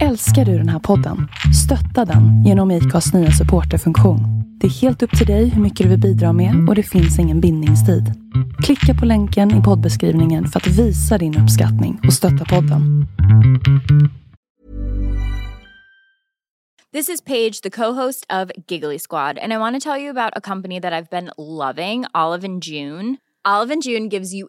Älskar du den här podden? Stötta den genom IKAs nya supporterfunktion. Det är helt upp till dig hur mycket du vill bidra med och det finns ingen bindningstid. Klicka på länken i poddbeskrivningen för att visa din uppskattning och stötta podden. This is Paige, the co-host of Giggly Squad, and I want to tell you about a company that I've been loving, Olive and June. Olive and June gives you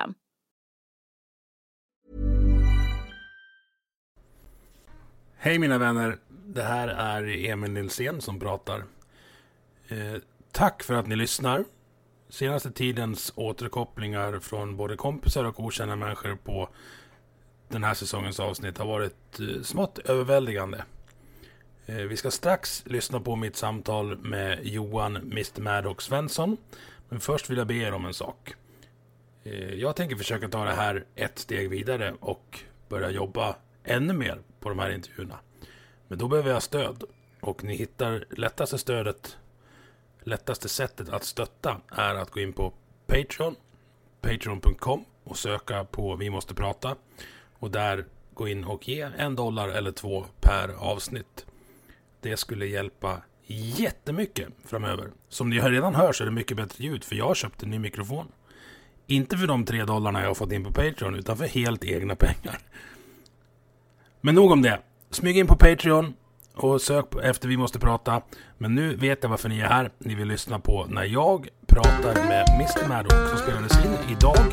Hej mina vänner, det här är Emil Nilsén som pratar. Eh, tack för att ni lyssnar. Senaste tidens återkopplingar från både kompisar och okända människor på den här säsongens avsnitt har varit eh, smått överväldigande. Eh, vi ska strax lyssna på mitt samtal med Johan Mr. Maddox Svensson. Men först vill jag be er om en sak. Eh, jag tänker försöka ta det här ett steg vidare och börja jobba ännu mer på de här intervjuerna. Men då behöver jag stöd. Och ni hittar lättaste stödet, lättaste sättet att stötta är att gå in på Patreon, patreon.com och söka på Vi måste prata. Och där gå in och ge en dollar eller två per avsnitt. Det skulle hjälpa jättemycket framöver. Som ni redan hör så är det mycket bättre ljud för jag har köpt en ny mikrofon. Inte för de tre dollarna jag har fått in på Patreon, utan för helt egna pengar. Men nog om det. Smyg in på Patreon och sök efter Vi måste prata. Men nu vet jag varför ni är här. Ni vill lyssna på när jag pratar med Mr. Maddox som spelades in idag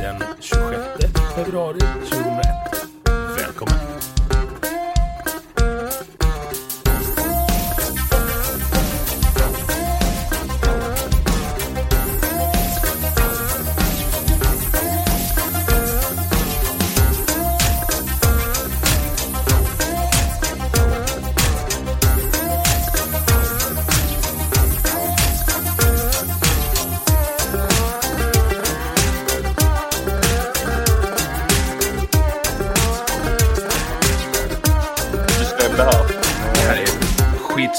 den 26 februari 2001. Välkommen!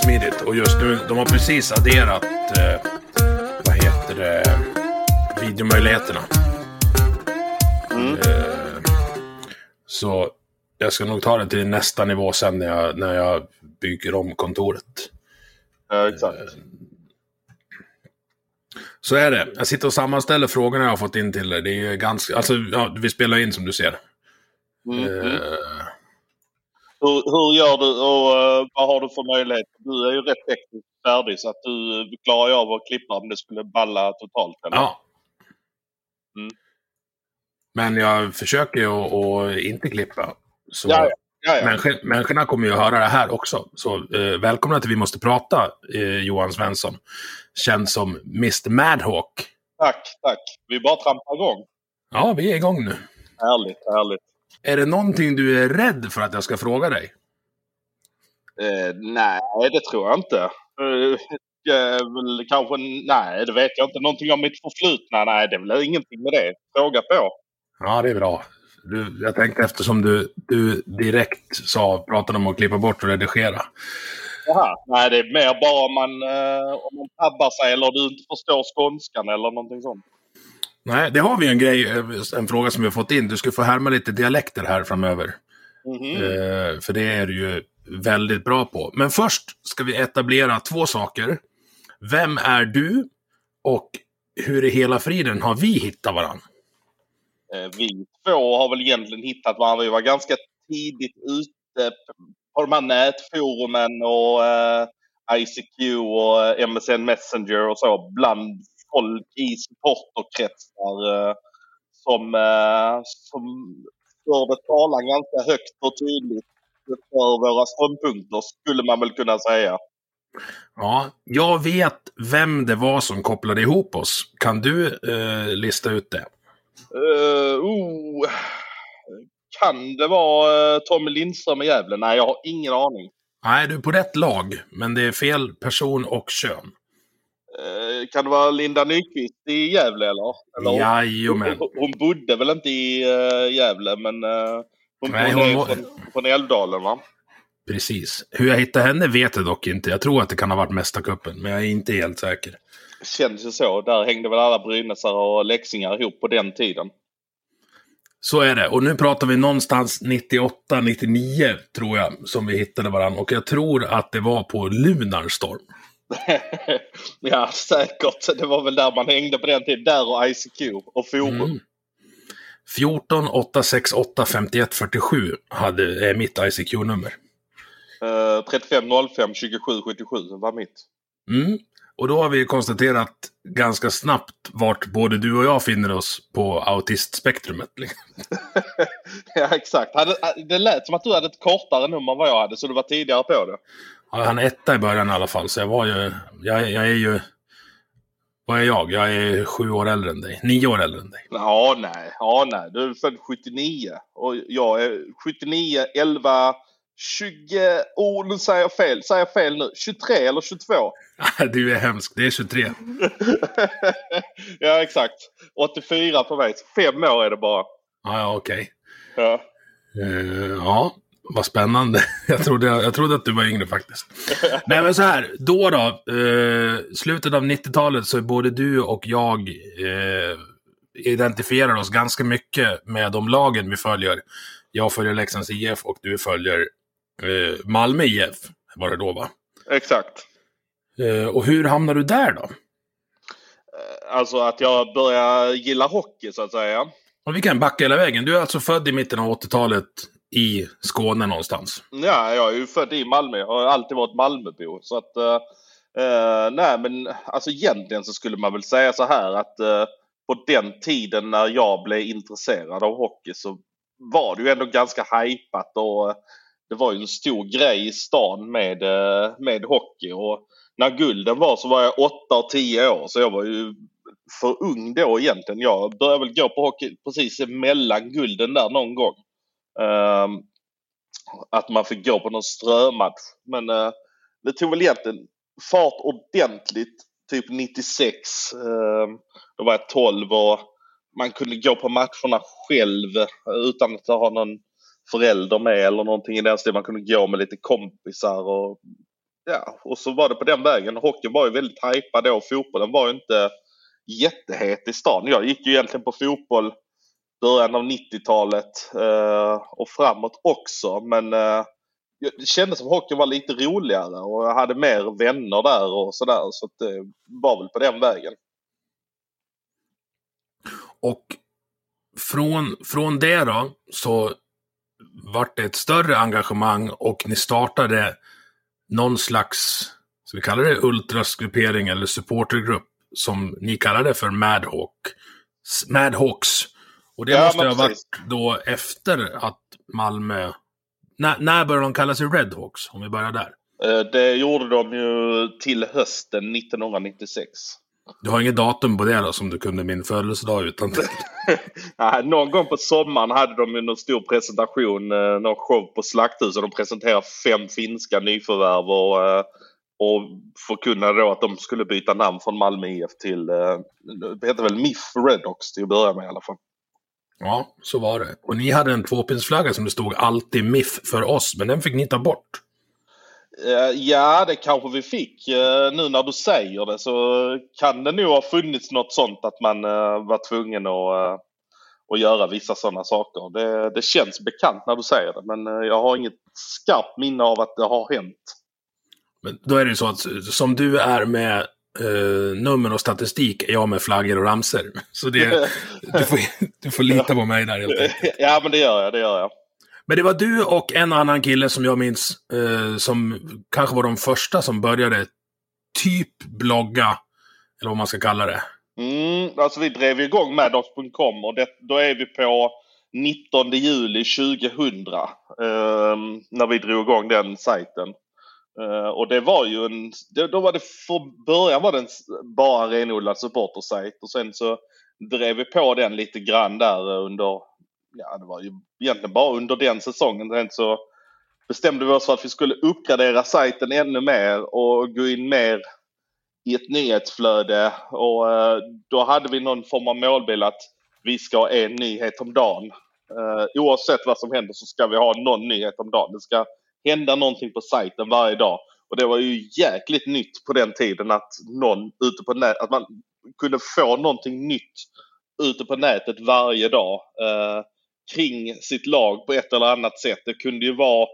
Skitsmidigt och just nu, de har precis adderat, eh, vad heter det, videomöjligheterna. Eh, så jag ska nog ta det till nästa nivå sen när jag, när jag bygger om kontoret. Ja, exakt. Så är det. Jag sitter och sammanställer frågorna jag har fått in till dig. Det är ganska, alltså, ja, vi spelar in som du ser. Mm. Eh, Hur, hur gör du och eh, vad har du för möjlighet? Du är ju rätt tekniskt färdig så att du klarar ju av att klippa om det skulle balla totalt. Eller? ja. Mm. Men jag försöker ju att att inte klippa. Så Ja, ja. Ja, ja. Människor, människorna kommer ju att höra det här också. Så eh, välkomna till Vi måste prata, eh, Johan Svensson. Känd som Mr Madhawk. Tack, tack. Vi bara trampar igång. Ja, vi är igång nu. Härligt, härligt. Är det någonting du är rädd för att jag ska fråga dig? Eh, nej, det tror jag inte. Eh, väl kanske, nej, det vet jag inte. Någonting om mitt förflutna? Nej, det är väl ingenting med det. Fråga på. Ja, det är bra. Du, jag tänkte eftersom du, du direkt sa, pratade om att klippa bort och redigera. Jaha. Nej, det är mer bara om man, eh, om man tabbar sig eller du inte förstår skånskan eller någonting sånt. Nej, det har vi en grej, eh, en fråga som vi har fått in. Du ska få härma lite dialekter här framöver. Mhm. Eh, för det är du ju väldigt bra på. Men först ska vi etablera två saker. Vem är du? Och hur i hela friden har vi hittat varandra? Eh, Vi två har väl egentligen hittat varandra. Vi var ganska tidigt ute på de här nätforumen och eh, ICQ och eh, MSN Messenger och så bland folk i supporterkretsar eh, som, eh, som förde talan ganska högt och tydligt för våra ståndpunkter skulle man väl kunna säga. Ja, jag vet vem det var som kopplade ihop oss. Kan du eh, lista ut det? Uh, oh. Kan det vara uh, Tommy Lindström i Gävle? Nej, jag har ingen aning. Nej, du är på rätt lag, men det är fel person och kön. Uh, kan det vara Linda Nyqvist i Gävle eller? eller Jajamän. Hon, hon bodde väl inte i uh, Gävle, men uh, hon, Nej, hon, från, från Älvdalen va? Precis. Hur jag hittade henne vet jag dock inte. Jag tror att det kan ha varit Mästarkuppen, men jag är inte helt säker. Känns ju så. Där hängde väl alla brynäsar och läxingar ihop på den tiden. Så är det. Och nu pratar vi någonstans 98, 99 tror jag som vi hittade varandra. Och jag tror att det var på Lunarstorm. ja, säkert. Det var väl där man hängde på den tiden. Där och ICQ och forum. Mm. 14 868 51 47 hade, är mitt ICQ-nummer. Uh, 35 05 27 77 var mitt. Mm. Och då har vi konstaterat ganska snabbt vart både du och jag finner oss på autistspektrumet. Ja, exakt. Det lät som att du hade ett kortare nummer än vad jag hade, så du var tidigare på det. Ja, han är etta i början i alla fall, så jag var ju... Jag, jag är ju... Vad är jag? Jag är sju år äldre än dig. Nio år äldre än dig. Ja, nej. Ja, nej. Du är född 79. Och jag är 79, 11, 20, oh nu säger jag fel, säger jag fel nu, 23 eller 22? du är hemsk, det är 23. ja exakt, 84 på mig, fem år är det bara. Ja, ja okej. Okay. Ja. Uh, ja, vad spännande. Jag trodde, jag trodde att du var yngre faktiskt. Nej men så här, då då. Uh, slutet av 90-talet så är både du och jag uh, identifierar oss ganska mycket med de lagen vi följer. Jag följer Leksands IF och du följer eh, Malmö IF var det då va? Exakt. Eh, och hur hamnade du där då? Eh, alltså att jag började gilla hockey så att säga. Och vi kan backa hela vägen. Du är alltså född i mitten av 80-talet i Skåne någonstans? Ja, jag är ju född i Malmö. Jag har alltid varit Malmöbo. Så att, eh, eh, nej men alltså egentligen så skulle man väl säga så här att eh, på den tiden när jag blev intresserad av hockey så var det ju ändå ganska hajpat och eh, det var ju en stor grej i stan med, eh, med hockey. Och när gulden var så var jag 8 och 10 år så jag var ju för ung då egentligen. Jag började väl gå på hockey precis mellan gulden där någon gång. Ehm, att man fick gå på någon strömatch. Men eh, det tog väl egentligen fart ordentligt typ 96. Ehm, då var jag 12 och man kunde gå på matcherna själv utan att ha någon förälder med eller någonting i den stilen. Man kunde gå med lite kompisar och ja, och så var det på den vägen. Hockeyn var ju väldigt hajpad då. Fotbollen var ju inte jättehet i stan. Jag gick ju egentligen på fotboll början av 90-talet eh, och framåt också. Men eh, det kändes som hockeyn var lite roligare och jag hade mer vänner där och sådär. Så att det var väl på den vägen. Och från, från det då så vart det ett större engagemang och ni startade någon slags, ska vi kalla det ultrasgruppering eller supportergrupp som ni kallade för Madhawk. Madhawks. Och det ja, måste ha varit då efter att Malmö... När, när började de kalla sig Redhawks? Om vi börjar där. Eh, det gjorde de ju till hösten 1996. Du har inget datum på det då som du kunde min födelsedag utan till? någon gång på sommaren hade de ju någon stor presentation, eh, någon show på Slakthuset. De presenterade fem finska nyförvärv och, eh, och förkunnade då att de skulle byta namn från Malmö IF till, det heter väl MIF Redhawks till att börja med i alla fall. Ja, så var det. Och ni hade en tvåpinsflagga som det stod alltid MIF för oss, men den fick ni ta bort. Eh, ja, det kanske vi fick. Eh, nu när du säger det så kan det nog ha funnits något sånt att man eh, var tvungen att, att göra vissa sådana saker. Det, det känns bekant när du säger det men jag har inget skarpt minne av att det har hänt. Men då är det ju så att som du är med Uh, nummer och statistik är jag med flaggor och ramser. Så det, du, får, du får lita på mig där helt enkelt. Ja, men det gör jag. Det gör jag. Men det var du och en annan kille som jag minns, eh, som kanske var de första som började typ blogga, eller vad man ska kalla det. Mm, alltså vi drev igång Maddox.com och det, då är vi på 19 juli 2000. Eh, när vi drog igång den sajten. Uh, och det var ju en, det, då var det från början var det en bara renodlad supportersajt och sen så drev vi på den lite grann där under, ja det var ju egentligen bara under den säsongen. Sen så bestämde vi oss för att vi skulle uppgradera sajten ännu mer och gå in mer i ett nyhetsflöde och uh, då hade vi någon form av målbild att vi ska ha en nyhet om dagen. Uh, oavsett vad som händer så ska vi ha någon nyhet om dagen. Det ska hända någonting på sajten varje dag. Och det var ju jäkligt nytt på den tiden att någon ute på nätet, att man kunde få någonting nytt ute på nätet varje dag eh, kring sitt lag på ett eller annat sätt. Det kunde ju vara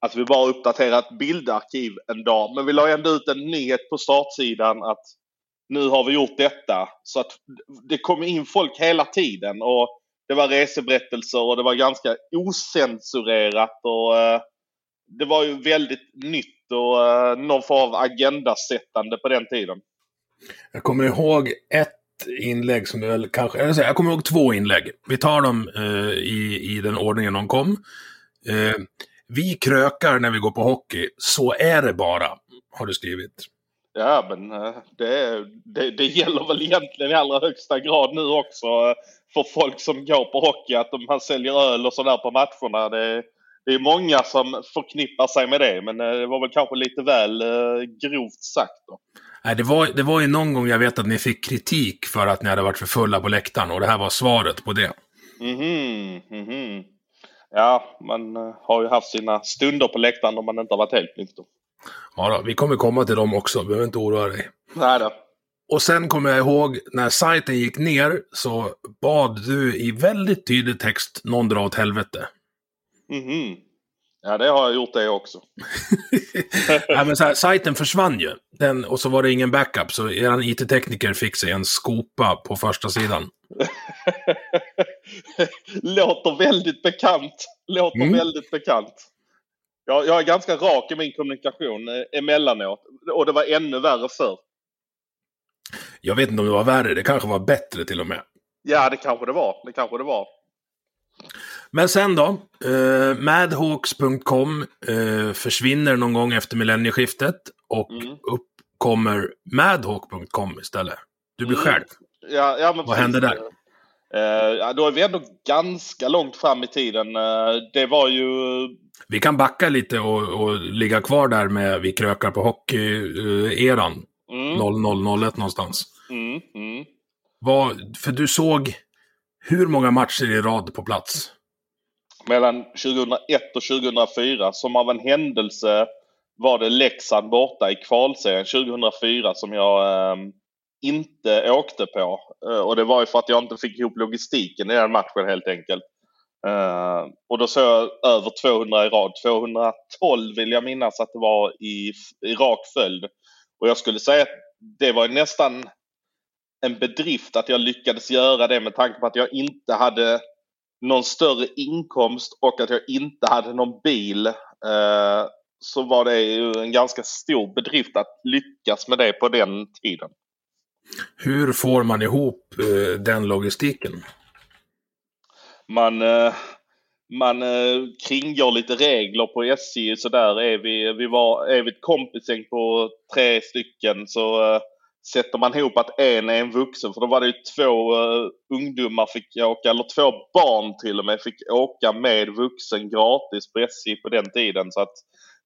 att vi bara uppdaterat bildarkiv en dag, men vi la ändå ut en nyhet på startsidan att nu har vi gjort detta. Så att det kom in folk hela tiden och det var reseberättelser och det var ganska osensurerat och eh, det var ju väldigt nytt och uh, någon form av agendasättande på den tiden. Jag kommer ihåg ett inlägg som väl kanske, eller jag kommer ihåg två inlägg. Vi tar dem uh, i, i den ordningen de kom. Uh, vi krökar när vi går på hockey, så är det bara, har du skrivit. Ja, men det, det, det gäller väl egentligen i allra högsta grad nu också för folk som går på hockey, att man säljer öl och sådär på matcherna. Det, det är många som förknippar sig med det, men eh, det var väl kanske lite väl uh, grovt sagt. Då. Nej, det var, det var ju någon gång jag vet att ni fick kritik för att ni hade varit för fulla på läktaren och det här var svaret på det. Mhm, mhm. Ja, man uh, har ju haft sina stunder på läktaren om man inte har varit helt nykter. Ja, då, vi kommer komma till dem också, behöver inte oroa dig. Nej då. Och sen kommer jag ihåg när sajten gick ner så bad du i väldigt tydlig text någon dra åt helvete. Mhm. Ja, det har jag gjort det också. ja, men så här, sajten försvann ju. Den, och så var det ingen backup, så er IT-tekniker fick sig en skopa på första sidan. Låter väldigt bekant. Låter mm. väldigt bekant. Jag, jag är ganska rak i min kommunikation eh, emellanåt. Och det var ännu värre förr. Jag vet inte om det var värre, det kanske var bättre till och med. Ja, det kanske det var. Det kanske det var. Men sen då, eh, madhawks.com eh, försvinner någon gång efter millennieskiftet och mm. upp kommer madhawk.com istället. Du blir mm. själv. Ja, ja, Vad händer där? Eh, då är vi ändå ganska långt fram i tiden. Eh, det var ju... Vi kan backa lite och, och ligga kvar där med Vi krökar på hockey-eran. Mm. 0001 någonstans. Mm, mm. Vad, för du såg hur många matcher i rad på plats? Mellan 2001 och 2004. Som av en händelse var det Leksand borta i kvalserien 2004 som jag eh, inte åkte på. Eh, och det var ju för att jag inte fick ihop logistiken i den matchen helt enkelt. Eh, och då såg jag över 200 i rad. 212 vill jag minnas att det var i, i rak följd. Och jag skulle säga att det var nästan en bedrift att jag lyckades göra det med tanke på att jag inte hade någon större inkomst och att jag inte hade någon bil. Eh, så var det ju en ganska stor bedrift att lyckas med det på den tiden. Hur får man ihop eh, den logistiken? Man, eh, man eh, kringgår lite regler på SJ så där är vi, vi var, är vi ett kompisgäng på tre stycken så sätter man ihop att en är en vuxen, för då var det ju två uh, ungdomar fick åka, eller två barn till och med, fick åka med vuxen gratis på SJ på den tiden. Så att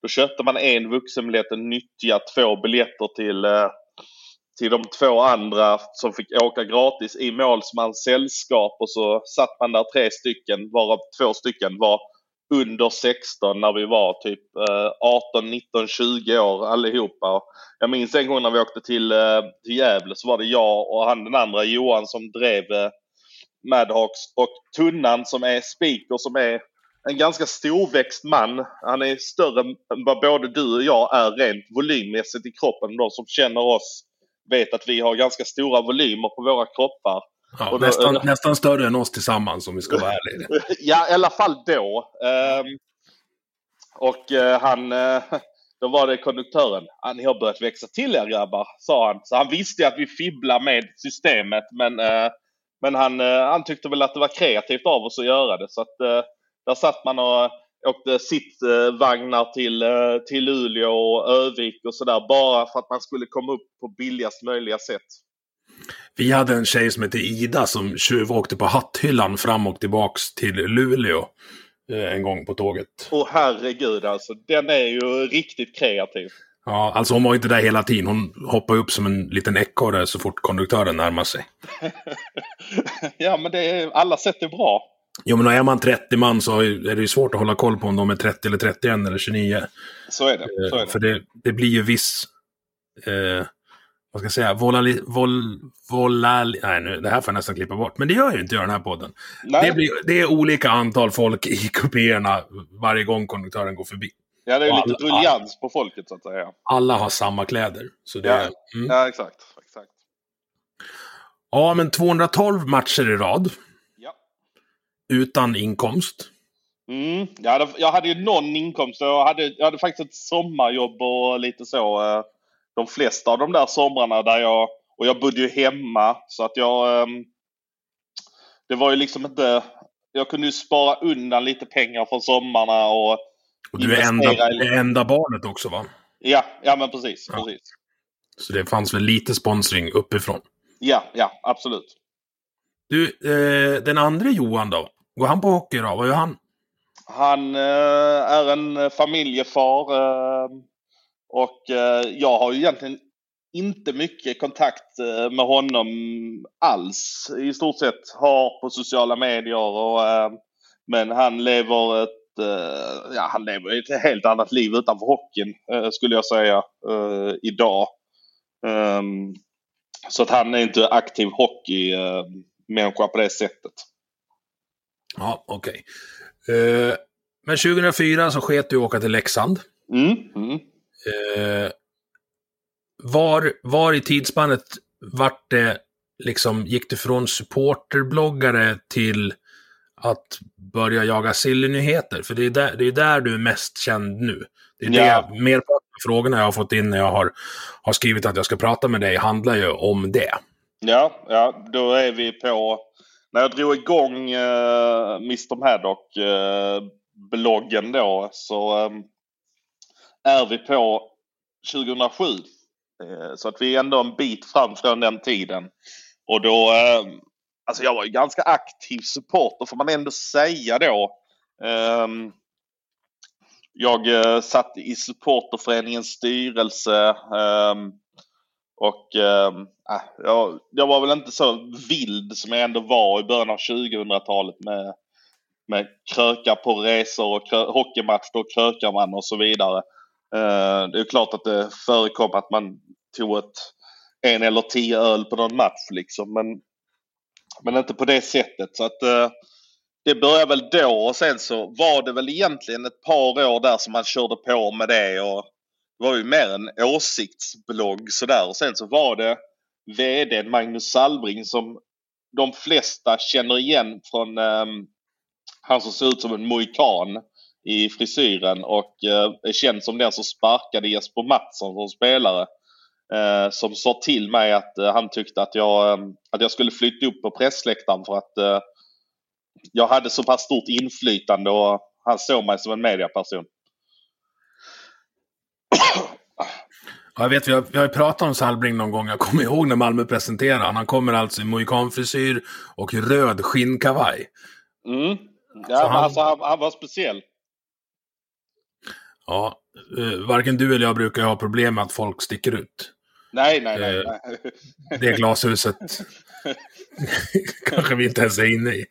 då köpte man en vuxenbiljett och nyttjade två biljetter till, uh, till de två andra som fick åka gratis i målsmans sällskap och så satt man där tre stycken, varav två stycken var under 16 när vi var typ 18, 19, 20 år allihopa. Jag minns en gång när vi åkte till, eh, till Gävle så var det jag och han den andra Johan som drev eh, Madhawks och Tunnan som är speaker som är en ganska storväxt man. Han är större än vad både du och jag är rent volymmässigt i kroppen. De som känner oss vet att vi har ganska stora volymer på våra kroppar. Ja, då, nästan, nästan, större än oss tillsammans om vi ska vara ärliga. ja, i alla fall då. Um, och uh, han, uh, då var det konduktören. Ah, ni har börjat växa till er grabbar, sa han. Så han visste att vi fibblar med systemet men, uh, men han, han tyckte väl att det var kreativt av oss att göra det. Så att där satt man och åkte sittvagnar till, eh, till Luleå och Övik och sådär bara för att man skulle komma upp på billigast möjliga sätt. Vi hade en tjej som hette Ida som tjuvåkte på hatthyllan fram och tillbaks till Luleå eh, en gång på tåget. Åh herregud alltså, den är ju riktigt kreativ. Ja, alltså hon var inte där hela tiden. Hon hoppade upp som en liten ekorre så fort konduktören närmade sig. ja, men det är, alla sätt är bra. Jo, men är man 30 man så är det ju svårt att hålla koll på om de är 30 eller 31 eller 29. Så är det. Så är det. För det, det blir ju viss... Eh, vad ska jag säga? Volali, vol, volali, nej, nu, det här får jag nästan klippa bort. Men det gör ju inte jag i den här podden. Nej. Det, blir, det är olika antal folk i kupéerna varje gång konduktören går förbi. Ja, det är ju lite alla- ruljans på folket så att säga. Alla har samma kläder. Så det, Ja. ja. Mm. Ja, exakt. exakt. ja, men 212 matcher i rad. Ja. Utan inkomst. Mm. Jag, hade, jag hade ju någon inkomst. Jag hade, jag hade faktiskt ett sommarjobb och lite så. De flesta av de där somrarna där jag... Och jag bodde ju hemma så att jag... ehm, Det var ju liksom inte... Jag kunde ju spara undan lite pengar från sommarna och... Och du är enda, det enda barnet också va? Ja, ja men precis. Ja. precis. Så det fanns väl lite sponsring uppifrån. Ja, ja, absolut. Du, eh, den andra Johan då? Går han på hockey då? Vad gör han? Han eh, är en familjefar eh, och eh, jag har ju egentligen inte mycket kontakt eh, med honom alls. I stort sett har på sociala medier och eh, men han lever ett ja, han lever ett helt annat liv utanför hockeyn skulle jag säga idag. Ehm, så att han är inte aktiv hockeymänniska på det sättet. Ja, okej. Eh, men 2004 så sket du åka till Leksand. Mm, mm. Eh, var, var i tidsspannet vart det liksom, gick du från supporterbloggare till att börja jaga sillynyheter? För det är där, det är där du är mest känd nu. Det är Ja. det, merparten av frågorna jag har fått in när jag har, har skrivit att jag ska prata med dig handlar ju om det. Ja, ja, då är vi på... När jag drog igång uh, Mr Maddock eh, då så eh, är vi på 2007. Eh, så att vi är ändå en bit fram från den tiden. Och då... Eh, alltså jag var ju ganska aktiv supporter får man ändå säga då. Ehm, jag eh, satt i supporterföreningens styrelse. Ehm, och ehm, äh, jag, jag var väl inte så vild som jag ändå var i början av 2000-talet med, med krökar på resor och krö, hockeymatcher och krökar man och så vidare. Eh, det är klart att det förekom att man tog ett, en eller tio öl på någon match liksom. Men, men inte på det sättet. Så att eh, det började väl då och sen så var det väl egentligen ett par år där som man körde på med det. Och, det var ju mer en åsiktsblogg sådär. Och sen så var det VD Magnus Salbring som de flesta känner igen från um, han som ser ut som en mohikan i frisyren och eh, är känd som den som sparkade Jesper Mattsson som spelare. Eh, som sa till mig att eh, han tyckte att jag, att jag skulle flytta upp på pressläktaren för att jag hade så pass stort inflytande och han såg mig som en mediaperson. Ja, Jag vet, vi har, vi har pratat om Salbring någon gång. Jag kommer ihåg när Malmö presenterade han. Han kommer alltså i mohikanfrisyr och röd skinnkavaj. Mm. Ja, han- alltså, han, han var speciell. Ja, eh, varken du eller jag brukar ha problem med att folk sticker ut. Nej, nej, nej. Eh, nej. Det glashuset kanske vi inte ens är inne i.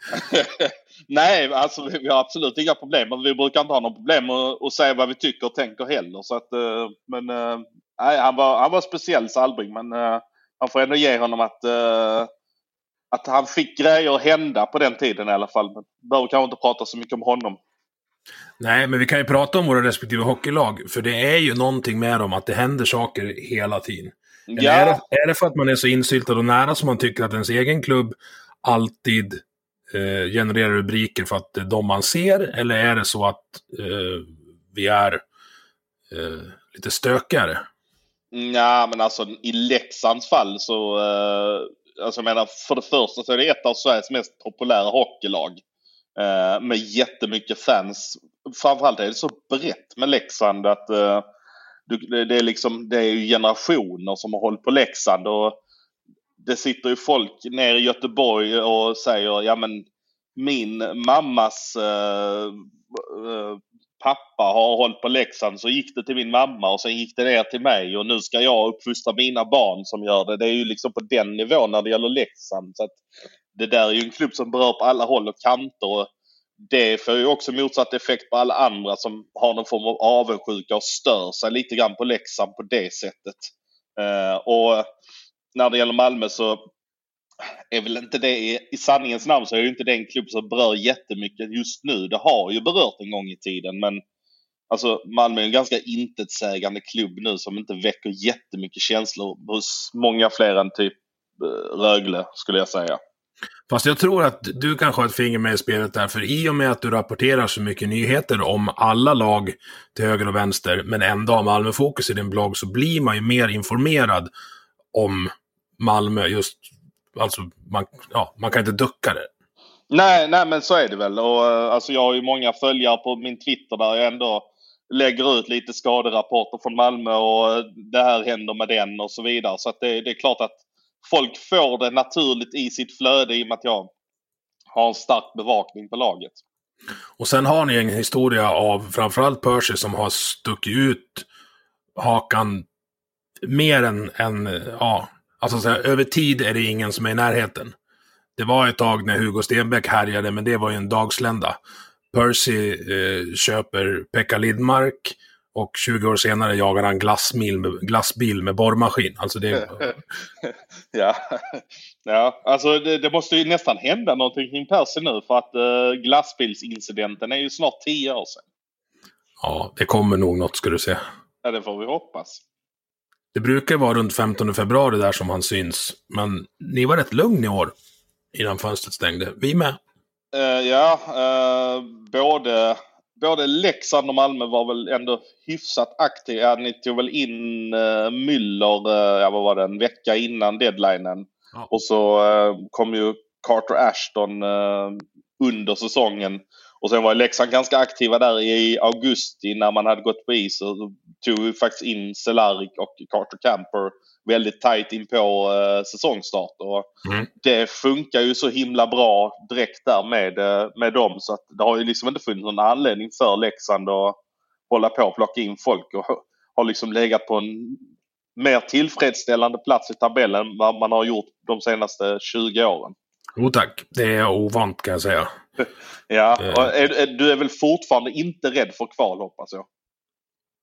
Nej, alltså vi har absolut inga problem. Men vi brukar inte ha något problem att, att säga vad vi tycker och tänker heller. Så att, eh, men nej, han var, han var speciell Salbring. Men man får ändå ge honom att, att han fick grejer hända på den tiden i alla fall. Men behöver kanske inte prata så mycket om honom. Nej, men vi kan ju prata om våra respektive hockeylag. För det är ju någonting med dem att det händer saker hela tiden. Eller är, det, är det för att man är så insyltad och nära som man tycker att ens egen klubb alltid eh, genererar rubriker för att det är de man ser? Eller är det så att eh, vi är eh, lite stökigare? Ja, men alltså i Leksands fall så... Eh, alltså jag menar, för det första så är det ett av Sveriges mest populära hockeylag. Eh, med jättemycket fans framförallt är det så brett med Leksand att eh, du, det, är liksom, det är generationer som har hållit på Leksand och det sitter ju folk nere i Göteborg och säger ja men min mammas eh, eh, pappa har hållit på Leksand så gick det till min mamma och sen gick det ner till mig och nu ska jag uppfostra mina barn som gör det. Det är ju liksom på den nivån när det gäller Leksand. Så att det där är ju en klubb som berör på alla håll och kanter. Och det får ju också motsatt effekt på alla andra som har någon form av avundsjuka och stör sig lite grann på Leksand på det sättet. Eh, och när det gäller Malmö så är väl inte det, i sanningens namn så är det inte det en klubb som berör jättemycket just nu. Det har ju berört en gång i tiden men alltså Malmö är en ganska intetsägande klubb nu som inte väcker jättemycket känslor hos många fler än typ eh, Rögle skulle jag säga. Fast jag tror att du kanske har ett finger med i spelet där, för i och med att du rapporterar så mycket nyheter om alla lag till höger och vänster, men ändå har Malmö-fokus i din blogg, så blir man ju mer informerad om Malmö just alltså, man, ja, man kan inte ducka det. Nej, nej men så är det väl. Och, eh, alltså, jag har ju många följare på min Twitter där jag ändå lägger ut lite skaderapporter från Malmö och eh, det här händer med den och så vidare. Så att det, det är klart att folk får det naturligt i sitt flöde i och med att jag har en stark bevakning på laget. Och sen har ni en historia av framförallt Percy som har stuckit ut hakan mer än, än ja, Alltså så här, över tid är det ingen som är i närheten. Det var ett tag när Hugo Stenbeck härjade, men det var ju en dagslända. Percy eh, köper Pekka Lidmark och 20 år senare jagar han glassbil med, glassbil med borrmaskin. Alltså det... ja. ja, alltså det, det, måste ju nästan hända någonting kring Percy nu för att eh, glassbilsincidenten är ju snart 10 år sedan. Ja, det kommer nog något ska du se. Ja, det får vi hoppas. Det brukar vara runt 15 februari där som han syns. Men ni var rätt lugn i år innan fönstret stängde. Vi med. Uh, ja, uh, både, både Leksand och Malmö var väl ändå hyfsat aktiva. Ni tog väl in uh, Müller, uh, ja vad var det, en vecka innan deadlinen. Ja. Och så kom ju Carter Ashton under säsongen. Och sen var Leksand ganska aktiva där i augusti när man hade gått på is och tog vi faktiskt in Cehlárik och Carter Camper väldigt tajt in på uh, säsongstart. Och mm. Det funkar ju så himla bra direkt där med, uh, med dem så att det har ju liksom inte funnits någon anledning för Leksand att hålla på och plocka in folk och har liksom legat på en mer tillfredsställande plats i tabellen än vad man har gjort de senaste 20 åren. Jo tack, det är ovant kan jag säga. ja, och är, är, du är väl fortfarande inte rädd för kval hoppas jag?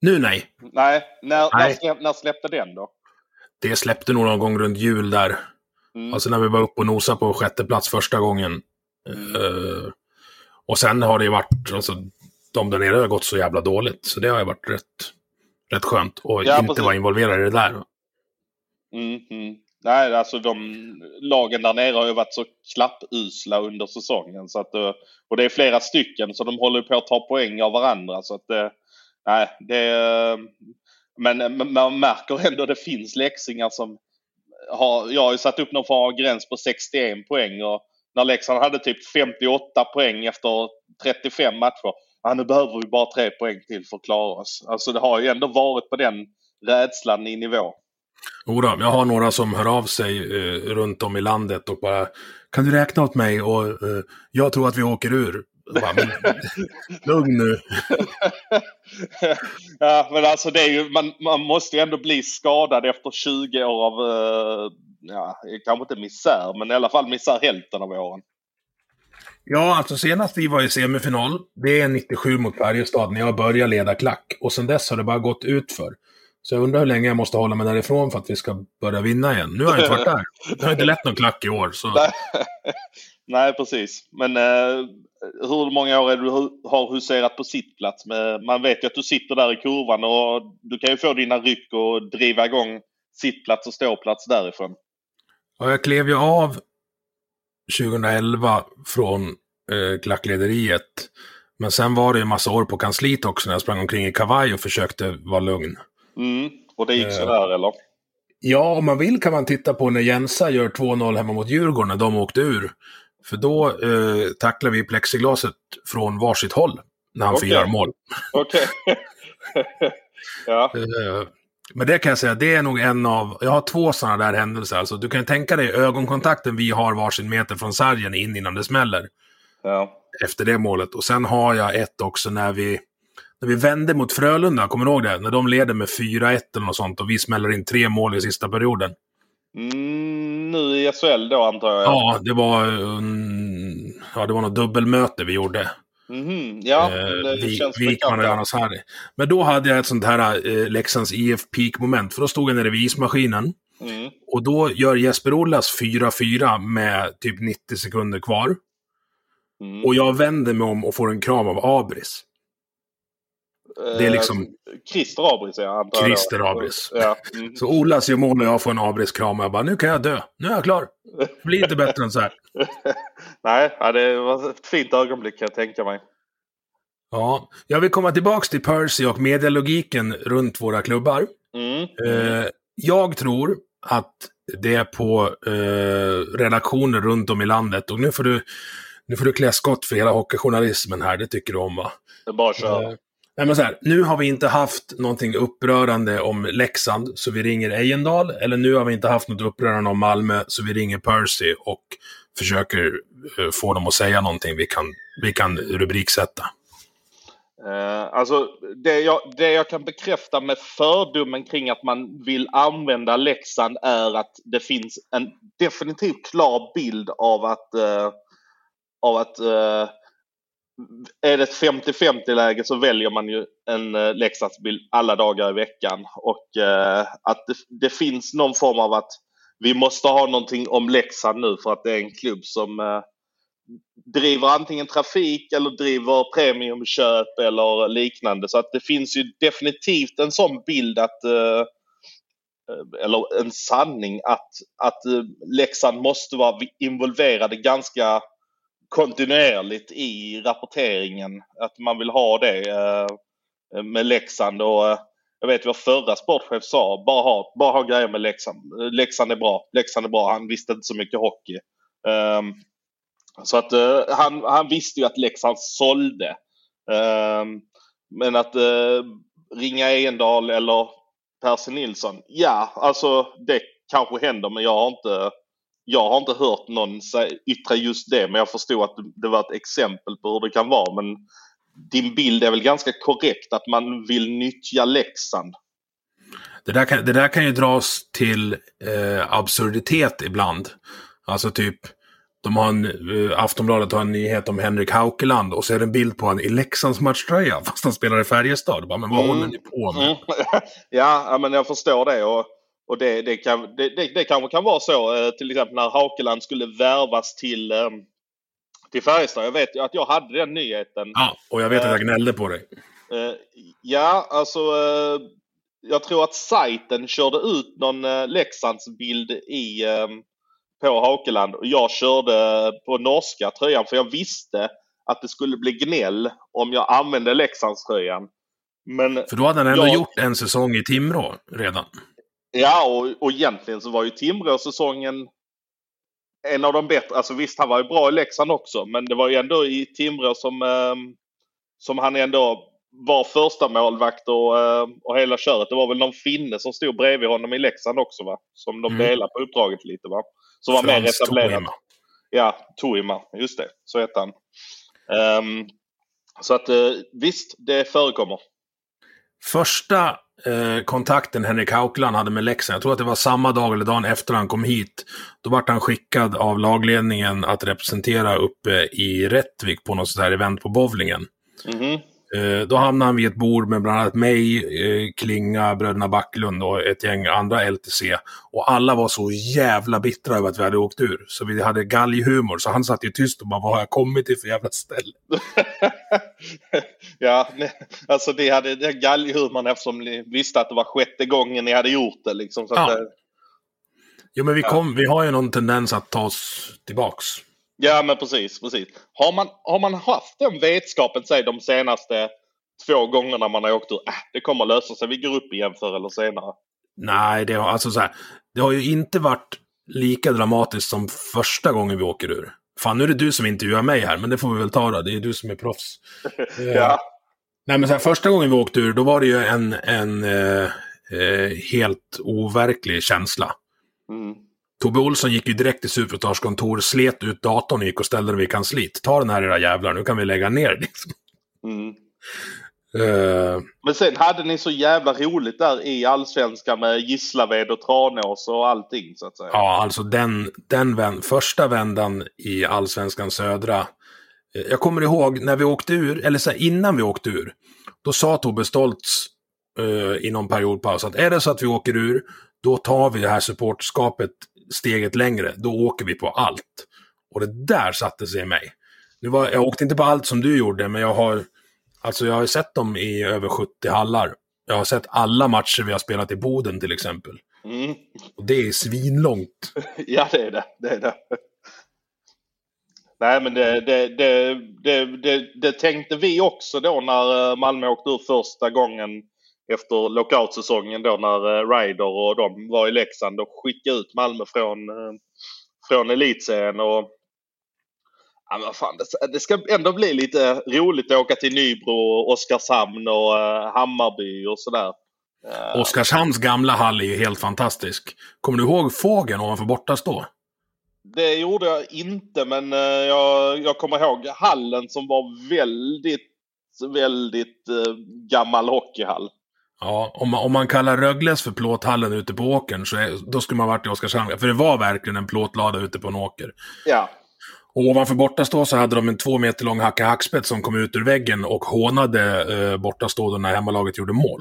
Nu nej. Nej, när, nej. När, när släppte den då? Det släppte nog någon gång runt jul där. Mm. Alltså när vi var uppe och nosade på sjätte plats första gången. Mm. Uh, och sen har det ju varit, alltså de där nere har gått så jävla dåligt. Så det har ju varit rätt, rätt skönt. Och ja, inte vara involverad i det där. Mm, mm. Nej, alltså de lagen där nere har ju varit så klappusla under säsongen. Så att, eh, och det är flera stycken så de håller på att ta poäng av varandra. Så att, eh, nej, det, Eh, men man märker ändå att det finns läxingar som har, jag har ju satt upp någon form av gräns på 61 poäng och när Leksand hade typ 58 poäng efter 35 matcher. Ja, nu behöver vi bara tre poäng till för att klara oss. Alltså det har ju ändå varit på den rädslan i nivå. Jodå, jag har några som hör av sig eh, runt om i landet och bara Kan du räkna åt mig och eh, jag tror att vi åker ur. Bara, men, lugn nu. ja, men alltså det är ju, man, man måste ju ändå bli skadad efter 20 år av, eh, ja, kanske inte misär, men i alla fall misär hälften av åren. Ja, alltså senast vi var i semifinal, det är 97 mot Färjestad när jag började leda klack. Och sen dess har det bara gått ut för. Så jag undrar hur länge jag måste hålla mig därifrån för att vi ska börja vinna igen. Nu har jag inte varit där. Det har inte lett någon klack i år. Så. Nej, precis. Men eh, hur många år är du har huserat på sittplats? Man vet ju att du sitter där i kurvan och du kan ju få dina ryck och driva igång sittplats och ståplats därifrån. Ja, jag klev ju av 2011 från eh, klacklederiet. Men sen var det ju en massa år på kansliet också när jag sprang omkring i kavaj och försökte vara lugn. Mm. Och det gick eh, sådär eller? Ja, om man vill kan man titta på när Jensa gör 2-0 hemma mot Djurgården när de åkte ur. För då eh, tacklar vi plexiglaset från varsitt håll. när han Okej. firar mål. Okej. ja. Eh, Men det kan jag säga, det är nog en av, jag har två sådana där händelser. Alltså, du kan ju tänka dig ögonkontakten vi har varsin meter från sargen in innan det smäller. ja. Efter det målet. Och sen har jag ett också när vi, när vi vände mot Frölunda, kommer du ihåg det? När de leder med 4-1 eller något sånt och vi smäller in tre mål i sista perioden. Mm, nu i SHL då antar jag. Ja, det var, um, ja, det var något dubbelmöte vi gjorde. Mhm, ja Eh, det Vi- känns och bekant. Jonas Harry. Men då hade jag ett sånt här eh, Leksands IF peak-moment. För då stod jag nere vid ismaskinen. Mm. Och då gör Jesper Ollas 4-4 med typ 90 sekunder kvar. Mm. Och jag vänder mig om och får en kram av Abris. Det är liksom- Eh, Christer Abris antar jag. Christer Abris. Ja. Mm. Så Olas gör mål och jag får en Abris-kram och jag bara, nu kan jag dö. Nu är jag klar. Det blir inte bättre än så här. Nej, det var ett fint ögonblick kan jag tänka mig. Ja, jag vill komma tillbaks till Percy och medialogiken runt våra klubbar. Mm. Eh, jag tror att det är på eh, redaktioner runt om i landet. Och nu får du, nu får du klä skott för hela hockeyjournalismen här, det tycker du om va? Det är bara att köra. Nej, men så här, nu har vi inte haft någonting upprörande om Leksand, så vi ringer Ejendal. Eller nu har vi inte haft något upprörande om Malmö, så vi ringer Percy och försöker eh, få dem att säga någonting vi kan, vi kan rubriksätta. Eh, alltså, det jag, det jag kan bekräfta med fördomen kring att man vill använda Leksand är att det finns en definitivt klar bild av att, eh, av att eh, är det ett 50-50 läge så väljer man ju en eh, Leksandsbil Leksandsbild alla dagar i veckan. Och eh, att det, det finns någon form av att vi måste ha någonting om Leksand nu för att det är en klubb som eh, driver antingen trafik eller driver premiumköp eller liknande. Så att det finns ju definitivt en sån bild att eller en sanning att, att Leksand måste vara involverade ganska kontinuerligt i rapporteringen. Att man vill ha det eh, med Leksand och eh, jag vet vad förra sportchef sa, bara ha, bara ha grejer med Leksand. Leksand är bra, Leksand är bra. Han visste inte så mycket hockey. Um, så att uh, han, han visste ju att Leksand sålde. Um, men att uh, ringa Endal eller Percy Nilsson, ja alltså det kanske händer men jag har inte jag har inte hört någon yttra just det men jag förstod att det var ett exempel på hur det kan vara. Men din bild är väl ganska korrekt att man vill nyttja Leksand. Det där kan, det där kan ju dras till eh, absurditet ibland. Alltså typ, de har en, eh, Aftonbladet har en nyhet om Henrik Haukeland och så är det en bild på honom i Leksands matchtröja fast han spelar i Färjestad. Bara, men vad Mm. håller ni på med? Mm. ja, men jag förstår det. Och, och det, det, kan, det, det, det kanske kan vara så eh, till exempel när Haukeland skulle värvas till, eh, till Färjestad. Jag vet ju att jag hade den nyheten. Ja, och jag vet att jag gnällde på dig. Eh, ja, alltså eh, jag tror att sajten körde ut någon eh, Leksandsbild i, eh, på Haukeland och jag körde på norska tröjan för jag visste att det skulle bli gnäll om jag använde Leksandströjan. Men För då hade han ändå Ja. gjort en säsong i Timrå redan. Ja, och, och egentligen så var ju Timrå-säsongen en av de bättre. Alltså visst, han var ju bra i Leksand också, men det var ju ändå i Timrå som, eh, som han ändå var första målvakt och, eh, och hela köret. Det var väl någon finne som stod bredvid honom i Leksand också va? Som de Mm. delade på uppdraget lite va? Som var mer Frans etablerad. Toima. Ja, Toima. Just det, så hette han. Ehm, så att eh, visst, det förekommer. Första eh, kontakten Henrik Haukeland hade med Leksand, jag tror att det var samma dag eller dagen efter han kom hit. Då vart han skickad av lagledningen att representera uppe i Rättvik på något sånt här event på bowlingen. Mhm. Eh, då hamnade han vid ett bord med bland annat mig, eh, Klinga, bröderna Backlund och ett gäng andra LTC. Och alla var så jävla bittra över att vi hade åkt ur. Så vi hade galghumor. Så han satt ju tyst och bara, vad har jag kommit till för jävla ställe? ja, ne- alltså ni hade den galghumorn eftersom ni visste att det var sjätte gången ni hade gjort det. Liksom, så att, Ja. eh, Jo, men vi, kom, vi har ju någon tendens att ta oss tillbaks. Ja men precis. precis. Har, man, har man haft den vetskapen, säg de senaste två gångerna man har åkt ur, äh, det kommer lösa sig, vi går upp igen förr eller senare. Nej, det har, alltså så här, det har ju inte varit lika dramatiskt som första gången vi åker ur. Fan, nu är det du som intervjuar mig här, men det får vi väl ta då. Det är du som är proffs. Ja. Nej, men så här, första gången vi åkte ur, då var det ju en, en eh, eh, helt overklig känsla. Mm. Tobbe Olsson gick ju direkt till Superstars kontor, slet ut datorn och gick och ställde den vid kansliet. Ta den här era jävlar, nu kan vi lägga ner liksom. Mm. Eh, Men sen hade ni så jävla roligt där i Allsvenskan med Gislaved och Tranås och allting så att säga. ja, alltså den, den vän, första vändan i Allsvenskan södra. eh, Jag kommer ihåg när vi åkte ur, eller så här, innan vi åkte ur. Då sa Tobbe Stoltz eh, i någon periodpaus att är det så att vi åker ur, då tar vi det här supportskapet steget längre. Då åker vi på allt. Och det där satte sig i mig. Nu var, jag åkte inte på allt som du gjorde, men jag har, alltså jag har sett dem i över 70 hallar. Jag har sett alla matcher vi har spelat i Boden till exempel. Mm. Och det är svinlångt. Ja, det är det. det, är det. Nej, men det, det, det, det, det, det tänkte vi också då när eh, Malmö åkte ur första gången efter lockoutsäsongen då när eh, Ryder och de var i Leksand och skickade ut Malmö från, eh, från elitserien. Och, ja, men fan, det, ska ändå bli lite roligt att åka till Nybro, Oskarshamn och uh, Hammarby och sådär. Eh, Oskarshamns gamla hall är ju helt fantastisk. Kommer du ihåg fågeln ovanför bortastå? Det gjorde jag inte, men eh, jag, jag kommer ihåg hallen som var väldigt, väldigt eh, gammal hockeyhall. Ja, om man, om man kallar Rögles för plåthallen ute på åkern, så är, då skulle man varit i Oskarshamn. För det var verkligen en plåtlada ute på en åker. Ja, Och ovanför bortastå så hade de en två meter lång hacka hackspett som kom ut ur väggen och hånade eh, bortastå då när hemmalaget gjorde mål.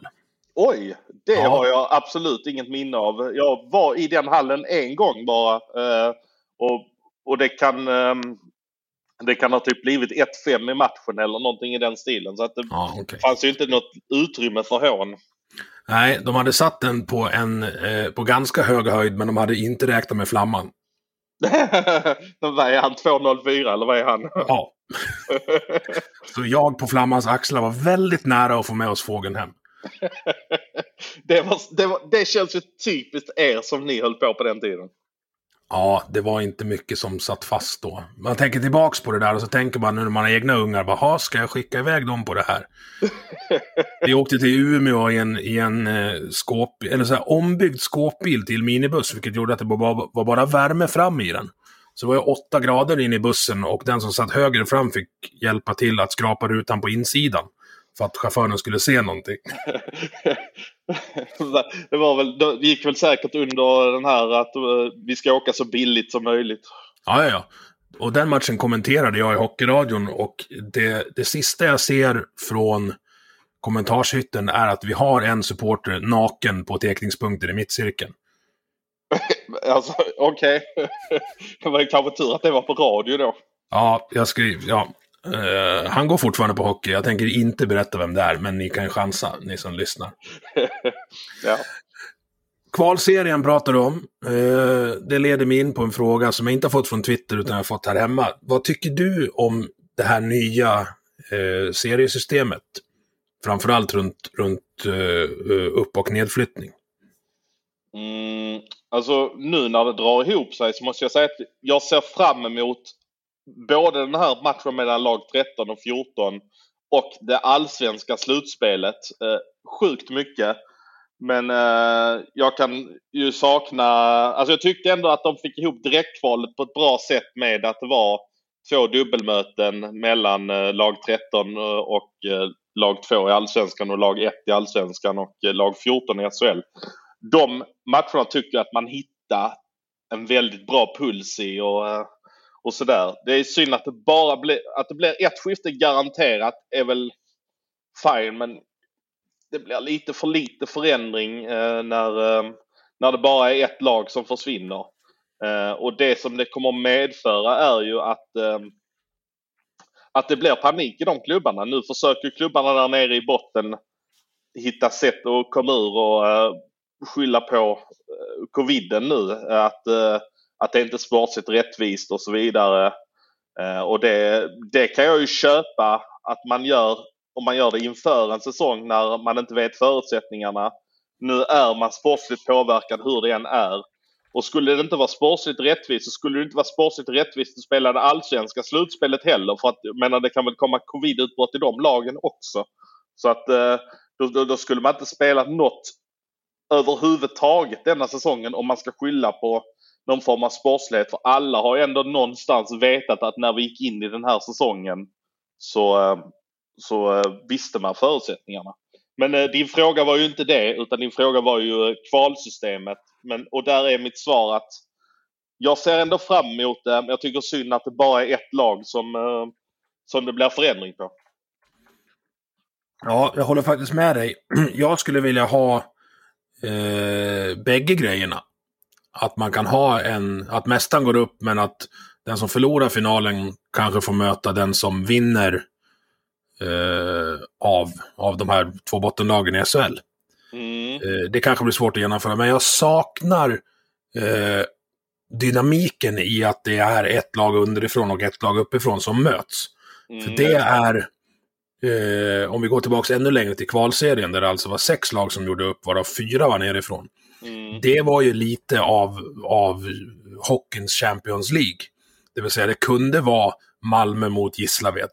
oj, det Ja. har jag absolut inget minne av. Jag var i den hallen en gång bara. eh, och, och det kan, ehm, det kan ha typ blivit 1-5 i matchen eller någonting i den stilen. Så att det Ja, okej. fanns ju inte något utrymme för hån. Nej, de hade satt den på, en, eh, på ganska hög höjd, men de hade inte räknat med flamman. vad är han? 204 eller vad är han? Ja. Så jag på flammans axlar var väldigt nära att få med oss fågeln hem. det, var, det, var, det känns ju typiskt er som ni höll på på den tiden. Ja, det var inte mycket som satt fast då. Man tänker tillbaks på det där och så tänker man nu när man har egna ungar, bara, "Ha, ska jag skicka iväg dem på det här? Vi åkte till Umeå i en, i en eh, skåp, eller så här, ombyggd skåpbil till minibuss, vilket gjorde att det bara, var bara värme fram i den. Så det var ju åtta grader in i bussen och den som satt högre fram fick hjälpa till att skrapa rutan på insidan. För att chauffören skulle se någonting. det, var väl, det gick väl säkert under den här att eh, vi ska åka så billigt som möjligt. Ja, ja, ja. Och den matchen kommenterade jag i hockeyradion och det, det sista jag ser från kommentarshytten är att vi har en supporter naken på teckningspunkten i mittcirkeln. Alltså okej. det var kanske tur att det var på radio då. Ja, jag skriver, ja. Eh, han går fortfarande på hockey. Jag tänker inte berätta vem det är, men ni kan chansa, ni som lyssnar. ja. Kvalserien pratar du om. Eh, det leder mig in på en fråga som jag inte har fått från Twitter utan jag har fått här hemma. Vad tycker du om det här nya eh, seriesystemet? Framförallt runt, runt upp och nedflyttning. Mm, alltså nu när det drar ihop sig så måste jag säga att jag ser fram emot både den här matchen mellan lag 13 och 14 och det allsvenska slutspelet eh, sjukt mycket. Men eh, jag kan ju sakna, alltså jag tyckte ändå att de fick ihop direktkvalet på ett bra sätt med att det var två dubbelmöten mellan eh, lag 13 eh, och eh, lag 2 i allsvenskan och lag 1 i allsvenskan och eh, lag 14 i SHL. De matcherna tycker jag att man hittar en väldigt bra puls i och, eh, och sådär. Det är synd att det bara blir, att det blir ett skifte garanterat är väl fine men det blir lite för lite förändring eh, när, eh, när det bara är ett lag som försvinner. Eh, och det som det kommer medföra är ju att, eh, att det blir panik i de klubbarna. Nu försöker klubbarna där nere i botten hitta sätt att komma ur och eh, skylla på eh, coviden nu. Att, eh, att det inte är sportsligt rättvist och så vidare. Eh, och det, det kan jag ju köpa att man gör om man gör det inför en säsong när man inte vet förutsättningarna. Nu är man sportsligt påverkad hur det än är. Och skulle det inte vara sportsligt rättvist så skulle det inte vara sportsligt rättvist att spela det allsvenska slutspelet heller. För att, jag menar, det kan väl komma covidutbrott i de lagen också. Så att eh, då, då, då skulle man inte spela något överhuvudtaget denna säsongen om man ska skylla på någon form av sportslighet. För alla har ju ändå någonstans vetat att när vi gick in i den här säsongen så, eh, så eh, visste man förutsättningarna. Men eh, din fråga var ju inte det, utan din fråga var ju kvalsystemet. Men, och där är mitt svar att jag ser ändå fram emot det, men jag tycker synd att det bara är ett lag som, som det blir förändring på. Ja, jag håller faktiskt med dig. Jag skulle vilja ha eh, bägge grejerna. Att man kan ha en, att mästaren går upp men att den som förlorar finalen kanske får möta den som vinner eh, av, av de här två bottenlagen i SHL. Mm. Eh, det kanske blir svårt att genomföra, men jag saknar eh, dynamiken i att det är ett lag underifrån och ett lag uppifrån som möts. Mm. För det är, eh, om vi går tillbaka ännu längre till kvalserien, där det alltså var sex lag som gjorde upp, varav fyra var nerifrån. Mm. Det var ju lite av, av hockeyns Champions League. Det vill säga, det kunde vara Malmö mot Gislaved.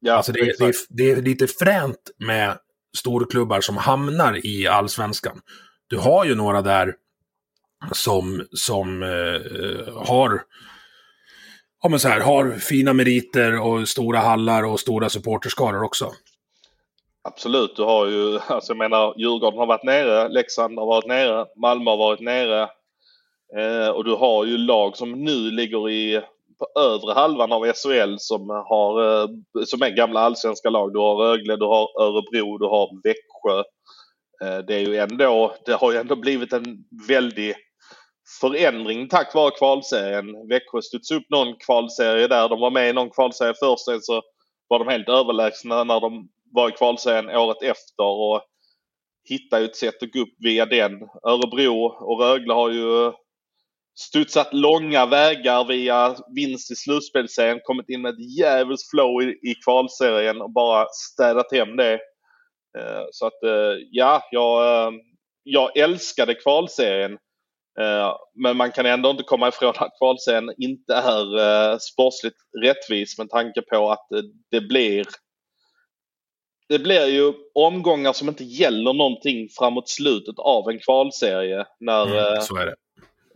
Ja, alltså det, det, är, det är lite fränt med storklubbar som hamnar i allsvenskan. Du har ju några där som, som eh, har, ja, men så här, har fina meriter och stora hallar och stora supporterskaror också. Absolut, du har ju, alltså jag menar Djurgården har varit nere, Leksand har varit nere, Malmö har varit nere. Eh, och du har ju lag som nu ligger i på övre halvan av SHL som, har, eh, som är gamla allsvenska lag. Du har Rögle, du har Örebro, du har Växjö. Eh, det är ju ändå, det har ju ändå blivit en väldig förändring tack vare kvalserien. Växjö studsade upp någon kvalserie där. De var med i någon kvalserie först, sen så var de helt överlägsna när de var i kvalserien året efter och hittade ett sätt att gå upp via den. Örebro och Rögle har ju studsat långa vägar via vinst i slutspelsserien, kommit in med ett djävulskt flow i, i kvalserien och bara städat hem det. Eh, så att eh, ja, jag, eh, jag älskade kvalserien. Men man kan ändå inte komma ifrån att kvalserien inte är sportsligt rättvis med tanke på att det blir det blir ju omgångar som inte gäller någonting framåt slutet av en kvalserie. När, mm, så är det.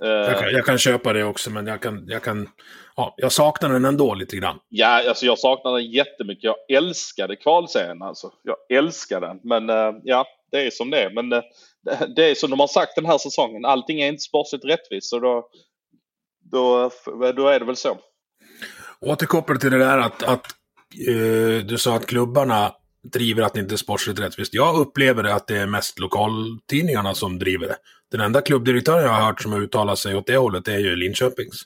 Jag kan, jag kan, köpa det också, men jag kan, jag kan... Ja, jag saknar den ändå lite grann. Ja, alltså jag saknar den jättemycket. Jag älskade kvalserien alltså. Jag älskar den. Men uh, ja, det är som det är. Men uh, det är som de har sagt den här säsongen. Allting är inte sportsligt rättvist. Så då, då, då är det väl så. Återkopplat till det där att, att uh, du sa att klubbarna driver att det inte är sportsligt rättvist. Jag upplever det att det är mest lokaltidningarna som driver det. Den enda klubbdirektören jag har hört som har uttalat sig åt det hållet är ju Linköpings.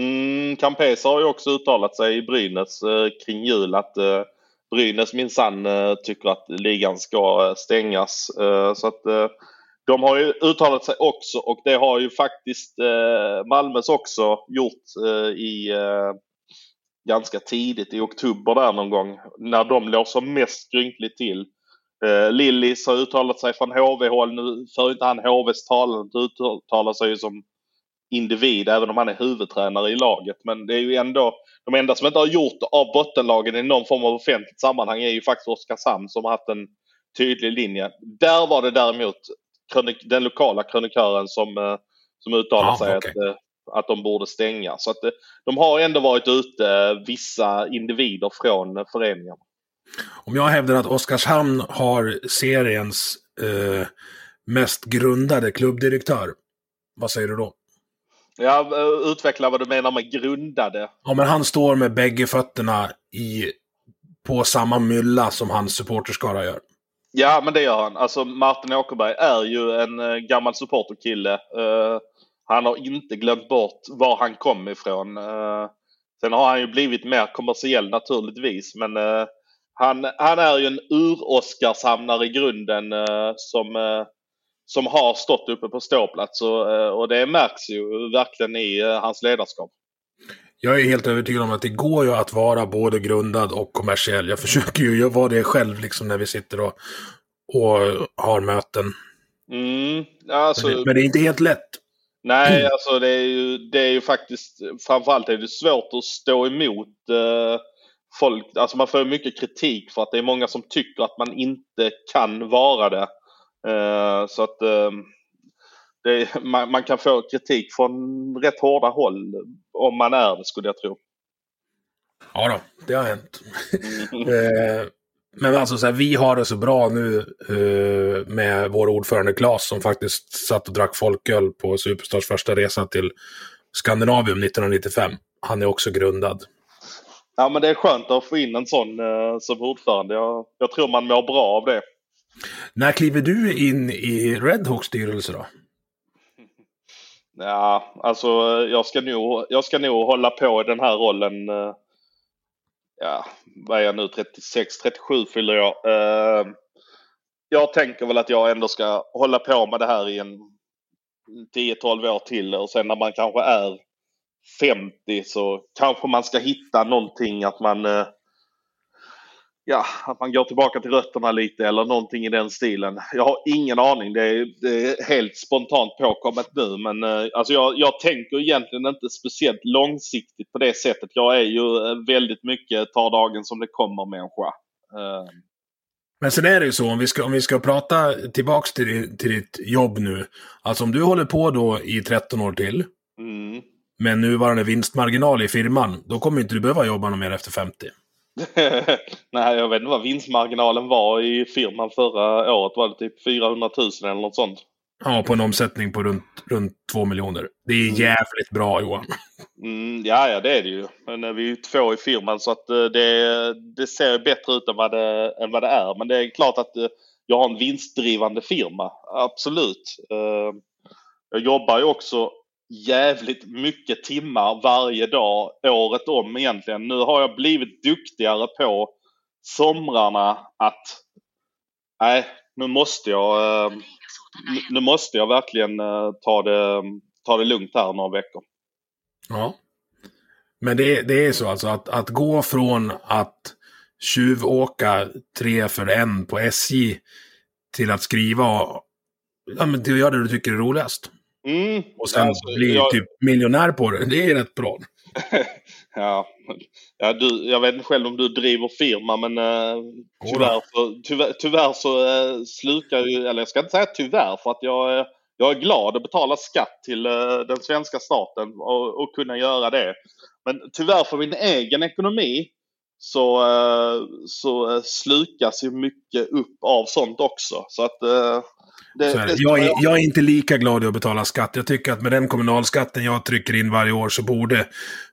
Mm, Campesa har ju också uttalat sig i Brynäs eh, kring jul att eh, Brynäs minsann eh, tycker att ligan ska eh, stängas. Eh, så att eh, de har ju uttalat sig också och det har ju faktiskt eh, Malmös också gjort eh, i eh, ganska tidigt i oktober där någon gång när de låg som mest skrynkligt till. Eh, Lillis har uttalat sig från HV-håll. Nu för inte han HVs talan uttalar sig som individ även om han är huvudtränare i laget. Men det är ju ändå de enda som inte har gjort av bottenlagen i någon form av offentligt sammanhang är ju faktiskt Oskarshamn som har haft en tydlig linje. Där var det däremot den lokala krönikören som, eh, som uttalade ah, sig okay. att, eh, att de borde stänga. Så att de har ändå varit ute, vissa individer från föreningen. Om jag hävdar att Oskarshamn har seriens eh, mest grundade klubbdirektör, vad säger du då? Ja, utveckla vad du menar med grundade. Ja, men han står med bägge fötterna i, på samma mylla som hans supporterskara gör. Ja, men det gör han. Alltså Martin Åkerberg är ju en gammal supporterkille. Uh, han har inte glömt bort var han kom ifrån. Uh, sen har han ju blivit mer kommersiell naturligtvis, men uh, han, han är ju en ur-Oskarshamnare i grunden uh, som, som har stått uppe på ståplats och, och det märks ju verkligen i hans ledarskap. Jag är helt övertygad om att det går ju att vara både grundad och kommersiell. Jag försöker ju vara det själv liksom när vi sitter och, och har möten. Mm, alltså... men, det, men, det, är inte helt lätt. Nej, alltså det är ju, det är ju faktiskt, framförallt är det svårt att stå emot eh, folk. Alltså man får mycket kritik för att det är många som tycker att man inte kan vara det. Eh, så att eh, det, man, man, kan få kritik från rätt hårda håll om man är det skulle jag tro. Ja då, det har hänt. Men alltså så här, vi har det så bra nu uh, med vår ordförande Claes som faktiskt satt och drack folköl på Superstars första resa till Skandinavium 1995. Han är också grundad. Ja men det är skönt att få in en sån uh, som ordförande. Jag, jag tror man mår bra av det. När kliver du in i Redhawks styrelse då? Ja, alltså jag ska nog, jag ska nog hålla på i den här rollen uh, ja, vad är jag nu, 36, 37 fyller jag. Eh, jag tänker väl att jag ändå ska hålla på med det här i en 10-12 år till och sen när man kanske är 50 så kanske man ska hitta någonting att man eh, ja, att man går tillbaka till rötterna lite eller någonting i den stilen. Jag har ingen aning. Det är, det är helt spontant påkommet nu. Men eh, alltså jag, jag tänker egentligen inte speciellt långsiktigt på det sättet. Jag är ju eh, väldigt mycket tar dagen som det kommer människa. Eh. Men sen är det ju så, om vi ska, om vi ska prata tillbaks till, till ditt jobb nu. Alltså om du håller på då i 13 år till. Mm. Med nuvarande vinstmarginal i firman. Då kommer inte du behöva jobba något mer efter 50. Nej, jag vet inte vad vinstmarginalen var i firman förra året. Var det typ 400 000 eller något sånt? Ja, på en omsättning på runt, runt 2 miljoner. Det är mm. jävligt bra Johan. Mm, ja, ja, det är det ju. Men eh, vi är ju två i firman så att eh, det, det ser bättre ut än vad det, än vad det är. Men det är klart att eh, jag har en vinstdrivande firma. Absolut. Jag jobbar ju också jävligt mycket timmar varje dag året om egentligen. Nu har jag blivit duktigare på somrarna att nej, nu måste jag, eh, nu måste jag verkligen eh, ta det, ta det lugnt här några veckor. Ja. Men det, det är så alltså att, att gå från att tjuvåka tre för en på SJ till att skriva, ja men till att göra det du tycker är roligast. Mm. Och sen alltså, bli jag... typ miljonär på det. Det är rätt bra. ja, ja du, jag vet inte själv om du driver firma men uh, tyvärr, så, tyvärr, tyvärr så uh, slukar ju, eller jag ska inte säga tyvärr för att jag, uh, jag är glad att betala skatt till uh, den svenska staten och, och, kunna göra det. Men tyvärr för min egen ekonomi så, så slukas ju mycket upp av sånt också. Så att det, det jag, är, jag, är, inte lika glad i att betala skatt. Jag tycker att med den kommunalskatten jag trycker in varje år så borde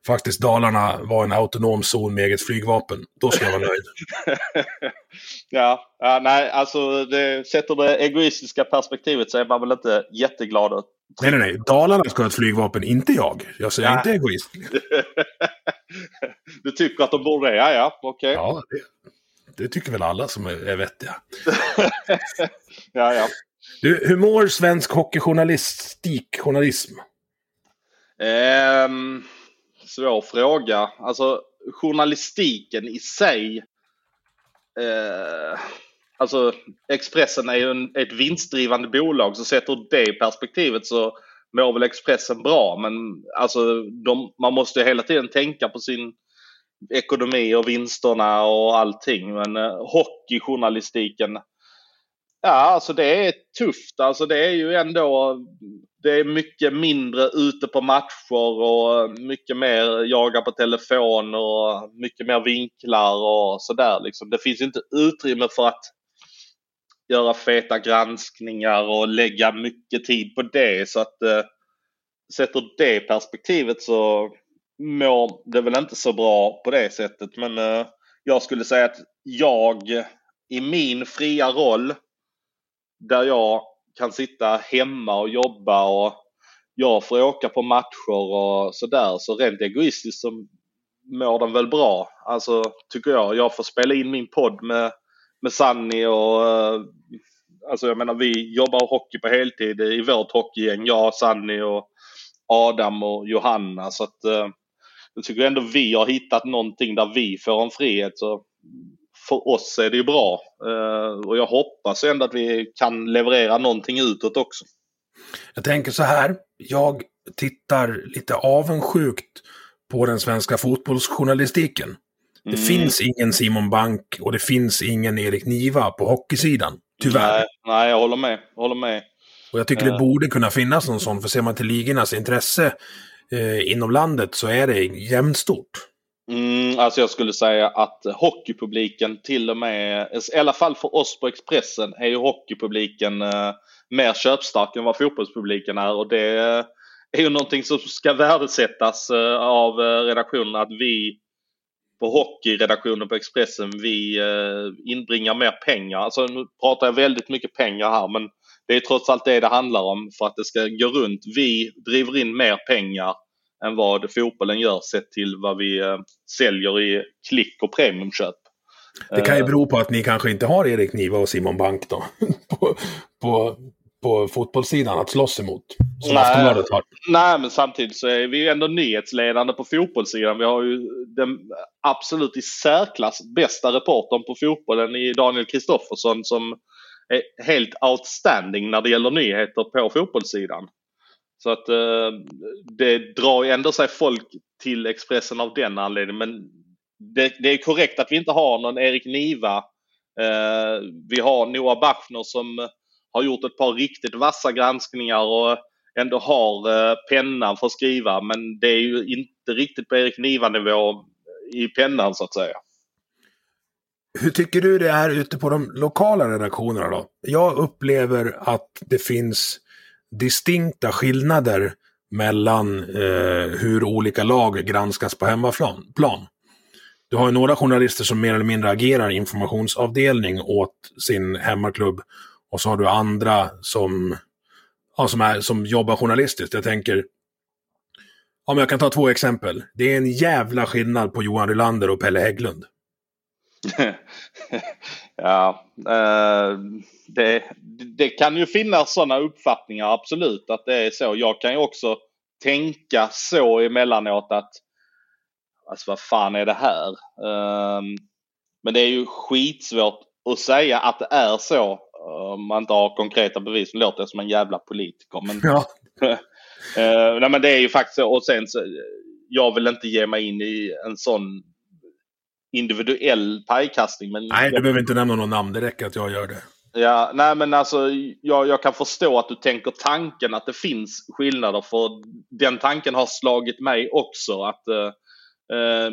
faktiskt Dalarna vara en autonom zon med eget flygvapen. Då ska jag vara nöjd. ja, ja, nej, alltså det, sätter det egoistiska perspektivet så är man väl inte jätteglad. Nej, nej, nej. Dalarna ska ha ett flygvapen, inte jag. Jag säger ja. inte egoist. du tycker att de borde det? Ja, ja, okej. Okay. Ja, det, det, tycker väl alla som är, är vettiga. ja, ja. Du, hur mår svensk hockeyjournalistik, journalism? Um, svår fråga. Alltså journalistiken i sig. Uh, alltså Expressen är ju en, ett vinstdrivande bolag så sett ur det perspektivet så mår väl Expressen bra. Men alltså de, man måste hela tiden tänka på sin ekonomi och vinsterna och allting. Men eh, hockeyjournalistiken Ja, alltså det är tufft. Alltså det är ju ändå det är mycket mindre ute på matcher och mycket mer jaga på telefon och mycket mer vinklar och sådär. Liksom. Det finns inte utrymme för att göra feta granskningar och lägga mycket tid på det. Så att eh, sett ur det perspektivet så mår det väl inte så bra på det sättet. Men eh, jag skulle säga att jag i min fria roll där jag kan sitta hemma och jobba och jag får åka på matcher och sådär. Så rent egoistiskt så mår den väl bra. Alltså tycker jag. Jag får spela in min podd med, med Sanni och eh, alltså jag menar vi jobbar hockey på heltid i vårt hockeygäng. Jag, Sanni och Adam och Johanna. Så att eh, jag tycker ändå vi har hittat någonting där vi får en frihet. Så för oss är det ju bra. Eh, och jag hoppas ändå att vi kan leverera någonting utåt också. Jag tänker så här. jag tittar lite avundsjukt på den svenska fotbollsjournalistiken. Det Mm. finns ingen Simon Bank och det finns ingen Erik Niva på hockeysidan. Tyvärr. Nej, nej, jag håller med. Jag håller med. Och jag tycker det Eh. borde kunna finnas någon sån, för ser man till ligornas intresse eh, inom landet så är det jämnstort. Mm, alltså jag skulle säga att hockeypubliken till och med, i alla fall för oss på Expressen, är ju hockeypubliken eh, mer köpstark än vad fotbollspubliken är. Och det är ju någonting som ska värdesättas eh, av eh, redaktionen att vi på hockeyredaktionen på Expressen, vi eh, inbringar mer pengar. Alltså nu pratar jag väldigt mycket pengar här men det är trots allt det det handlar om för att det ska gå runt. Vi driver in mer pengar än vad fotbollen gör sett till vad vi eh, säljer i klick och premiumköp. Det kan ju Eh, bero på att ni kanske inte har Erik Niva och Simon Bank då. på, på, på fotbollssidan att slåss emot. Som Nej. Aftonbladet har. Nej, men samtidigt så är vi ju ändå nyhetsledande på fotbollssidan. Vi har ju den absolut i särklass bästa reportern på fotbollen i Daniel Kristoffersson som är helt outstanding när det gäller nyheter på fotbollssidan. Så att eh, det drar ju ändå sig folk till Expressen av den anledningen. Men det, det är korrekt att vi inte har någon Erik Niva. Eh, vi har Noah Bachner som har gjort ett par riktigt vassa granskningar och ändå har eh, pennan för att skriva. Men det är ju inte riktigt på Erik Niva-nivå i pennan så att säga. Hur tycker du det är ute på de lokala redaktionerna då? Jag upplever att det finns distinkta skillnader mellan eh, hur olika lag granskas på hemmaplan. Plan. Du har ju några journalister som mer eller mindre agerar informationsavdelning åt sin hemmaklubb. Och så har du andra som, ja, som, är, som jobbar journalistiskt. Jag tänker, om jag kan ta två exempel. Det är en jävla skillnad på Johan Rylander och Pelle Hägglund. ja, eh, det, det kan ju finnas sådana uppfattningar absolut att det är så. Jag kan ju också tänka så emellanåt att alltså vad fan är det här? Eh, men det är ju skitsvårt att säga att det är så om man inte har konkreta bevis. Nu låter jag som en jävla politiker. Men, Ja. Eh, nej, men det är ju faktiskt så. Och sen så, jag vill inte ge mig in i en sån individuell pajkastning. Men Nej, du behöver inte nämna någon namn. Det räcker att jag gör det. Ja, nej men alltså jag, jag kan förstå att du tänker tanken att det finns skillnader för den tanken har slagit mig också. Att eh,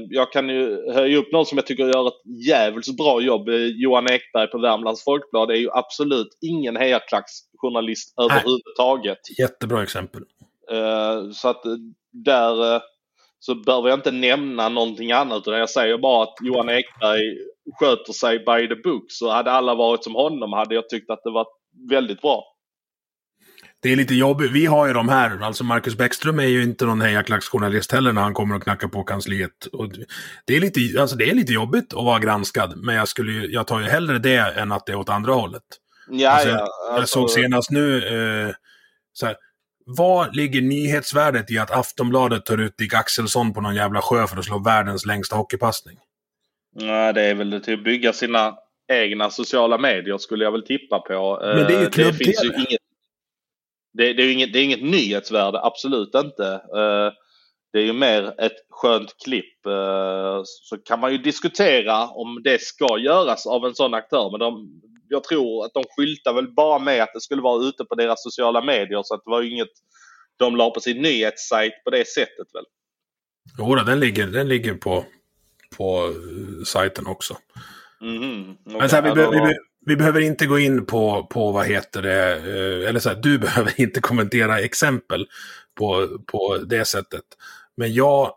Jag kan ju höja upp någon som jag tycker gör ett jävligt bra jobb. Eh, Johan Ekberg på Värmlands Folkblad är ju absolut ingen hejarklacksjournalist överhuvudtaget. Jättebra exempel. Eh, så att eh, där eh, så behöver jag inte nämna någonting annat utan jag säger bara att Johan Ekberg sköter sig by the book. Så hade alla varit som honom hade jag tyckt att det var väldigt bra. Det är lite jobbigt. Vi har ju de här. Alltså Marcus Bäckström är ju inte någon hejarklacksjournalist heller när han kommer och knackar på kansliet. Och det, är lite, alltså det är lite jobbigt att vara granskad. Men jag, skulle, ju- jag tar ju hellre det än att det är åt andra hållet. Ja, Alltså, ja, Jag alltså, såg senast nu, eh, så här, vad ligger nyhetsvärdet i att Aftonbladet tar ut Dick Axelsson på någon jävla sjö för att slå världens längsta hockeypassning? Nej, det är väl till att bygga sina egna sociala medier skulle jag väl tippa på. Men det är ju Eh, klubb-TV. Det, det, är inget, det är inget nyhetsvärde, absolut inte. Eh, Det är ju mer ett skönt klipp. Eh, Så kan man ju diskutera om det ska göras av en sån aktör. Men de, jag tror att de skyltar väl bara med att det skulle vara ute på deras sociala medier. Så att det var ju inget de la på sin nyhetssajt på det sättet väl. Jo, den ligger, den ligger på, på eh, sajten också. Mhm. Men så här, vi, be, vi, be, vi behöver inte gå in på, på vad heter det, eh, eller så här, du behöver inte kommentera exempel på, på det sättet. Men jag...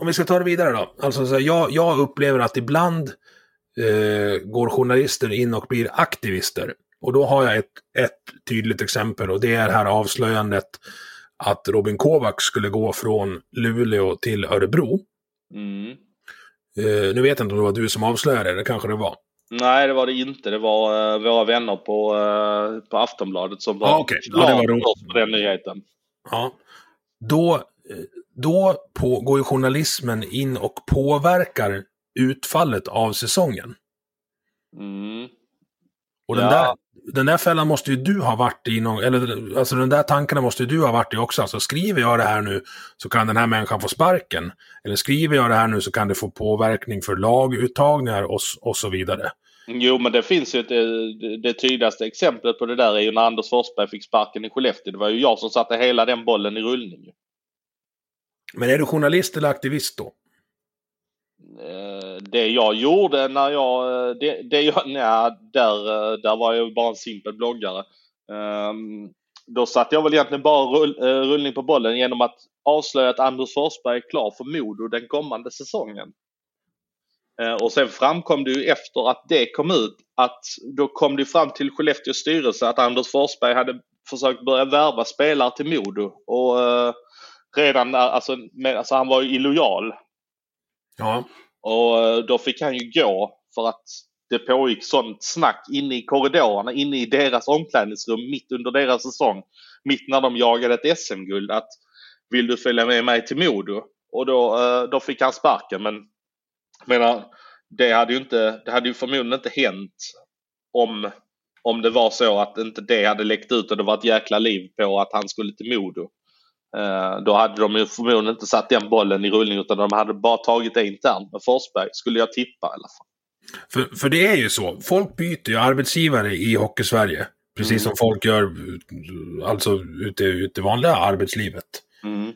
Om vi ska ta det vidare då. Alltså, så här, jag, jag upplever att ibland eh, går journalister in och blir aktivister. Och då har jag ett, ett tydligt exempel och det är det här avslöjandet att Robin Kovacs skulle gå från Luleå till Örebro. Mm. Eh, nu vet jag inte om det var du som avslöjade det, kanske det var. Nej, det var det inte. Det var uh, våra vänner på, uh, på Aftonbladet som var Ah, okej. Ja, det var på den nyheten. Ja. Då, då på, går ju journalismen in och påverkar utfallet av säsongen. Mm. Och den, Ja. där, den där fällan måste ju du ha varit i någon, eller alltså den där tankarna måste ju du ha varit i också. Alltså skriver jag det här nu så kan den här människan få sparken. Eller skriver jag det här nu så kan det få påverkning för laguttagningar och, och så vidare. Jo, men det finns ju ett, det, det tydligaste exemplet på det där är ju när Anders Forsberg fick sparken i Skellefteå. Det var ju jag som satte hela den bollen i rullning. Men är du journalist eller aktivist då? Eh, det jag gjorde när jag... Eh, det, det jag, nej, där, eh, där var jag bara en simpel bloggare. Ehm, då satte jag väl egentligen bara rull, rullning på bollen genom att avslöja att Anders Forsberg är klar för Modo den kommande säsongen. Och sen framkom det ju efter att det kom ut att då kom det fram till Skellefteås styrelse att Anders Forsberg hade försökt börja värva spelare till Modo. Och redan där, alltså, med, alltså han var ju illojal. Ja. Och eh, då fick han ju gå för att det pågick sånt snack inne i korridorerna, inne i deras omklädningsrum mitt under deras säsong. Mitt när de jagade ett SM-guld att vill du följa med mig till Modo? Och då, eh, då fick han sparken men menar, det hade ju inte, det hade ju förmodligen inte hänt om, om det var så att inte det hade läckt ut och det var ett jäkla liv på att han skulle till Modo. Eh, då hade de ju förmodligen inte satt den bollen i rullning utan de hade bara tagit det internt med Forsberg, skulle jag tippa i alla fall. För, för det är ju så, folk byter ju arbetsgivare i Hockeysverige. Precis mm. som folk gör alltså ute i det vanliga arbetslivet. Mm.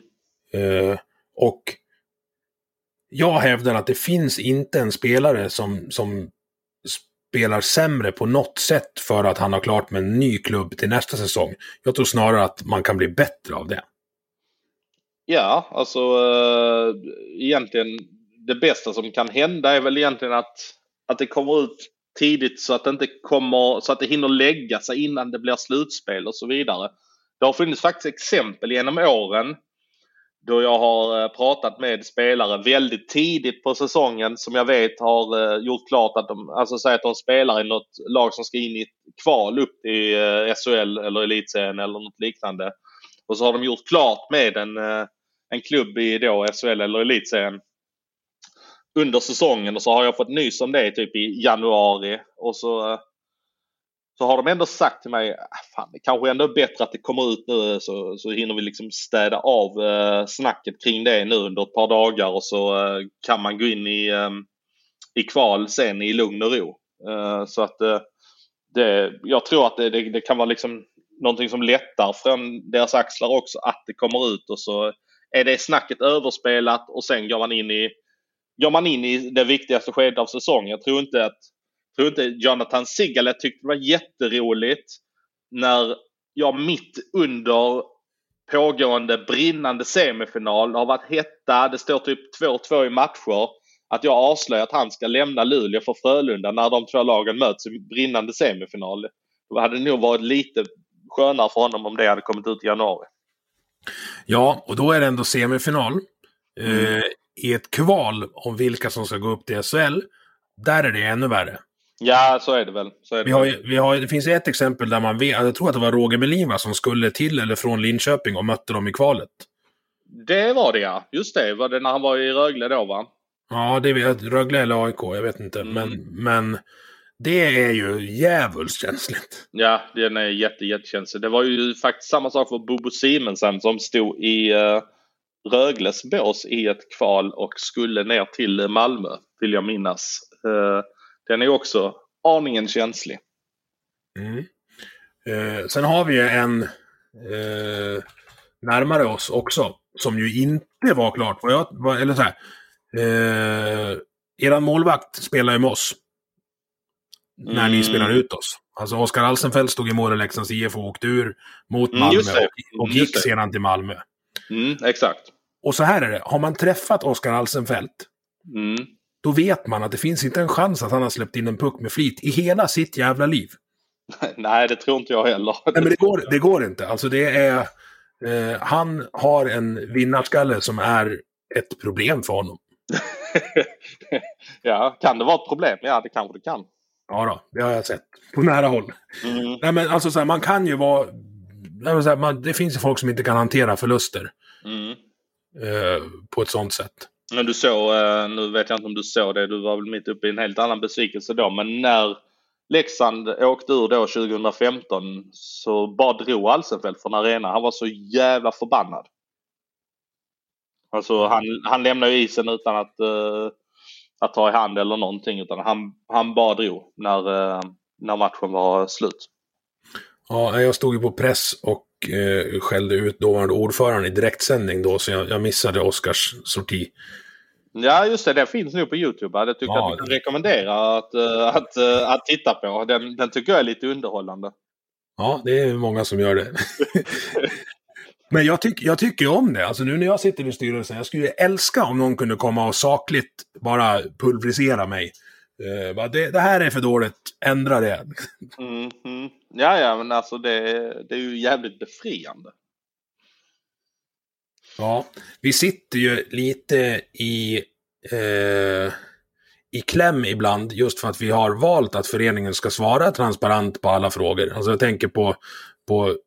Uh, och jag hävdar att det finns inte en spelare som, som spelar sämre på något sätt för att han har klart med en ny klubb till nästa säsong. Jag tror snarare att man kan bli bättre av det. Ja, alltså äh, egentligen det bästa som kan hända är väl egentligen att, att det kommer ut tidigt så att det inte kommer, så att det hinner lägga sig innan det blir slutspel och så vidare. Det har funnits faktiskt exempel genom åren då jag har eh, pratat med spelare väldigt tidigt på säsongen som jag vet har eh, gjort klart att de, alltså säg att de spelar i något lag som ska in i ett kval upp i SHL eller elitserien eller något liknande. Och så har de gjort klart med en, eh, en klubb i då SHL eller elitserien under säsongen. Och så har jag fått nys om det typ i januari. Och så eh, så har de ändå sagt till mig, ah, fan det kanske ändå är bättre att det kommer ut nu eh, så, så hinner vi liksom städa av snacket kring det nu under ett par dagar. Och så kan man gå in i, ehm, i kval sen i lugn och ro. Så att det, jag tror att det, det, det, kan vara liksom någonting som lättar från deras axlar också att det kommer ut och så är det snacket överspelat och sen går man in i, går man in i det viktigaste skedet av säsongen. Jag tror inte att tror inte Jonathan Sigalet tyckte det var jätteroligt när jag mitt under pågående brinnande semifinal, det har varit hetta, det står typ 2-2 i matcher, att jag avslöjar att han ska lämna Luleå för Frölunda när de två lagen möts i brinnande semifinal. Det hade nog varit lite skönare för honom om det hade kommit ut i januari. Ja, och då är det ändå semifinal. Mm. Eh, I ett kval om vilka som ska gå upp till SHL, där är det ännu värre. Ja, så är det väl. Är det, vi har, vi har, det finns ett exempel där man vet, jag tror att det var Roger Melin som skulle till eller från Linköping och mötte dem i kvalet. Det var det ja, just det. Var det när han var i Rögle då va? Ja, det vet Rögle eller AIK, jag vet inte. Mm. Men, men det är ju djävulskt känsligt. Ja, den är jätte, jättekänslig. Det var ju faktiskt samma sak för Bobo Simensen som stod i uh, Rögles bås i ett kval och skulle ner till Malmö, vill jag minnas. Uh, den är också aningen känslig. Mm. Uh, sen har vi ju en uh, närmare oss också, som ju inte var klart. Vad jag, eller så här, uh, eran målvakt spelar ju med oss när ni spelar mm. ut oss. Alltså Oskar Alsenfelt stod i mål i Leksands IF och åkte ur mot mm, Malmö mm, och, och gick sedan till Malmö. Mm, exakt. Och så här är det, har man träffat Oskar Alsenfelt, mm. då vet man att det finns inte en chans att han har släppt in en puck med flit i hela sitt jävla liv. Nej, det tror inte jag heller. Nej, men det går, det går inte. Alltså det är... Eh, han har en vinnarskalle som är ett problem för honom. ja, kan det vara ett problem? Ja, det kanske det kan. Ja då, det har jag sett. På nära håll. Mm. Nej, men alltså så här, man kan ju vara... Nej, så här, man, det finns ju folk som inte kan hantera förluster. Mm. Eh, på ett sånt sätt. Men du såg, eh, nu vet jag inte om du såg det, du var väl mitt uppe i en helt annan besvikelse då, men när Leksand åkte ur då 2015 så bara drog Alsenfelt från arenan. Han var så jävla förbannad. Alltså han, han lämnade isen utan att, uh, att ta i hand eller någonting utan han, han bara drog när, uh, när matchen var slut. Ja, jag stod ju på press och eh, skällde ut dåvarande ordförande i direktsändning då, så jag, jag missade Oskars sorti. Ja, just det. Den finns nu på Youtube. Det tycker ja, jag att vi kan rekommendera att, att, att, att, titta på. Den, den tycker jag är lite underhållande. Ja, det är många som gör det. Men jag, tyck, jag tycker om det. Alltså nu när jag sitter i styrelsen, jag skulle älska om någon kunde komma och sakligt bara pulverisera mig. Uh, det, det, här är för dåligt, ändra det. Mm, mm. Ja, ja, men alltså det, det är ju jävligt befriande. Ja, vi sitter ju lite i, eh, i kläm ibland just för att vi har valt att föreningen ska svara transparent på alla frågor. Alltså jag tänker på, på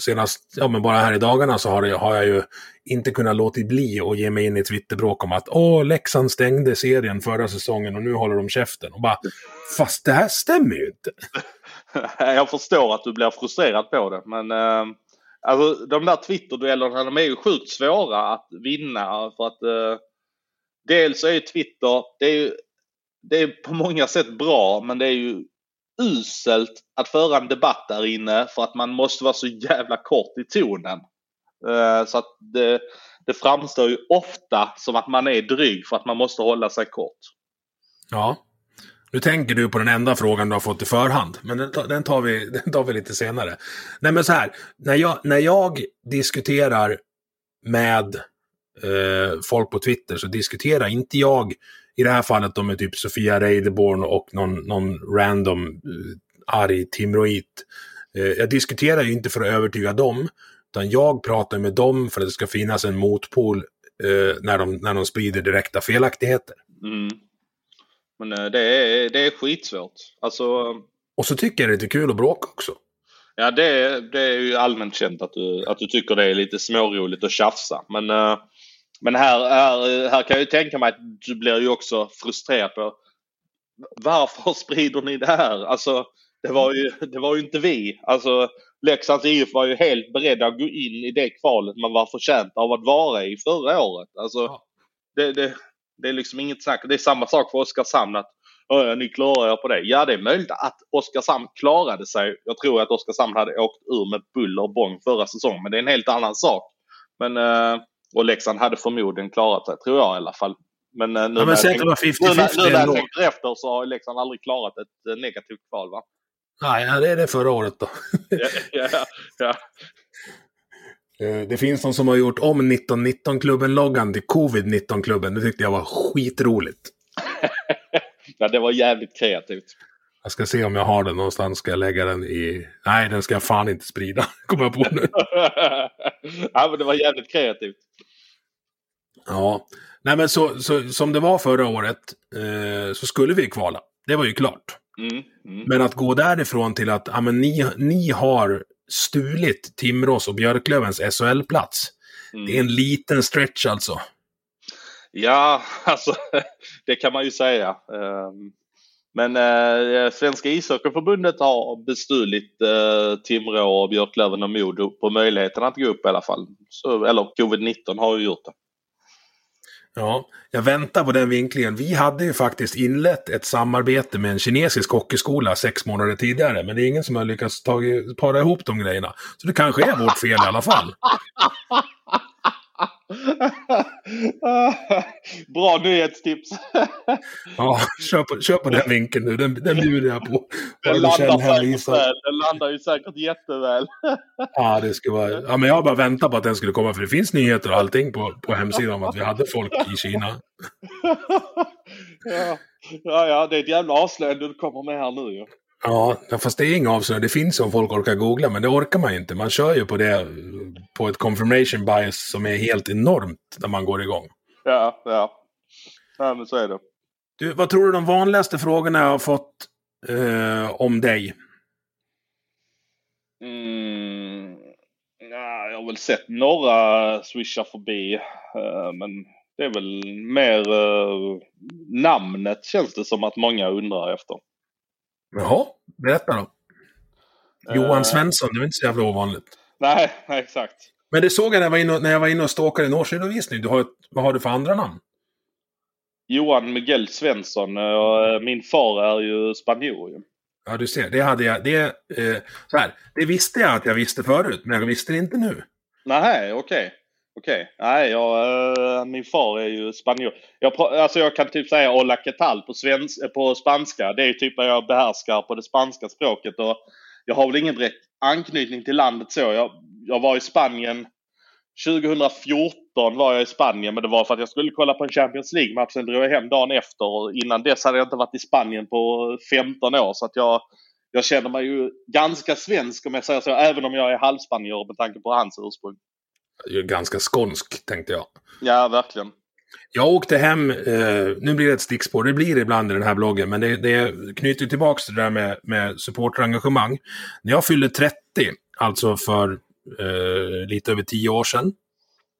senast, ja men bara här i dagarna så har, det, har jag ju inte kunnat låta bli att ge mig in i Twitterbråk om att åh, Leksand stängde serien förra säsongen och nu håller de käften. Och bara, fast det här stämmer ju inte. jag förstår att du blir frustrerad på det, men eh, alltså, de där Twitter-duellerna de är ju sjukt svåra att vinna för att eh, dels är ju Twitter, det är ju det är på många sätt bra, men det är ju uselt att föra en debatt där inne för att man måste vara så jävla kort i tonen. Eh, så att det, det framstår ju ofta som att man är dryg för att man måste hålla sig kort. Ja. Nu tänker du på den enda frågan du har fått i förhand, men den, den, tar, vi, den tar vi lite senare. Nej men så här, när jag, när jag diskuterar med eh, folk på Twitter så diskuterar inte jag i det här fallet då med typ Sofia Reideborn och någon, någon random uh, arg timroit. Uh, jag diskuterar ju inte för att övertyga dem, utan jag pratar med dem för att det ska finnas en motpol uh, när, de, när de sprider direkta felaktigheter. Mm. Men det är, det är skitsvårt. Alltså... Och så tycker jag det är lite kul att bråka också. Ja, det är, det är ju allmänt känt att du, att du tycker det är lite småroligt att tjafsa. Men uh, men här, här, här kan jag ju tänka mig att du blir ju också frustrerad på varför sprider ni det här? Alltså, det var ju, det var ju inte vi. Alltså, Leksands IF var ju helt beredda att gå in i det kvalet man var förtjänt av att vara i förra året. Alltså, ja. det, det, det är liksom inget snack. Det är samma sak för Oskarshamn. Att, ni klarar er på det. Ja, det är möjligt att Oskarshamn klarade sig. Jag tror att Oskarshamn hade åkt ur med buller och bång förra säsongen, men det är en helt annan sak. Men uh, och Leksand hade förmodligen klarat sig, tror jag i alla fall. Men eh, nu, ja, men när, jag tänkte, 50 nu, när, nu när jag tänker efter så har Leksand aldrig klarat ett eh, negativt kval va? Nej, det är det förra året då. ja, ja, ja. Eh, det finns de som har gjort om 1919-klubben-loggan till Covid-19-klubben. Det tyckte jag var skitroligt. ja, det var jävligt kreativt. Jag ska se om jag har den någonstans. Ska jag lägga den i... Nej, den ska jag fan inte sprida. Kommer jag på nu. ja, men det var jävligt kreativt. Ja. Nej, men så, så som det var förra året eh, så skulle vi kvala. Det var ju klart. Mm, mm. Men att gå därifrån till att ja, men ni, ni har stulit Timrås och Björklövens SHL-plats. Mm. Det är en liten stretch alltså. Ja, alltså det kan man ju säga. Um, men eh, Svenska ishockeyförbundet har bestulit eh, Timrå, Björklöven och Modo på möjligheten att gå upp i alla fall. Så, eller covid-19 har ju gjort det. Ja, jag väntar på den vinklingen. Vi hade ju faktiskt inlett ett samarbete med en kinesisk hockeyskola sex månader tidigare, men det är ingen som har lyckats ta, para ihop de grejerna. Så det kanske är vårt fel i alla fall. Bra nyhetstips. ja, kör på, kör på den vinkeln nu. Den, den bjuder jag på. Den landar, säkert väl. den landar ju säkert jätteväl. ja, det ska vara... Ja, men jag bara väntat på att den skulle komma. För det finns nyheter och allting på, på hemsidan om att vi hade folk i Kina. ja. ja, ja, det är ett jävla avslöjande du kommer med här nu ju. Ja. Ja, fast det är inga avslöjanden. Det finns om folk orkar googla, men det orkar man inte. Man kör ju på det på ett confirmation bias som är helt enormt när man går igång. Ja, ja. Ja, men så är det. Du, vad tror du de vanligaste frågorna jag har fått eh, om dig? Mm, ja, jag har väl sett några swisha förbi, eh, men det är väl mer eh, namnet känns det som att många undrar efter. Jaha, berätta då. Johan Svensson, det är inte så jävla ovanligt. Nej, nej exakt. Men det såg jag när jag var inne och, när jag var inne och stalkade en årsredovisning. Du har, ett- vad har du för andra namn? Johan Miguel Svensson. Och eh, min far är ju spanjor. Ja, du ser. Det hade jag... Det, eh, så här, det visste jag att jag visste förut, men jag visste det inte nu. Nej, okej. Okej. Nej, jag, eh, min far är ju spanjor. Jag, alltså jag kan typ säga hola que tal på, på spanska. Det är typ vad jag behärskar på det spanska språket. Och jag har väl ingen direkt anknytning till landet så. Jag, jag var i Spanien 2014 var jag i Spanien men det var för att jag skulle kolla på en Champions League-match. Sen drog jag hem dagen efter och innan dess hade jag inte varit i Spanien på 15 år. Så att jag, jag känner mig ju ganska svensk om jag säger så. Även om jag är halvspanjor med tanke på hans ursprung. Ganska skånsk, tänkte jag. Ja, verkligen. Jag åkte hem, eh, nu blir det ett stickspår, det blir det ibland i den här bloggen, men det, det knyter tillbaka till det där med, med supporterengagemang. När jag fyllde 30, alltså för eh, lite över 10 år sedan,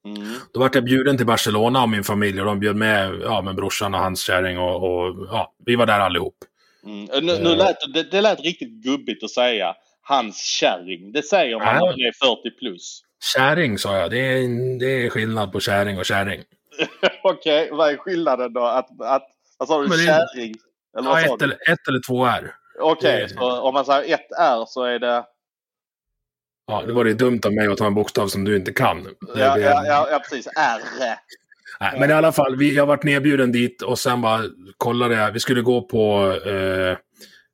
Mm. då vart jag bjuden till Barcelona av min familj och de bjöd med, ja, med brorsan och hans kärring och, och ja, vi var där allihop. Mm. Nu, nu Eh. lät, det, det lät riktigt gubbigt att säga hans kärring. Det säger man när man är 40 plus. Kärring sa jag, det är, det är skillnad på kärring och kärring. Okej, vad är skillnaden då? Att, att, vad sa du? Men det- Kärring? Eller Ja, ett eller, ett eller två är. Okej, det- så om man säger ett R så är det... Ja, det var det dumt av mig att ta en bokstav som du inte kan. Det Ja, blev- ja, ja, ja precis. R. Nej, men i alla fall, vi, jag varit nedbjuden dit och sen bara kollade jag. Vi skulle gå på eh,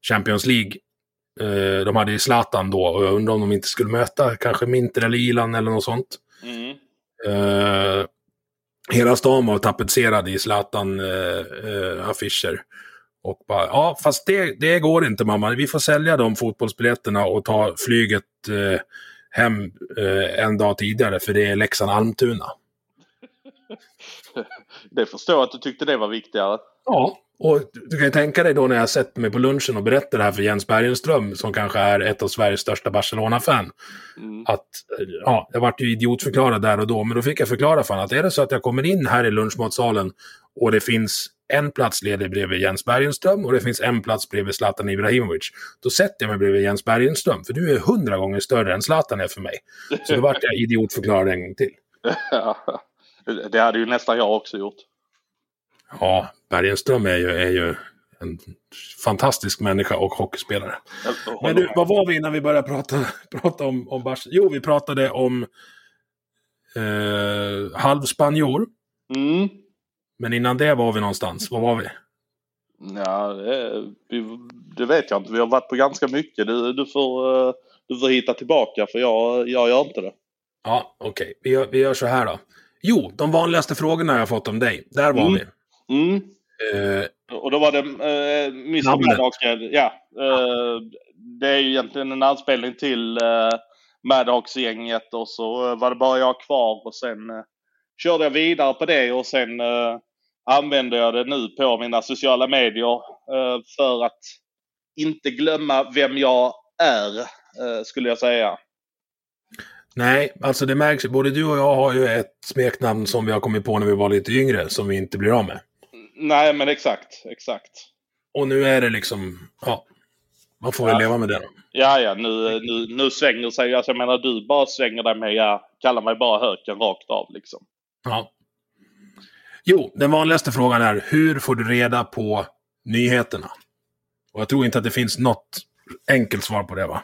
Champions League. Eh, de hade ju Zlatan då och jag undrar om de inte skulle möta kanske Minter eller Ilan eller något sånt. Mm. Eh, hela stan var tapetserad i Zlatan-affischer. och bara, ja, fast det, det går inte mamma. Vi får sälja de fotbollsbiljetterna och ta flyget eh, hem eh, en dag tidigare för det är Leksand-Almtuna. Det förstår jag att du tyckte det var viktigare. Ja, och du kan ju tänka dig då när jag sätter mig på lunchen och berättar det här för Jens Bergenström, som kanske är ett av Sveriges största Barcelona-fan, Mm. att ja, jag vart ju idiotförklarad där och då, men då fick jag förklara för honom att är det så att jag kommer in här i lunchmatsalen och det finns en plats ledig bredvid Jens Bergenström och det finns en plats bredvid Zlatan Ibrahimovic, då sätter jag mig bredvid Jens Bergenström, för du är hundra gånger större än Zlatan är för mig. Så då vart jag idiotförklarad en gång till. det hade ju nästan jag också gjort. Ja, Bergenström är ju, är ju en fantastisk människa och hockeyspelare. Men du, vad var vi innan vi började prata, prata om, om Bars? Jo, vi pratade om eh, halvspanjor. Mm. Men innan det var vi någonstans. Var var vi? Ja, det, vi, det vet jag inte. Vi har varit på ganska mycket. Du, du, får, eh, du får hitta tillbaka för jag, jag gör inte det. Ja, okej. Vi, gör, vi gör så här då. Jo, de vanligaste frågorna jag har fått om dig. Där var Mm. vi. Mm. Eh, Och då var det uh, Mr. Maddox. Ja. eh, det är ju egentligen en anspelning till uh, Maddox-gänget och så eh, var det bara jag kvar och sen eh, körde jag vidare på det och sen uh, använder jag det nu på mina sociala medier eh, för att inte glömma vem jag är, eh, skulle jag säga. nej, alltså det märks ju. Både du och jag har ju ett smeknamn som vi har kommit på när vi var lite yngre, som vi inte blir av med. Nej, men exakt, exakt. Och nu är det liksom, ja, man får väl Ja. leva med det. Ja, ja, nu, nu, nu svänger sig, alltså jag menar du bara svänger dig med, ja, kalla mig bara höken rakt av liksom. Ja. Jo, den vanligaste frågan är hur får du reda på nyheterna? Och jag tror inte att det finns något enkelt svar på det va?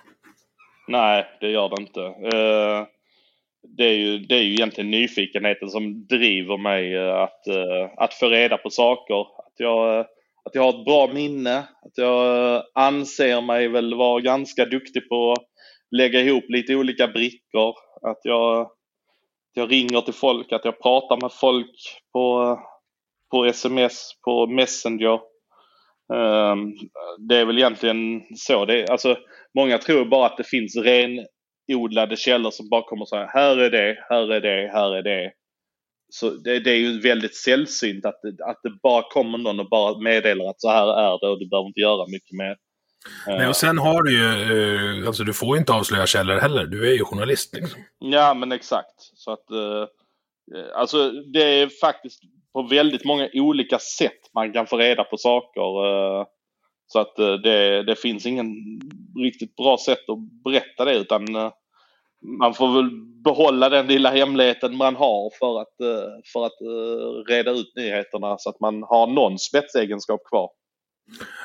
Nej, det gör det inte. Eh, det, är ju, det är ju egentligen nyfikenheten som driver mig eh, att, eh, att få reda på saker. Att jag, eh, att jag har ett bra minne. Att jag anser mig väl vara ganska duktig på att lägga ihop lite olika brickor. Att jag, att jag ringer till folk, att jag pratar med folk på, på sms, på Messenger. Ehm, det är väl egentligen så. Det är, alltså, många tror bara att det finns ren renodlade källor som bara kommer säga här är det, här är det, här är det. Så det, det är ju väldigt sällsynt att det, att det bara kommer någon och bara meddelar att så här är det och du behöver inte göra mycket mer. Nej, och sen har du ju, eh, alltså du får inte avslöja källor heller. Du är ju journalist liksom. Ja, men exakt. Så att, eh, eh, alltså det är faktiskt på väldigt många olika sätt man kan få reda på saker. Så att eh, det, det finns ingen riktigt bra sätt att berätta det utan eh, man får väl behålla den lilla hemligheten man har för att, eh, för att reda ut nyheterna så att man har någon spetsegenskap kvar.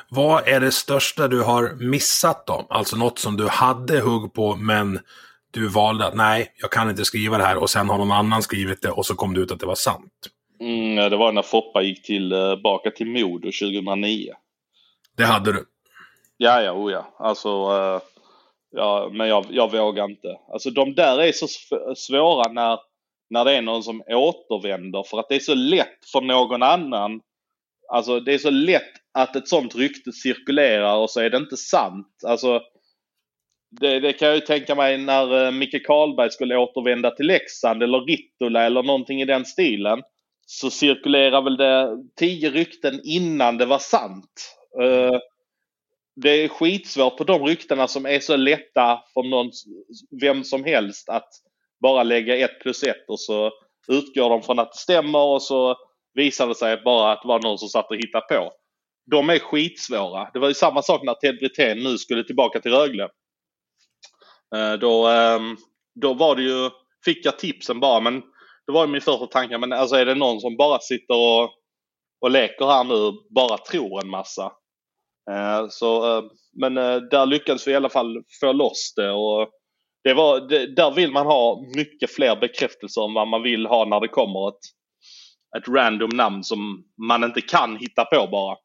Vad är det största du har missat då? Alltså något som du hade hugg på men du valde att nej, jag kan inte skriva det här och sen har någon annan skrivit det och så kom det ut att det var sant. Mm, det var när Foppa gick tillbaka till Modo 2009. Det hade du? Ja, ja, oh ja. Alltså, uh, ja, men jag, jag vågar inte. Alltså de där är så svåra när, när det är någon som återvänder för att det är så lätt för någon annan. Alltså det är så lätt att ett sånt rykte cirkulerar och så är det inte sant. Alltså det, det kan jag ju tänka mig när uh, Micke Karlberg skulle återvända till Leksand eller Rittola eller någonting i den stilen. Så cirkulerar väl det tio rykten innan det var sant. Eh, det är skitsvårt på de ryktena som är så lätta för någon, vem som helst att bara lägga ett plus ett och så utgår de från att det stämmer och så visar det sig bara att det var någon som satt och hittade på. De är skitsvåra. Det var ju samma sak när Ted Brithén nu skulle tillbaka till Rögle. Eh, då, ehm, då var det ju, fick jag tipsen bara men det var ju min första tanke, men alltså är det någon som bara sitter och, och leker här nu, bara tror en massa. Eh, så, eh, men eh, där lyckades vi i alla fall få loss det. Och det var, det, där vill man ha mycket fler bekräftelser än vad man vill ha när det kommer ett, ett random namn som man inte kan hitta på bara.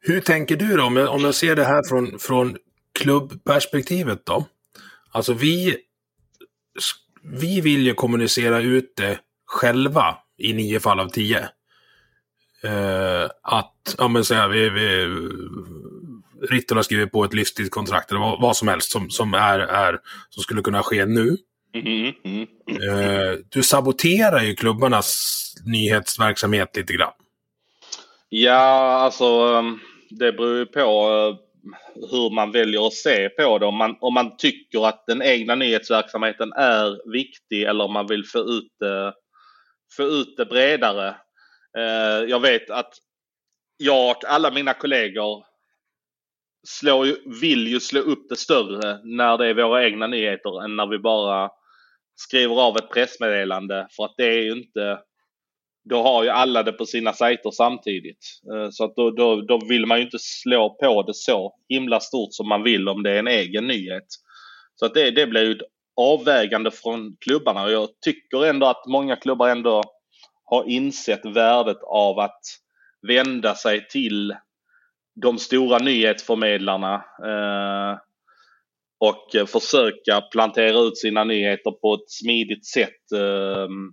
Hur tänker du då, om jag, om jag ser det här från, från klubbperspektivet då? Alltså vi, vi vill ju kommunicera ut det själva i nio fall av tio. Eh, att, ja men säga, vi, vi, har skriver på ett livstidskontrakt eller vad, vad, som helst som, som, är, är, som skulle kunna ske nu. Mm, mm, du saboterar ju klubbarnas nyhetsverksamhet lite grann. Ja, alltså ehm, det beror ju på eh, hur man väljer att se på det. Om man, om man tycker att den egna nyhetsverksamheten är viktig eller om man vill få ut det, få ut det bredare Eh, jag vet att jag och alla mina kollegor slår, vill ju slå upp det större när det är våra egna nyheter än när vi bara skriver av ett pressmeddelande. För att det är ju inte... Då har ju alla det på sina sajter samtidigt. Eh, så att då, då, då vill man ju inte slå på det så himla stort som man vill om det är en egen nyhet. Så att det, det blir ju ett avvägande från klubbarna och jag tycker ändå att många klubbar ändå har insett värdet av att vända sig till de stora nyhetsförmedlarna eh, och försöka plantera ut sina nyheter på ett smidigt sätt. Ehm,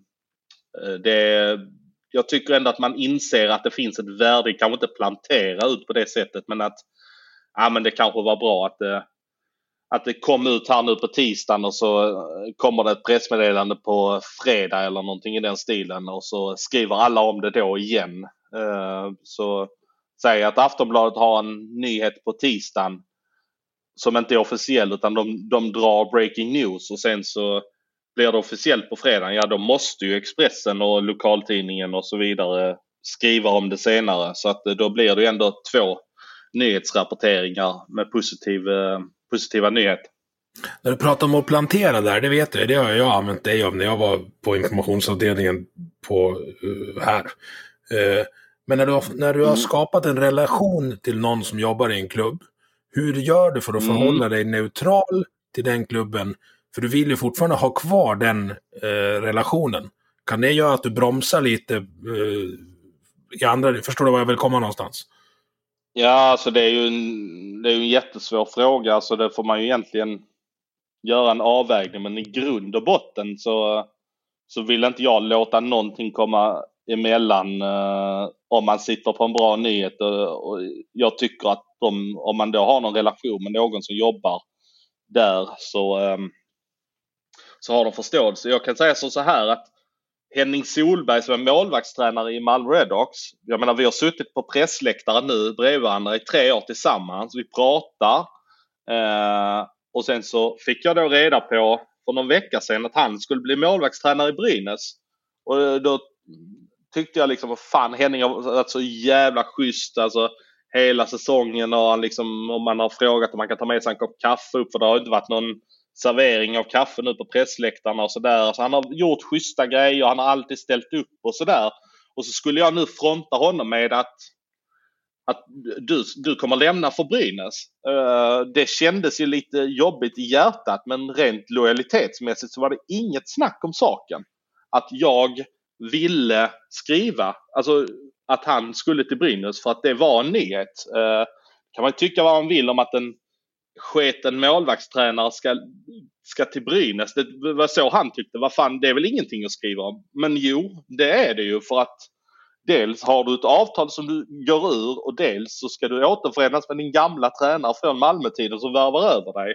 eh, det, jag tycker ändå att man inser att det finns ett värde, kanske inte plantera ut på det sättet men att ja, men det kanske var bra att det att det kom ut här nu på tisdagen och så eh, kommer det ett pressmeddelande på fredag eller någonting i den stilen och så skriver alla om det då igen. Eh, så säg att Aftonbladet har en nyhet på tisdagen som inte är officiell utan de, de drar breaking news och sen så blir det officiellt på fredagen, ja då måste ju Expressen och lokaltidningen och så vidare skriva om det senare. Så att eh, då blir det ändå två nyhetsrapporteringar med positiv positiva nyhet. När du pratar om att plantera där, det vet jag, det har jag använt dig av när jag var på informationsavdelningen på, uh, här. Uh, men när du, har, när du har mm. skapat en relation till någon som jobbar i en klubb, hur gör du för att mm. förhålla dig neutral till den klubben? För du vill ju fortfarande ha kvar den uh, relationen. Kan det göra att du bromsar lite i andra... Förstår du var jag vill komma någonstans? Ja, alltså det är ju en, det är en jättesvår fråga. Alltså det får man ju egentligen göra en avvägning. Men i grund och botten så, så vill inte jag låta någonting komma emellan eh, om man sitter på en bra nyhet. Och, och jag tycker att de, om man då har någon relation med någon som jobbar där så, eh, så har de förståelse. Jag kan säga så, så här att Henning Solberg som är målvaktstränare i Malmö Redhawks. Jag menar vi har suttit på pressläktaren nu bredvid varandra i tre år tillsammans. Vi pratar. Eh, och sen så fick jag då reda på för någon vecka sedan att han skulle bli målvaktstränare i Brynäs. Och eh, då tyckte jag liksom, vad fan Henning har varit så jävla schysst. Alltså, hela säsongen och han liksom, om man har frågat om man kan ta med sig en kopp kaffe upp för det har inte varit någon servering av kaffe nu på pressläktarna och sådär. Så han har gjort schyssta grejer, han har alltid ställt upp och sådär. Och så skulle jag nu fronta honom med att, att du, du kommer lämna för Brynäs. Eh, det kändes ju lite jobbigt i hjärtat men rent lojalitetsmässigt så var det inget snack om saken. Att jag ville skriva, alltså att han skulle till Brynäs för att det var en nyhet. Eh, kan man tycka vad man vill om att en sketen målvaktstränare ska, ska till Brynäs. Det var så han tyckte. Vad fan, det är väl ingenting att skriva om. Men jo, det är det ju för att dels har du ett avtal som du går ur och dels så ska du återförenas med din gamla tränare från Malmötiden som värvar över dig.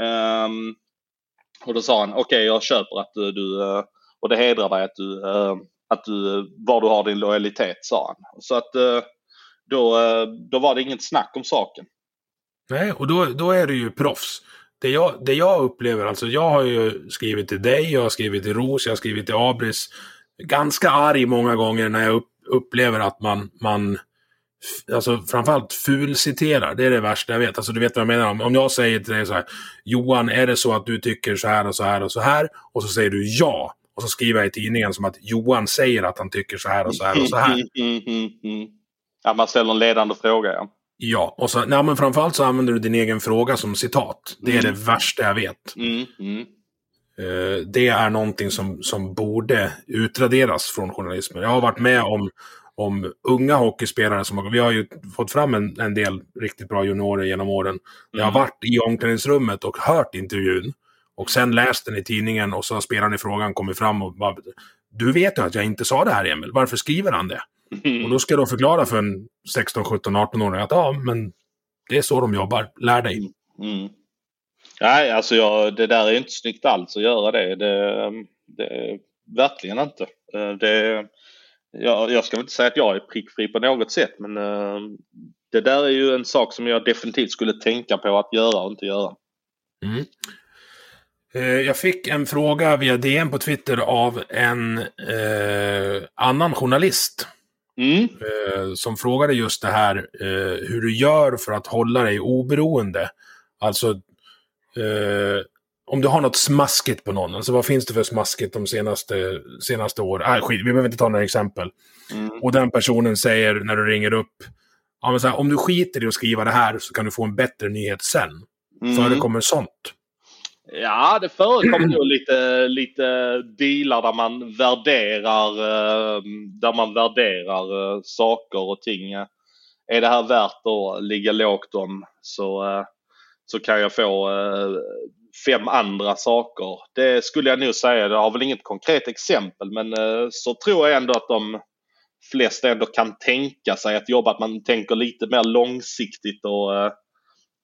Um, och då sa han, okej okay, jag köper att du, du, eh, och det hedrar dig att du, eh, att du, eh, var du har din lojalitet, sa han. Så att då, då var det inget snack om saken. Nej, och då, då är du ju proffs. Det jag, det jag upplever, alltså jag har ju skrivit till dig, jag har skrivit till Ros, jag har skrivit till Abris. Ganska arg många gånger när jag upp, upplever att man, man alltså framförallt fulciterar. Det är det värsta jag vet. Alltså du vet vad jag menar. Om jag säger till dig så här, Johan, är det så att du tycker så här och så här och så här? Och så säger du ja. Och så skriver jag i tidningen som att Johan säger att han tycker så här och så här och så här. Mm, mm, mm, ja, man ställer en ledande fråga, ja. Ja, och så, nej, men framförallt så använder du din egen fråga som citat. Det är mm. det värsta jag vet. Mm, mm. Uh, det är någonting som, som borde utraderas från journalismen. Jag har varit med om, om unga hockeyspelare som vi har ju fått fram en, en del riktigt bra juniorer genom åren. Jag har mm. varit i omklädningsrummet och hört intervjun och sen läst den i tidningen och så har spelaren i frågan kommit fram och bara, du vet ju att jag inte sa det här Emil, varför skriver han det? Och då ska då förklara för en 16, 17, 18-åring att ja, men det är så de jobbar. Lär dig. Mm. Nej, alltså jag, det där är inte snyggt alls att göra det. det, det verkligen inte. Eh, det, jag, jag ska inte säga att jag är prickfri på något sätt, men eh, det där är ju en sak som jag definitivt skulle tänka på att göra och inte göra. Mm. Eh, jag fick en fråga via DM på Twitter av en eh, annan journalist. Mm. Eh, som frågade just det här eh, hur du gör för att hålla dig oberoende. Alltså eh, om du har något smaskigt på någon. Alltså vad finns det för smaskigt de senaste, senaste åren? Äh, skit, vi behöver inte ta några exempel. Mm. Och den personen säger när du ringer upp. Ja, här, om du skiter i att skriva det här så kan du få en bättre nyhet sen. Mm. Förekommer sånt? Ja, det förekommer nog lite, lite dealar där man värderar, eh, där man värderar eh, saker och ting. Är det här värt att ligga lågt om så, eh, så kan jag få fem andra saker. Det skulle jag nog säga. Jag har väl inget konkret exempel men så tror jag ändå att de flesta ändå kan tänka sig att jobba, att man tänker lite mer långsiktigt och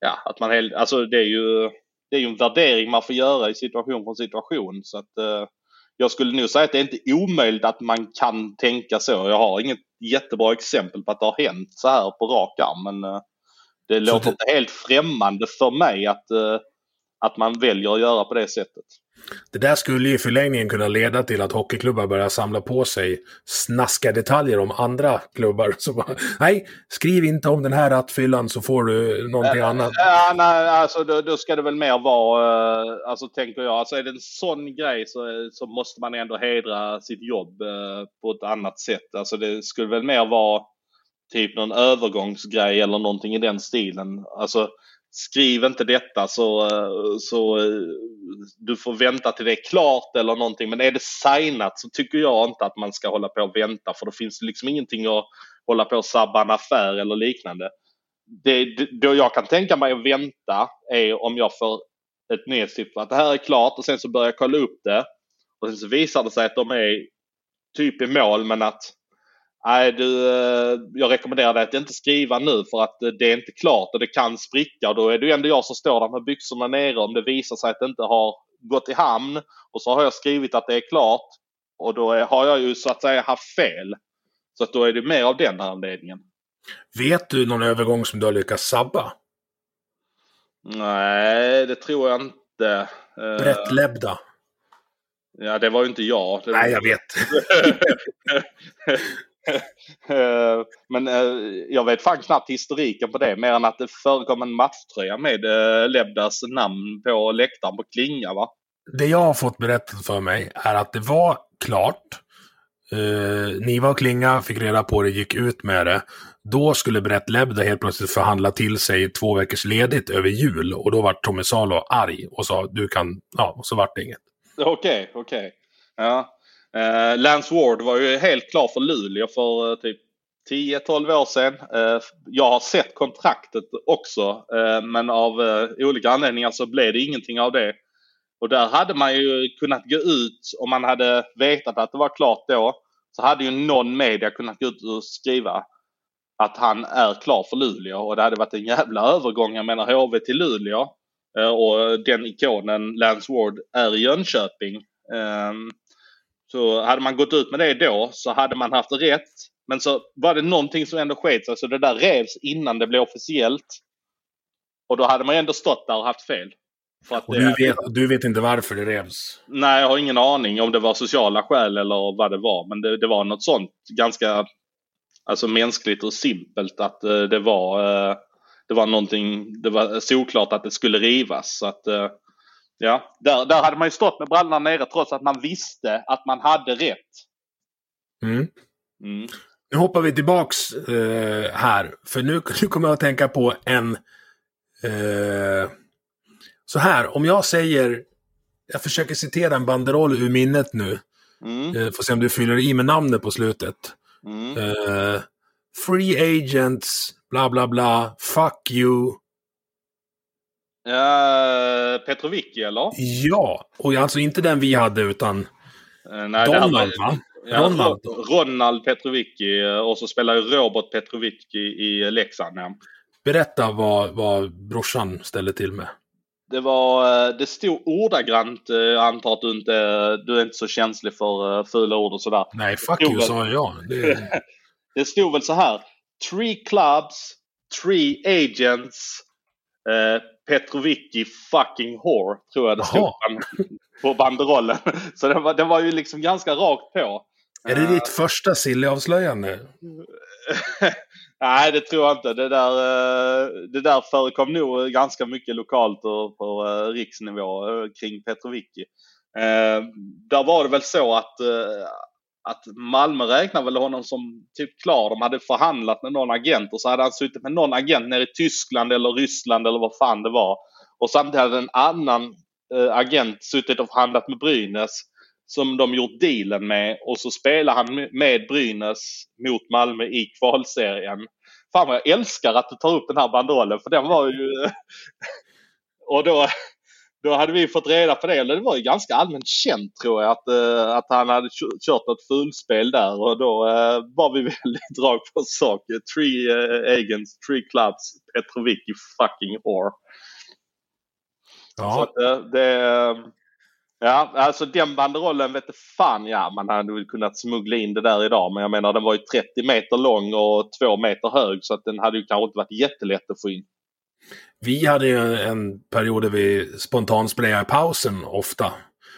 ja, att man, alltså det är ju det är ju en värdering man får göra i situation från situation. Så att, eh, jag skulle nog säga att det är inte omöjligt att man kan tänka så. Jag har inget jättebra exempel på att det har hänt så här på rak arm. Men eh, det så låter det... inte helt främmande för mig att, eh, att man väljer att göra på det sättet. Det där skulle i förlängningen kunna leda till att hockeyklubbar börjar samla på sig snaska detaljer om andra klubbar. Så bara, nej, skriv inte om den här rattfyllan så får du någonting äh, annat. Ja, nej, alltså då, då, ska det väl mer vara, uh, alltså tänker jag, alltså är det en sån grej så, så måste man ändå hedra sitt jobb uh, på ett annat sätt. Alltså det skulle väl mer vara typ någon övergångsgrej eller någonting i den stilen. Alltså skriv inte detta så, så du får vänta till det är klart eller någonting. Men är det signat så tycker jag inte att man ska hålla på och vänta för då finns det liksom ingenting att hålla på och sabba en affär eller liknande. Det, då jag kan tänka mig att vänta är om jag får ett nyhetstips att det här är klart och sen så börjar jag kolla upp det. Och sen så visar det sig att de är typ i mål men att Nej, du, eh, jag rekommenderar dig att inte skriva nu för att det är inte klart och det kan spricka. Och då är det ju ändå jag som står där med byxorna nere om det visar sig att det inte har gått i hamn. Och så har jag skrivit att det är klart. Och då har jag ju så att säga haft fel. Så att då är det mer av den anledningen. Vet du någon övergång som du har lyckats sabba? Nej, det tror jag inte. Brett Lebda. Ja, det var ju inte jag. Nej, jag vet. Eh, men eh, jag vet fan knappt historiken på det mer än att det förekom en matchtröja med eh, Lebdas namn på läktaren på Klinga va? Det jag har fått berättat för mig är att det var klart. Uh, Niva och Klinga fick reda på det, gick ut med det. Då skulle Brett Lebda helt plötsligt förhandla till sig två veckors ledigt över jul. Och då var Tommy Salo arg och sa du kan, ja, och så vart det inget. Okej, okay, okej. Okay. Ja. Uh, Lance Ward var ju helt klar för Luleå för uh, typ 10-12 år sedan. Uh, jag har sett kontraktet också men av olika anledningar så blev det ingenting av det. Och där hade man ju kunnat gå ut om man hade vetat att det var klart då. Så hade ju någon media kunnat gå ut och skriva att han är klar för Luleå och det hade varit en jävla övergång. Jag menar HV till Luleå och den ikonen Lance Ward är i Jönköping. Ehm, så hade man gått ut med det då så hade man haft rätt. Men så var det någonting som ändå sket sig så det där revs innan det blev officiellt. Och då hade man ändå stått där och haft fel. och du, vet, du vet inte varför det revs? Nej, jag har ingen aning om det var sociala skäl eller vad det var. Men det, det var något sånt ganska alltså mänskligt och simpelt att uh, det var uh, det var någonting, det var såklart att det skulle rivas. Så att, uh, Ja, där, där hade man ju stått med brallorna nere trots att man visste att man hade rätt. Mm. Mm. Nu hoppar vi tillbaks eh, här. För nu, nu kommer jag att tänka på en... Eh, så här, om jag säger... Jag försöker citera en banderoll ur minnet nu. Mm. Eh, får se om du fyller i med namnet på slutet. Mm. Eh, free agents, bla bla bla, fuck you, Uh, Petrovicki eller? Ja, och alltså inte den vi hade utan uh, nej, Donald va? Ja, Ronald. Ronald Petrovicki eh, och så spelar ju Robert Petrovicki i Leksand. Ja. Berätta vad, vad brorsan ställde till med. Det var, det stod ordagrant, jag antar att du inte, du är inte så känslig för fula ord och sådär. Nej, fuck you sa jag. Det... det stod väl så här. Three clubs, three agents, eh, Petrovicki fucking whore, tror jag det stod på banderollen. Så det var, det var ju liksom ganska rakt på. Är det ditt första Silly-avslöjande? Nej, det tror jag inte. Det där, eh, det där förekom nog ganska mycket lokalt och på eh, riksnivå eh, kring Petrovicki. Där var det väl så att, att Malmö räknar väl honom som typ klar. De hade förhandlat med någon agent och så hade han suttit med någon agent nere i Tyskland eller Ryssland eller vad fan det var. Och samtidigt hade en annan eh, agent suttit och förhandlat med Brynäs som de gjort dealen med och så spelar han med Brynäs mot Malmö i kvalserien. Fan vad jag älskar att du tar upp den här banderollen för den var ju... och då, då hade vi fått reda på det, eller det var ju ganska allmänt känt tror jag, att, uh, att han hade kört något fulspel där och då uh, var vi väldigt rakt på sak. Three uh, agents, three clubs, Petrovicki fucking whore. Ja. Att, det, ja, alltså den banderollen vet fan ja, man hade väl kunnat smuggla in det där idag. Men jag menar den var ju 30 meter lång och 2 meter hög så att den hade ju kanske inte varit jättelätt att få in. Vi hade ju en period där vi spontansprayade i pausen ofta.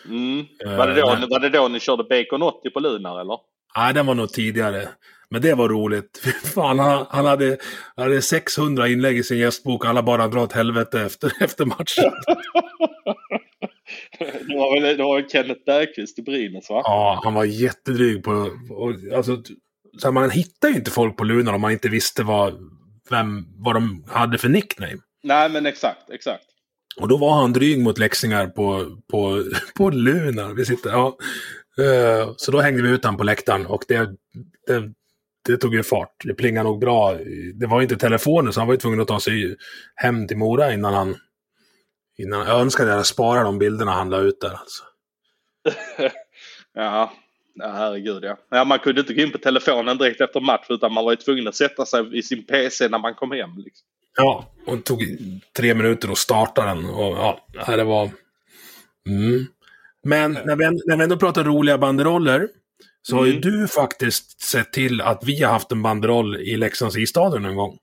Mm. Var, det då, uh, var det då ni körde Bacon 80 på Lunar eller? Nej, den var nog tidigare. Men det var roligt. Fan, han, han hade, hade 600 inlägg i sin gästbok. Alla bara drar åt helvete efter, efter matchen. det, var väl, det var Kenneth Bergqvist i Brynäs va? Ja, han var jättedryg på... Och, alltså, så man hittar ju inte folk på Lunar om man inte visste vad, vem, vad de hade för nickname. Nej, men exakt, exakt. Och då var han dryg mot läxingar på, på, på Lunar. Vi sitter, ja. Uh, så då hängde vi ut honom på läktaren och det, det, det, tog ju fart. Det plingade nog bra. Det var inte telefoner så han var ju tvungen att ta sig hem till Mora innan han... Innan, jag önskar att jag sparat de bilderna han la ut där alltså. ja, Ja, herregud ja. ja. Man kunde inte gå in på telefonen direkt efter match utan man var ju tvungen att sätta sig i sin PC när man kom hem. Liksom. Ja, och det tog tre minuter att starta den. Och ja, det var... Mm. Men när vi, när vi ändå pratar roliga banderoller så mm. har ju mm. du faktiskt sett till att vi har haft en banderoll i Leksands isstadion en gång.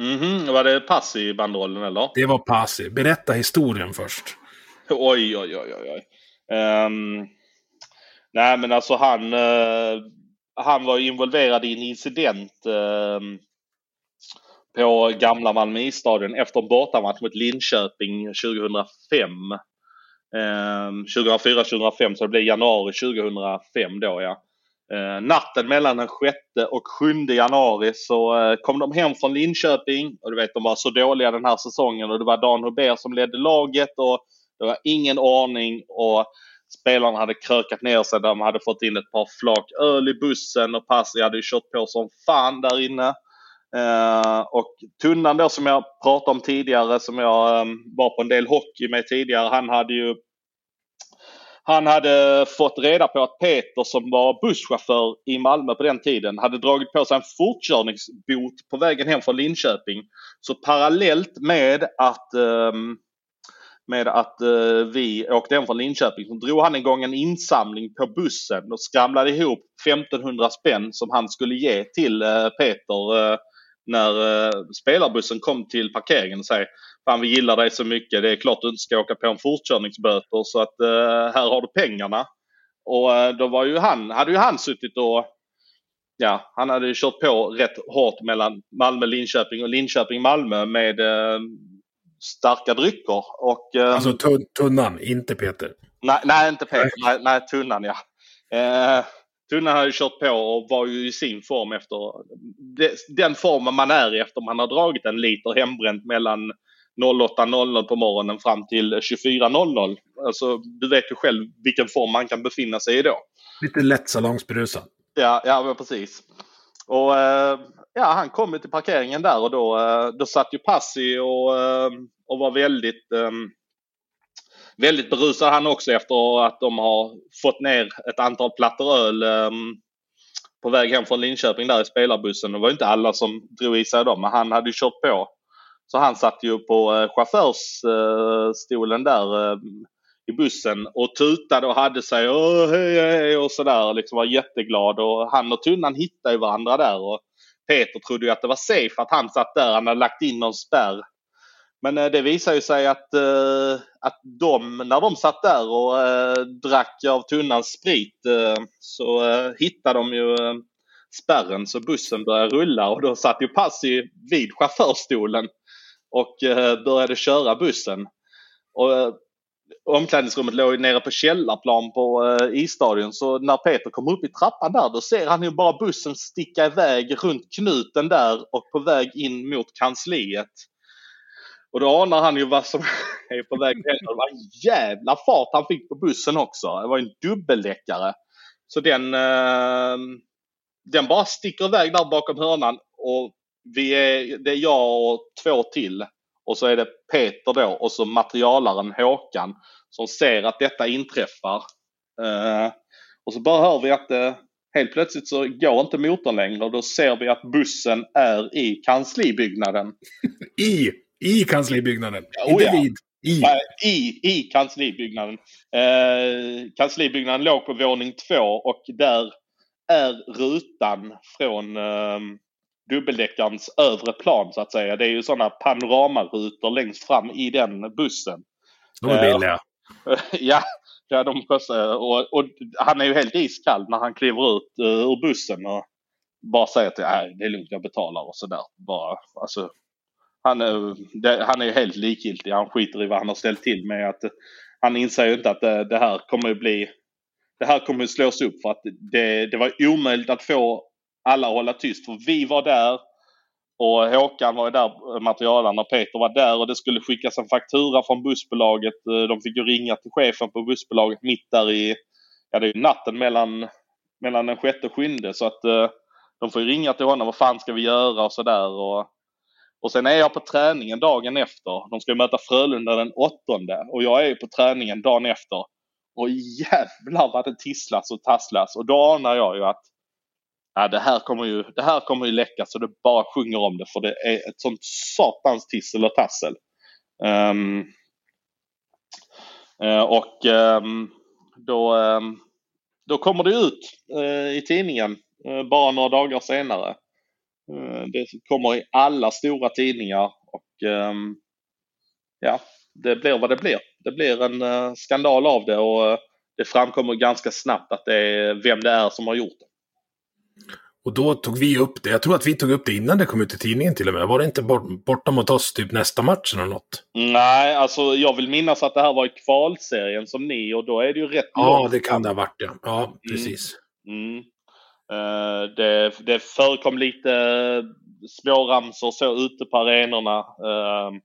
Mhm, var det pass i banderollen eller? Det var pass Berätta historien först. Oj, oj, oj, oj. Um, Nej men alltså han, eh, han var involverad i en incident eh, på gamla Malmö isstadion efter en bortamatch mot Linköping 2005. Eh, 2004-2005 så det blev januari 2005 då ja. Eh, natten mellan den 6 och 7 januari så eh, kom de hem från Linköping och du vet de var så dåliga den här säsongen och det var Dan Hubert som ledde laget och det var ingen ordning och spelarna hade krökat ner sig. De hade fått in ett par flak öl i bussen och Passi hade ju kört på som fan där inne. Eh, och Tunnan då som jag pratade om tidigare, som jag eh, var på en del hockey med tidigare, han hade ju han hade fått reda på att Peter som var busschaufför i Malmö på den tiden hade dragit på sig en fortkörningsbot på vägen hem från Linköping. Så parallellt med att um, med att eh, vi åkte hem från Linköping så drog han igång en insamling på bussen och skramlade ihop 1500 spänn som han skulle ge till eh, Peter eh, när spelarbussen kom till parkeringen och säger Fan vi gillar dig så mycket, det är klart du inte ska åka på en fortkörningsböter så att här har du pengarna. Och då var ju han, hade ju han suttit och ja, han hade ju kört på rätt hårt mellan Malmö-Linköping och Linköping-Malmö med starka drycker. Och, eh, alltså tun tunnan, inte Peter? Nej, nej inte Peter. Nej, nej tunnan ja. Eh, tunnan har ju kört på och var ju i sin form efter den formen man är i efter man har dragit en liter hembränt mellan 08.00 på morgonen fram till 24.00. Alltså, du vet ju själv vilken form man kan befinna sig i då. Lite lätt salongsberusad. Ja, ja precis. Och eh, ja, han kom till parkeringen där och då, eh, då satt ju Passi och, eh, och var väldigt eh, väldigt berusad han också efter att de har fått ner ett antal plattor öl eh, på väg hem från Linköping där i spelarbussen. Det var inte alla som drog i sig dem, men han hade ju kört på. Så han satt ju på eh, chaufförsstolen där i bussen och tutade och hade sig och hej hej och sådär. Liksom var jätteglad och han och Tunnan hittade ju varandra där. Och Peter trodde ju att det var safe att han satt där. Han hade lagt in någon spärr. Men eh, det visade ju sig att, eh, att de, när de satt där och eh, drack av tunnans sprit eh, så eh, hittade de ju eh, spärren så bussen började rulla och då satt ju Passi vid chaufförstolen och började köra bussen. Och omklädningsrummet låg nere på källarplan på eh, isstadion. Så när Peter kommer upp i trappan där då ser han ju bara bussen sticka iväg runt knuten där och på väg in mot kansliet. Och då anar han ju vad som är på väg Det var en jävla fart han fick på bussen också. Det var en dubbeldäckare. Så den, eh, den bara sticker iväg där bakom hörnan och vi är, det är jag och två till. Och så är det Peter då och så materialaren Håkan som ser att detta inträffar. Uh, och så bara hör vi att uh, helt plötsligt så går inte motorn längre och då ser vi att bussen är i kanslibyggnaden. I, i kanslibyggnaden? Oh, inte ja. vid? I. I, i kanslibyggnaden. Uh, kanslibyggnaden låg på våning två och där är rutan från uh, dubbeldäckarens övre plan så att säga. Det är ju sådana panoramarutor längst fram i den bussen. De är billiga. ja, ja de kostar, och, och, han är ju helt iskall när han kliver ut uh, ur bussen och bara säger nej det är lugnt jag betalar och sådär. Bara, alltså, han, det, han är helt likgiltig. Han skiter i vad han har ställt till med. Att, han inser ju inte att det, det här kommer att bli det här kommer att slås upp för att det, det var omöjligt att få alla att hålla tyst. För vi var där och Håkan var ju där, materialaren och Peter var där och det skulle skickas en faktura från bussbolaget. Eh, de fick ju ringa till chefen på bussbolaget mitt där i, ja det är natten mellan, mellan den sjätte och sjunde så att eh, de får ju ringa till honom. Vad fan ska vi göra och sådär. Och, och sen är jag på träningen dagen efter. De ska möta Frölunda den åttonde och jag är på träningen dagen efter. Och jävlar vad det tisslas och tasslas och då anar jag ju att ja, det, här kommer ju, det här kommer ju läcka så det bara sjunger om det för det är ett sånt satans tissel och tassel. Um, och um, då, um, då kommer det ut uh, i tidningen uh, bara några dagar senare. det kommer i alla stora tidningar och ja, det blir vad det blir. Det blir en skandal av det och det framkommer ganska snabbt att det är vem det är som har gjort det. Och då tog vi upp det. Jag tror att vi tog upp det innan det kom ut i tidningen till och med. Var det inte bort, borta mot oss typ nästa match eller något? Nej, alltså jag vill minnas att det här var i kvalserien som ni och då är det ju rätt Ja, långt det kan det ha varit ja. Ja, precis. Mm. Uh, det, det förekom lite småramsor så ute på arenorna. Uh,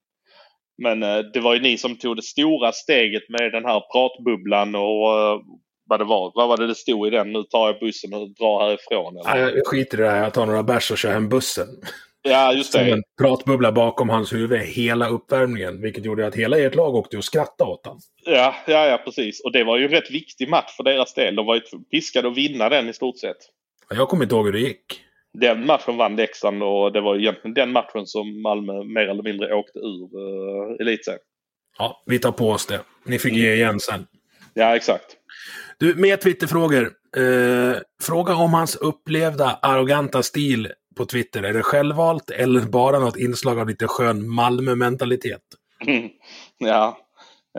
men uh, det var ju ni som tog det stora steget med den här pratbubblan och vad det var. Vad var det det stod i den? Nu tar jag bussen och drar härifrån. Eller? Jag skiter i det här. Jag tar några bärs och kör hem bussen. Ja, just det. Som en pratbubbla bakom hans huvud hela uppvärmningen. Vilket gjorde att hela ert lag åkte och skrattade åt honom. Ja, ja, ja, precis. Och det var ju en rätt viktig match för deras del. De var ju piskade att vinna den i stort sett. Jag kommer inte ihåg hur det gick. Den matchen vann Leksand och det var egentligen den matchen som Malmö mer eller mindre åkte ur uh, elitserien. Ja, vi tar på oss det. Ni fick ge igen sen. Ja, exakt. Du, mer Twitterfrågor. Eh, fråga om hans upplevda arroganta stil på Twitter. Är det självvalt eller bara något inslag av lite skön Malmö-mentalitet? Mm. Ja,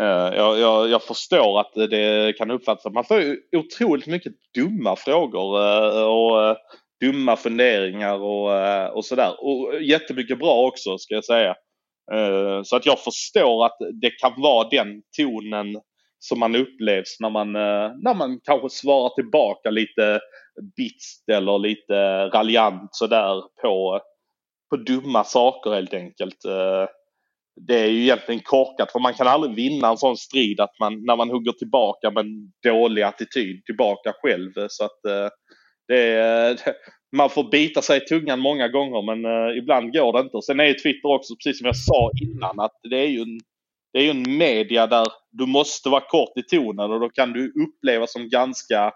eh, jag, jag, jag, förstår att det kan uppfattas. Man får ju otroligt mycket dumma frågor eh, och eh, dumma funderingar och, och sådär. Och jättemycket bra också ska jag säga. Så att jag förstår att det kan vara den tonen som man upplevs när man, eh, när man kanske svarar tillbaka lite bitst eller lite raljant sådär på, på dumma saker helt enkelt. Eh, det är ju egentligen korkat för man kan aldrig vinna en sån strid att man, när man hugger tillbaka med en dålig attityd tillbaka själv. Så att eh, det är, man får bita sig i tungan många gånger men ibland går det inte. Sen är ju Twitter också, precis som jag sa innan, att det är ju en det är ju en media där du måste vara kort i tonen och då kan du upplevas som ganska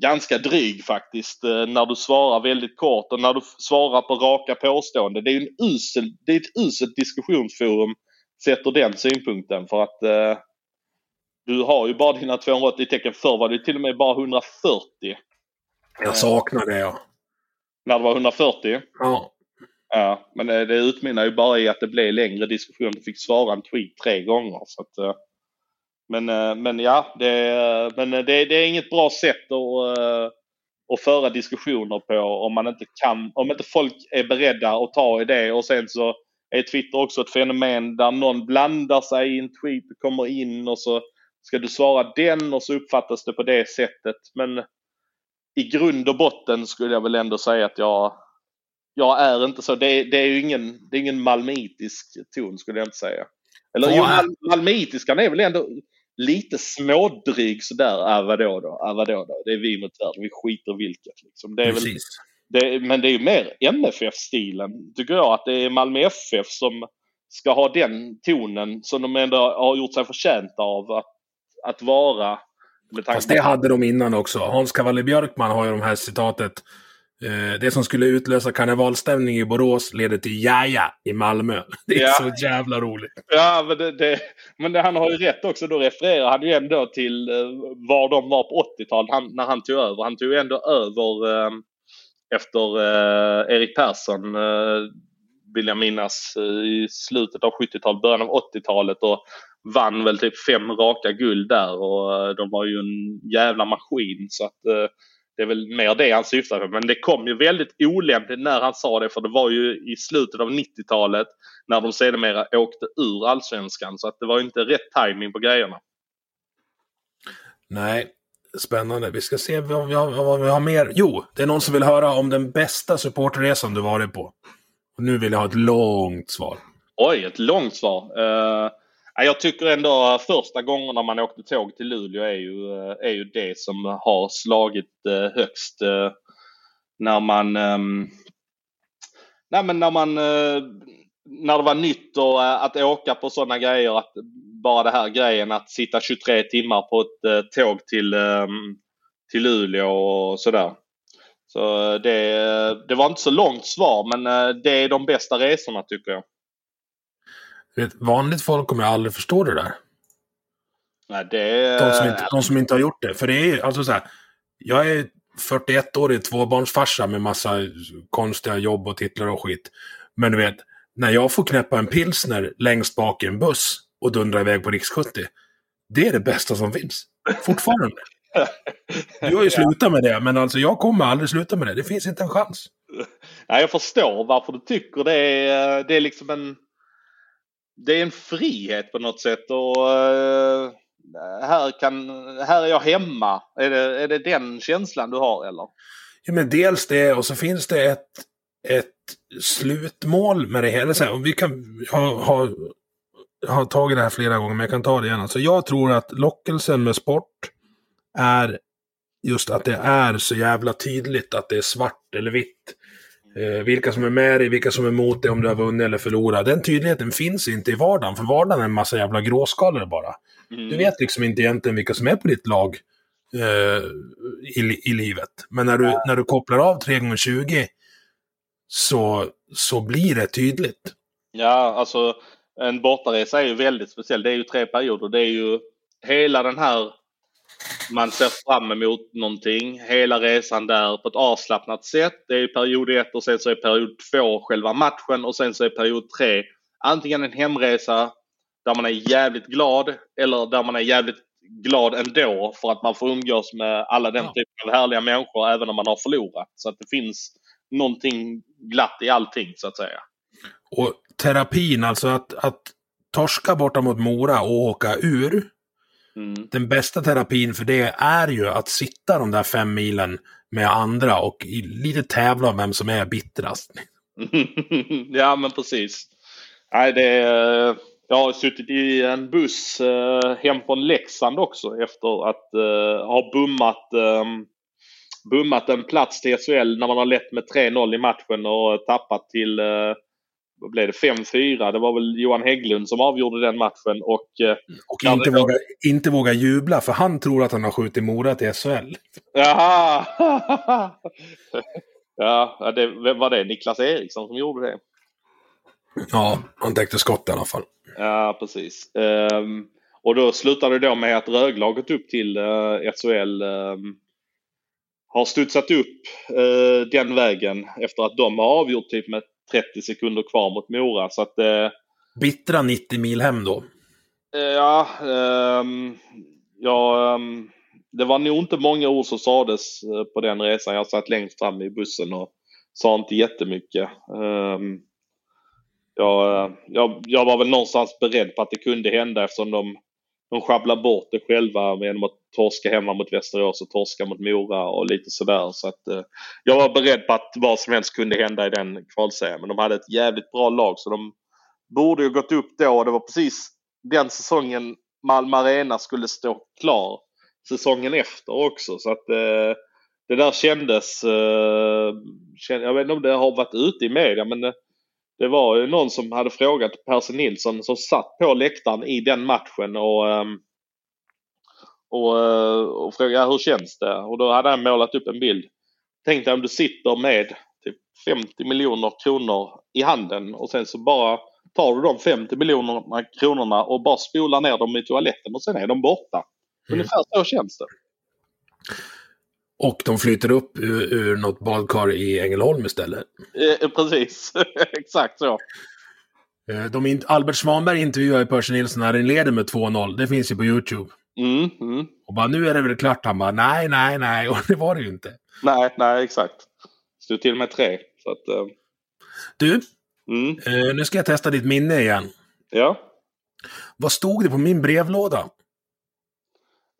ganska dryg faktiskt eh, när du svarar väldigt kort och när du svarar på raka påståenden. Det är, en usel, det är ett uselt diskussionsforum sett ur den synpunkten för att eh, du har ju bara dina 280 tecken. Förr var det till och med bara 140. Jag saknar det ja. När det var 140? Ja. Ja, men det, det utmynnar ju bara i att det blev längre diskussion. Du fick svara en tweet tre gånger. Så att, eh, men, eh, men ja, det, men det, det är inget bra sätt att, att föra diskussioner på om man inte kan, om inte folk är beredda att ta i det och sen så är Twitter också ett fenomen där någon blandar sig i en tweet och kommer in och så ska du svara den och så uppfattas det på det sättet. Men i grund och botten skulle jag väl ändå säga att jag jag är inte så. Det, det är ju ingen, det är ingen malmöitisk ton skulle jag inte säga. Eller jo, mal, malmöitiskan är väl ändå lite smådryg sådär. Äh, vadå då? Äh, vadå då? Det är vi mot världen. Vi skiter vilket. Liksom. Det är Precis. Väl, det, men det är ju mer MFF-stilen tycker jag. Att det är Malmö FF som ska ha den tonen som de ändå har gjort sig förtjänta av att, att vara. Fast det hade de innan också. Hans Cavalli Björkman har ju de här citatet det som skulle utlösa karnevalstämning i Borås leder till jaja i Malmö. Det är ja. så jävla roligt. Ja, men, det, det, men det, han har ju rätt också. Då refererar han ju ändå till uh, var de var på 80-talet när han tog över. Han tog ju ändå över uh, efter uh, Erik Persson, vill jag minnas, i slutet av 70-talet, början av 80-talet. Och vann väl typ fem raka guld där och de var ju en jävla maskin. Så att det är väl mer det han syftar på. Men det kom ju väldigt olämpligt när han sa det för det var ju i slutet av 90-talet när de sedermera åkte ur allsvenskan. Så att det var inte rätt timing på grejerna. Nej, spännande. Vi ska se vad vi har, vad vi har mer. Jo, det är någon som vill höra om den bästa supporterresan du varit på. Och nu vill jag ha ett långt svar. Oj, ett långt svar. Uh... Jag tycker ändå eh, första gångerna man åkte tåg till Luleå är ju, eh, är ju det som har slagit eh, högst. När man... Ehm, nej men när man... När det var nytt och att åka på sådana grejer. Att bara det här grejen att sitta 23 timmar på ett tåg till, ehm, till Luleå och sådär. Så det, det var inte så långt svar men det är de bästa resorna tycker jag. Vet, vanligt folk kommer aldrig förstå det där. Nej, det... De som, inte, de som inte har gjort det. För det är alltså så här. Jag är 41-årig tvåbarnsfarsa med massa konstiga jobb och titlar och skit. Men du vet, när jag får knäppa en pilsner längst bak i en buss och dundra iväg på Riks 70. Det är det bästa som finns. Fortfarande. Du har ju slutat med det, men alltså jag kommer aldrig sluta med det. Det finns inte en chans. Nej, jag förstår varför du tycker det är, det är liksom en... Det är en frihet på något sätt och uh, här, kan, här är jag hemma. Är det, är det den känslan du har eller? Ja, men dels det och så finns det ett, ett slutmål med det hela. Så här, vi kan ha, ha, ha tagit det här flera gånger, men jag kan ta det igen. Alltså, jag tror att lockelsen med sport är just att det är så jävla tydligt att det är svart eller vitt. Eh, vilka som är med dig, vilka som är emot dig, om du har vunnit eller förlorat. Den tydligheten finns inte i vardagen, för vardagen är en massa jävla gråskalor bara. Mm. Du vet liksom inte egentligen vilka som är på ditt lag eh, i, i livet. Men när du, ja. när du kopplar av 3x20 så, så blir det tydligt. Ja, alltså en bortaresa är ju väldigt speciell. Det är ju tre perioder. Det är ju hela den här man ser fram emot någonting hela resan där på ett avslappnat sätt. Det är period ett och sen så är period två själva matchen och sen så är period tre antingen en hemresa där man är jävligt glad eller där man är jävligt glad ändå för att man får umgås med alla den ja. typen av härliga människor även om man har förlorat. Så att det finns någonting glatt i allting så att säga. Och terapin, alltså att, att torska borta mot Mora och åka ur Mm. Den bästa terapin för det är ju att sitta de där fem milen med andra och lite tävla om vem som är bittrast. ja, men precis. Nej, det är, jag har suttit i en buss eh, hem från Leksand också efter att eh, ha bummat, eh, bummat en plats till SHL när man har lett med 3-0 i matchen och tappat till eh, vad blev det, 5-4. Det var väl Johan Hägglund som avgjorde den matchen. Och, eh, och inte, det... våga, inte våga jubla för han tror att han har skjutit Mora till SHL. Jaha! ja, det var det Niklas Eriksson som gjorde det. Ja, han täckte skott i alla fall. Ja, precis. Um, och då slutade det då med att gått upp till uh, eh, SHL. Um, har studsat upp uh, den vägen efter att de har avgjort typ med 30 sekunder kvar mot Mora. Så att, eh, Bittra 90 mil hem då? Eh, ja, eh, ja ehm, det var nog inte många ord som sades eh, på den resan. Jag satt längst fram i bussen och sa inte jättemycket. Um, jag, jag, jag var väl någonstans beredd på att det kunde hända eftersom de, de sjabblar bort det själva genom att torska hemma mot Västerås och torska mot Mora och lite sådär. Så att, eh, jag var beredd på att vad som helst kunde hända i den kvalserien. Men de hade ett jävligt bra lag så de borde ju gått upp då. och Det var precis den säsongen Malmö Arena skulle stå klar säsongen efter också. Så att eh, det där kändes, eh, jag vet inte om det har varit ute i media men eh, det, var ju någon som hade frågat Percy Nilsson som satt på läktaren i den matchen och um, och, eh, och frågade hur känns det? Och då hade han målat upp en bild. Tänk dig om du sitter med typ 50 miljoner kronor i handen och sen så bara tar du de 50 miljoner kronorna och bara spolar ner dem i toaletten och sen är de borta. Mm. Ungefär så känns det. Och de flyter upp ur, ur något badkar i Ängelholm istället. Eh, precis, exakt så. Eh, de, Albert Svanberg intervjuade Percy Nilsson när den leder med 2-0. Det finns ju på YouTube. Mm, mm. Och bara, nu är det väl klart. Han bara, nej, nej, nej. Och det var det ju inte. Nej, nej, exakt. Stod till med tre. Så att, uh... Du, mm. uh, nu ska jag testa ditt minne igen. Ja. Vad stod det på min brevlåda?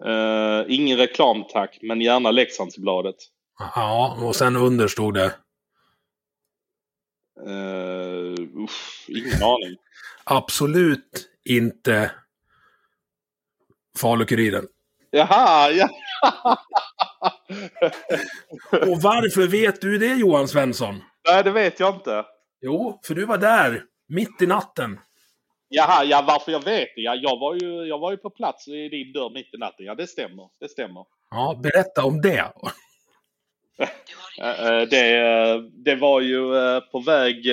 Uh, ingen reklam tack, men gärna Leksandsbladet. Ja, och sen under stod det? Uh, uff, ingen aning. Absolut inte Falukuriren. Jaha, ja. Och varför vet du det Johan Svensson? Nej, det vet jag inte. Jo, för du var där, mitt i natten. Jaha, ja varför jag vet det? Ja, jag, var ju, jag var ju på plats i din dörr mitt i natten. Ja, det stämmer. Det stämmer. Ja, berätta om det. Eh, eh, det, det var ju eh, på väg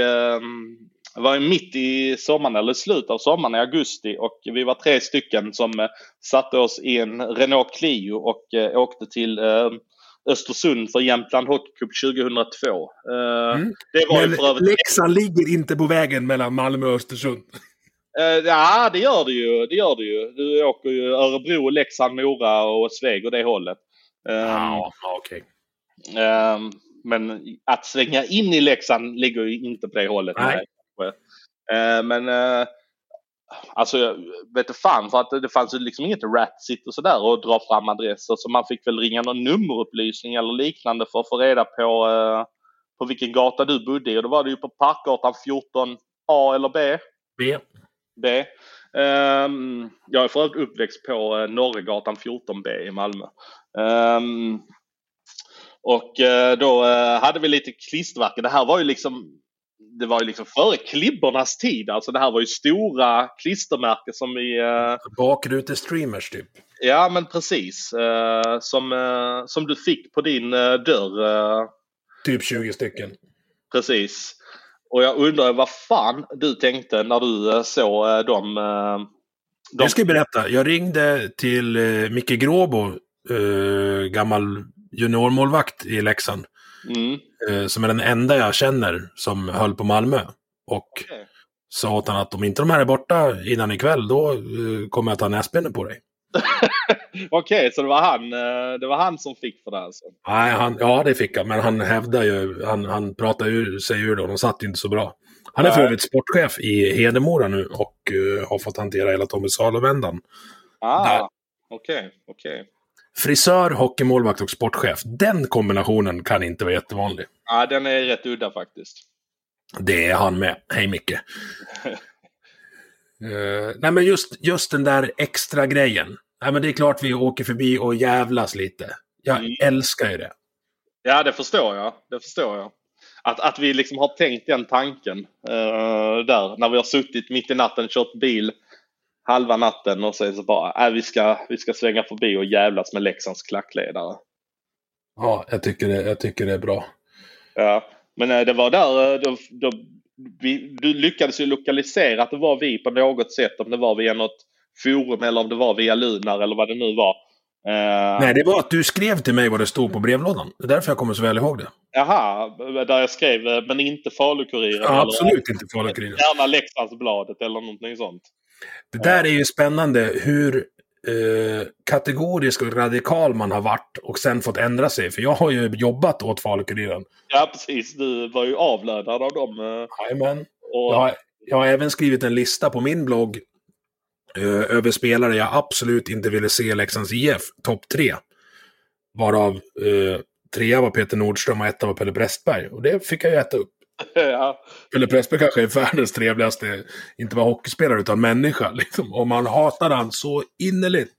det var mitt i sommaren, eller slutet av sommaren i augusti och vi var tre stycken som eh, satte oss i en Renault Clio och eh, åkte till eh, Östersund för Jämtland Hockey Cup 2002. Mm. Det var Men övrigt... Leksand ligger inte på vägen mellan Malmö och Östersund? Ja, det gör det ju. Det gör det ju. Du åker ju Örebro, Leksand, Mora och Sveg och det hållet. Ehm, Ja, okej. ehm, men att svänga in i Leksand ligger ju inte på det hållet. Nej. Eh, men eh, alltså jag vet inte fan för att det fanns ju liksom inget Ratsit och sådär och dra fram adresser så man fick väl ringa någon nummerupplysning eller liknande för att få reda på, eh, på vilken gata du bodde i och då var det ju på Parkgatan 14A eller B. B. B. Ehm, jag är för övrigt uppväxt på uh, Norregatan 14B i Malmö. Ehm, och eh, då eh, hade vi lite klistermärken. Det här var ju liksom det var ju liksom före klibbornas tid. Alltså det här var ju stora klistermärken som vi... eh, Bakrute-streamers typ. ja men precis. eh, som, eh, som du fick på din dörr. Typ 20 stycken. precis. Och jag undrar vad fan du tänkte när du eh, såg eh, de... eh, de Jag ska berätta. Jag ringde till eh, Micke Gråbo, eh, gammal juniormålvakt i Leksand. mm, Eh, som är den enda jag känner som höll på Malmö. Och Okej. sa åt honom att om inte de här är borta innan ikväll, då eh, kommer jag ta näsbenet på dig. Okej, så det var han, eh, det var han som fick för det alltså? Nej, han, ja det fick han, men han hävdar ju, han, han pratar ur, sig ur det och de satt inte så bra. Han är för övrigt sportchef i Hedemora nu och eh, har fått hantera hela Tommy Salo-vändan. Ah, okej, okej. Frisör, hockeymålvakt och sportchef. Den kombinationen kan inte vara jättevanlig. Ja, den är rätt udda faktiskt. Det är han med. Hej Micke. Eh, nej men just, just den där extra grejen. Nej men det är klart vi åker förbi och jävlas lite. Jag Mm. älskar ju det. Ja, det förstår jag. Det förstår jag. Att, att vi liksom har tänkt den tanken eh, där. När vi har suttit mitt i natten, kört bil halva natten och sen så bara, äh, vi, ska, vi ska svänga förbi och jävlas med Leksands klackledare. Ja, jag tycker det, jag tycker det är bra. Ja, men eh, det var där, eh, då, då, vi, du lyckades ju lokalisera att det var vi på något sätt. Om det var via något forum eller om det var via Lunar eller vad det nu var. Eh, Nej, det var att du skrev till mig vad det stod på brevlådan. Det är därför jag kommer så väl ihåg det. Jaha, där jag skrev eh, men inte Falukuriren. Ja, eller absolut inte Falukuriden. Gärna Leksandsbladet eller någonting sånt. Det där är ju spännande hur eh, kategorisk och radikal man har varit och sen fått ändra sig. För jag har ju jobbat åt Falukuriren. Ja precis, du var ju avlönad av dem. eh, Jajamän. Och, Jag har, jag har även skrivit en lista på min blogg över spelare jag absolut inte ville se i Leksands IF. Topp tre. Varav eh, trea var Peter Nordström och etta var Pelle Prästberg. Och det fick jag ju äta upp. ja, Pelle Prästberg kanske är världens trevligaste, inte bara hockeyspelare utan människa. Liksom. Och man hatar han så innerligt.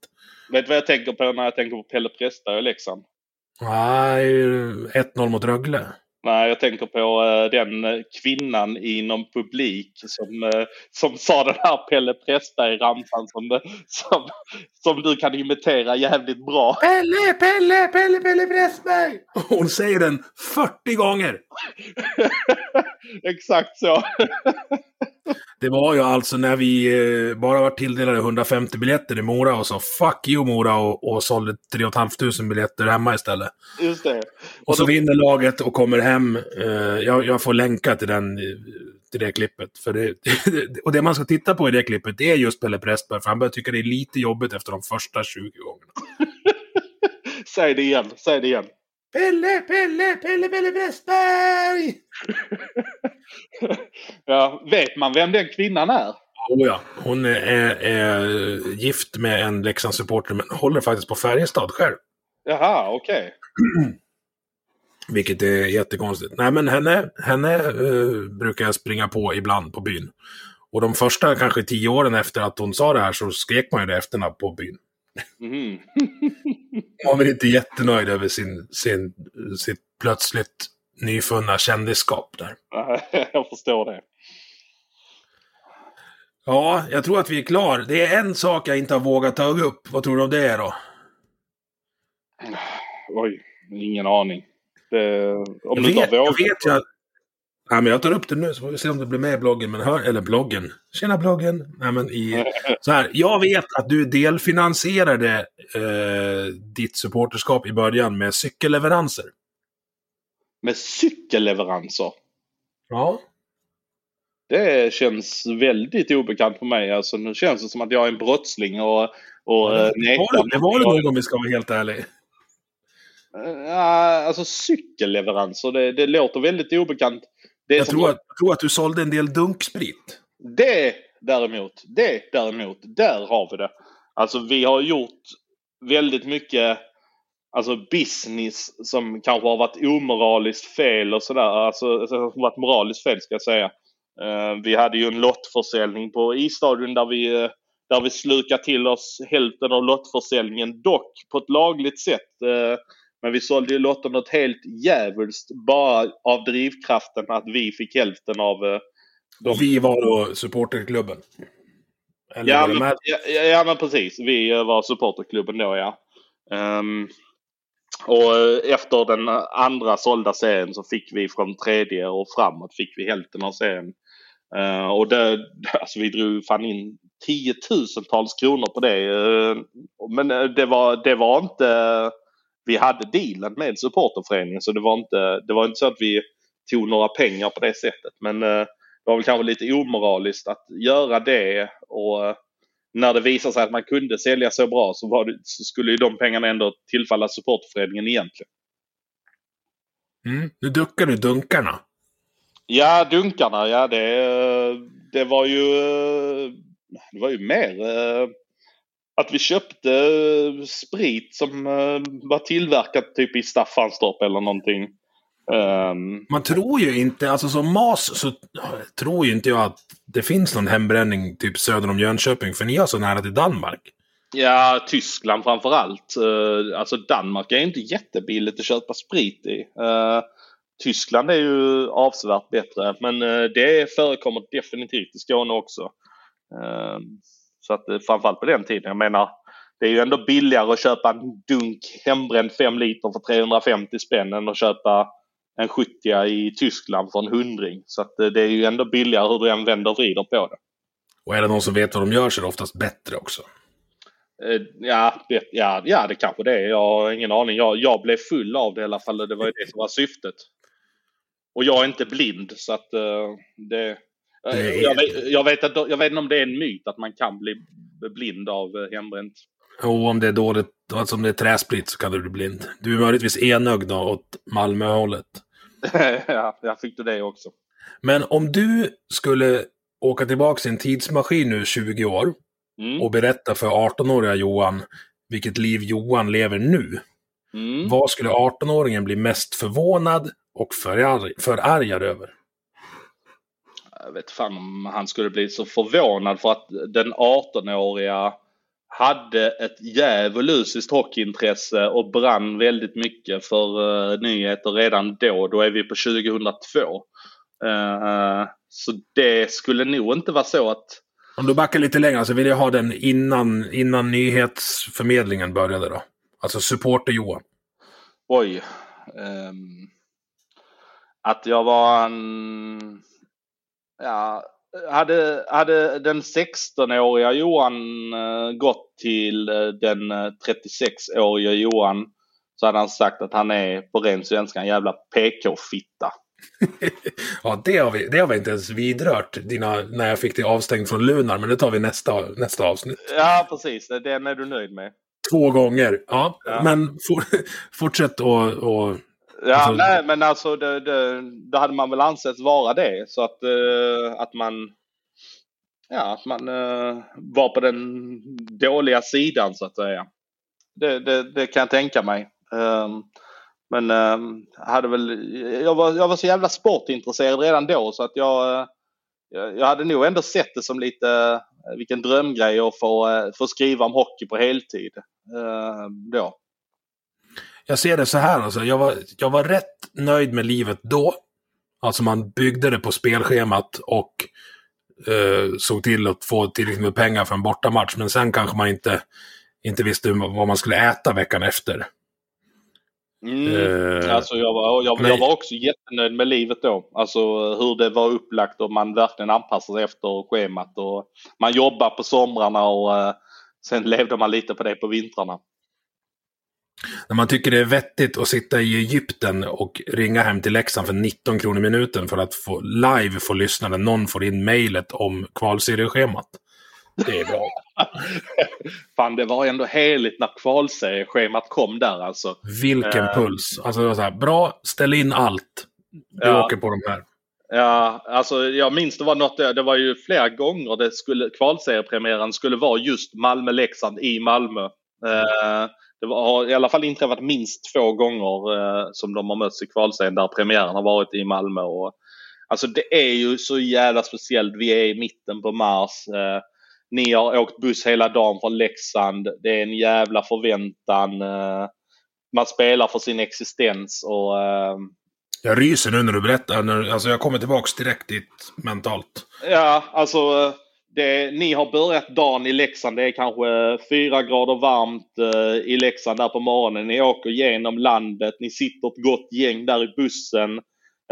vet du vad jag tänker på när jag tänker på Pelle Prästberg och Leksand? Nej, 1-0 mot Rögle. Nej, jag tänker på eh, den eh, kvinnan inom publik som, eh, som sa den här Pelle Prästberg-ramsan som, som, som du kan imitera jävligt bra. Pelle, Pelle, Pelle, Pelle Prästberg! Hon säger den 40 gånger. Exakt så. Det var ju alltså när vi eh, bara var tilldelade 150 biljetter i Mora och sa fuck you Mora och, och sålde 3 500 biljetter hemma istället. Just det. Och så då- vinner laget och kommer hem. Eh, jag, jag får länka till, den, eh, till det klippet. För det, och det man ska titta på i det klippet det är just Pelle Prästberg. För han börjar tycka det är lite jobbigt efter de första 20 gångerna. Säg det igen, säg det igen. Pelle, Pelle, Pelle, Pelle Prästberg! Ja, vet man vem den kvinnan är? Oh ja, hon är, är gift med en Leksandssupporter men håller faktiskt på Färjestad själv. Jaha, okej. Vilket är jättekonstigt. Nej men henne, henne eh, brukar jag springa på ibland på byn. Och de första kanske tio åren efter att hon sa det här så skrek man ju det efternamn på byn. Man var väl inte jättenöjd över sin, sin, sitt plötsligt nyfunna kändisskap där. jag förstår det. Ja, jag tror att vi är klar. Det är en sak jag inte har vågat ta upp. Vad tror du om det är då? Oj, ingen aning. Det, om Jag vet, jag vet att... Ja, men jag tar upp det nu så får vi se om det blir med i bloggen. Men hör, eller bloggen. Tjena bloggen! Nej, men i, så här, jag vet att du delfinansierade eh, ditt supporterskap i början med cykelleveranser. Med cykelleveranser. Ja. Det känns väldigt obekant för mig. Alltså, nu känns det som att jag är en brottsling och, och det, eh, var det, det var det nog om vi ska vara helt ärliga. Uh, alltså cykelleveranser, det, det låter väldigt obekant. Jag, tror att, jag tror att du sålde en del dunksprit. Det däremot, det däremot, där har vi det. Alltså vi har gjort väldigt mycket alltså business som kanske har varit omoraliskt fel och sådär. Alltså, alltså varit moraliskt fel ska jag säga. Uh, vi hade ju en lottförsäljning på isstadion där vi, uh, där vi slukade till oss hälften av lottförsäljningen. Dock på ett lagligt sätt. Uh, men vi sålde ju lotter något helt djävulskt bara av drivkraften att vi fick hälften av... De... Vi var då supporterklubben? Eller ja, men, ja, ja, men precis. Vi var supporterklubben då ja. Um, och eh, efter den andra sålda serien så fick vi från tredje och framåt fick vi hälften av serien. Uh, och det, alltså vi drog fan in tiotusentals kronor på det. Uh, men det var, det var inte... Vi hade dealen med supporterföreningen så det var inte, det var inte så att vi tog några pengar på det sättet. Men uh, det var väl kanske lite omoraliskt att göra det och när det visade sig att man kunde sälja så bra så, det, så skulle ju de pengarna ändå tillfalla supportföreningen egentligen. Mm. Nu duckar du dunkarna. Ja, dunkarna. Ja, det, det var ju... Det var ju mer eh, att vi köpte sprit som eh, var tillverkat typ i Staffanstorp eller någonting. Um, Man tror ju inte, alltså som MAS så tror ju inte jag att det finns någon hembränning typ söder om Jönköping, för ni har så nära till Danmark. Ja, Tyskland framför allt. Uh, alltså Danmark är inte jättebilligt att köpa sprit i. Uh, Tyskland är ju avsevärt bättre, men uh, det förekommer definitivt i Skåne också. Så att framförallt på den tiden, jag menar, det är ju ändå billigare att köpa en dunk hembränd 5 liter för 350 spänn än att köpa en 70 i Tyskland för en hundring. Så att eh, det är ju ändå billigare hur du än vänder och vrider på det. Och är det någon som vet vad de gör så är det oftast bättre också. Eh, ja, ja, ja, det kanske det är. Jag har ingen aning. Jag, jag blev full av det i alla fall. Det var ju det som var syftet. Och jag är inte blind så att det... Jag vet, jag, vet att, jag vet inte om det är en myt att man kan bli blind av hembränt. Jo, om det är dåligt, alltså om det är träsprit så kan du bli blind. Du är möjligtvis enögd då åt Malmöhållet. ja, jag fick det också. Men om du skulle åka tillbaka i en tidsmaskin nu 20 år mm. och berätta för 18-åriga Johan vilket liv Johan lever nu. Mm. Vad skulle 18-åringen bli mest förvånad och förarg förargad över? Jag vet fan om han skulle bli så förvånad för att den 18-åriga hade ett djävulusiskt hockeyintresse och brann väldigt mycket för uh, nyheter redan då. Då är vi på 2002. Uh, så det skulle nog inte vara så att... Om du backar lite längre så vill jag ha den innan, innan nyhetsförmedlingen började då. Alltså supporter-Johan. Oj. Um, att jag var en... Ja, hade, hade den 16-åriga Johan uh, gått till uh, den 36-åriga eh, Johan så hade han sagt att han är på ren svenska en jävla PK-fitta. ja, det har, vi, det har vi inte ens vidrört dina, när jag fick dig avstängd från Lunar, men det tar vi nästa, nästa avsnitt. Ja, precis. Den är du nöjd med. Två gånger, ja. ja. Men for, fortsätt och Ja, alltså... nej men alltså det, det, det, hade man väl ansett vara det. Så att, uh, att man, ja, att man uh, var på den dåliga sidan så att säga. Det, det, det kan jag tänka mig. Um, men um, hade väl, jag, var, jag var så jävla sportintresserad redan då så att jag, uh, jag hade nog ändå sett det som lite vilken drömgrej att få, få skriva om hockey på heltid. då. Jag ser det så här alltså. Jag var, jag var rätt nöjd med livet då. Alltså man byggde det på spelschemat och eh, såg till att få tillräckligt med pengar för en bortamatch. Men sen kanske man inte, inte visste vad man skulle äta veckan efter. Mm. Uh, alltså jag, var, jag, jag, var också jättenöjd med livet då. Alltså hur det var upplagt och man verkligen anpassade sig efter schemat. Och man jobbade på somrarna och uh, sen levde man lite på det på vintrarna. När man tycker det är vettigt att sitta i Egypten och ringa hem till Leksand för 19 kronor minuten för att få live få lyssna när någon får in mejlet om kvalserieschemat. Det är bra. Fan, det var ändå heligt när kvalserieschemat kom där alltså. Vilken Eh. puls. Alltså, det var så här, bra, ställ in allt. Du Ja. åker på de här. Ja, alltså jag minns det var något, det var ju flera gånger det skulle, kvalseriepremiären skulle vara just Malmö-Leksand i Malmö. Eh, det har i alla fall inträffat minst två gånger eh, som de har mötts i kvalserien där premiären har varit i Malmö. Och, alltså det är ju så jävla speciellt. Vi är i mitten på mars. Eh, ni har åkt buss hela dagen från Leksand. Det är en jävla förväntan. Eh, man spelar för sin existens och eh, Jag ryser nu när du berättar. När, alltså jag kommer tillbaks direkt dit mentalt. Ja, alltså det, ni har börjat dagen i Leksand. Det är kanske fyra grader varmt eh, i Leksand där på morgonen. Ni åker genom landet. Ni sitter ett gott gäng där i bussen.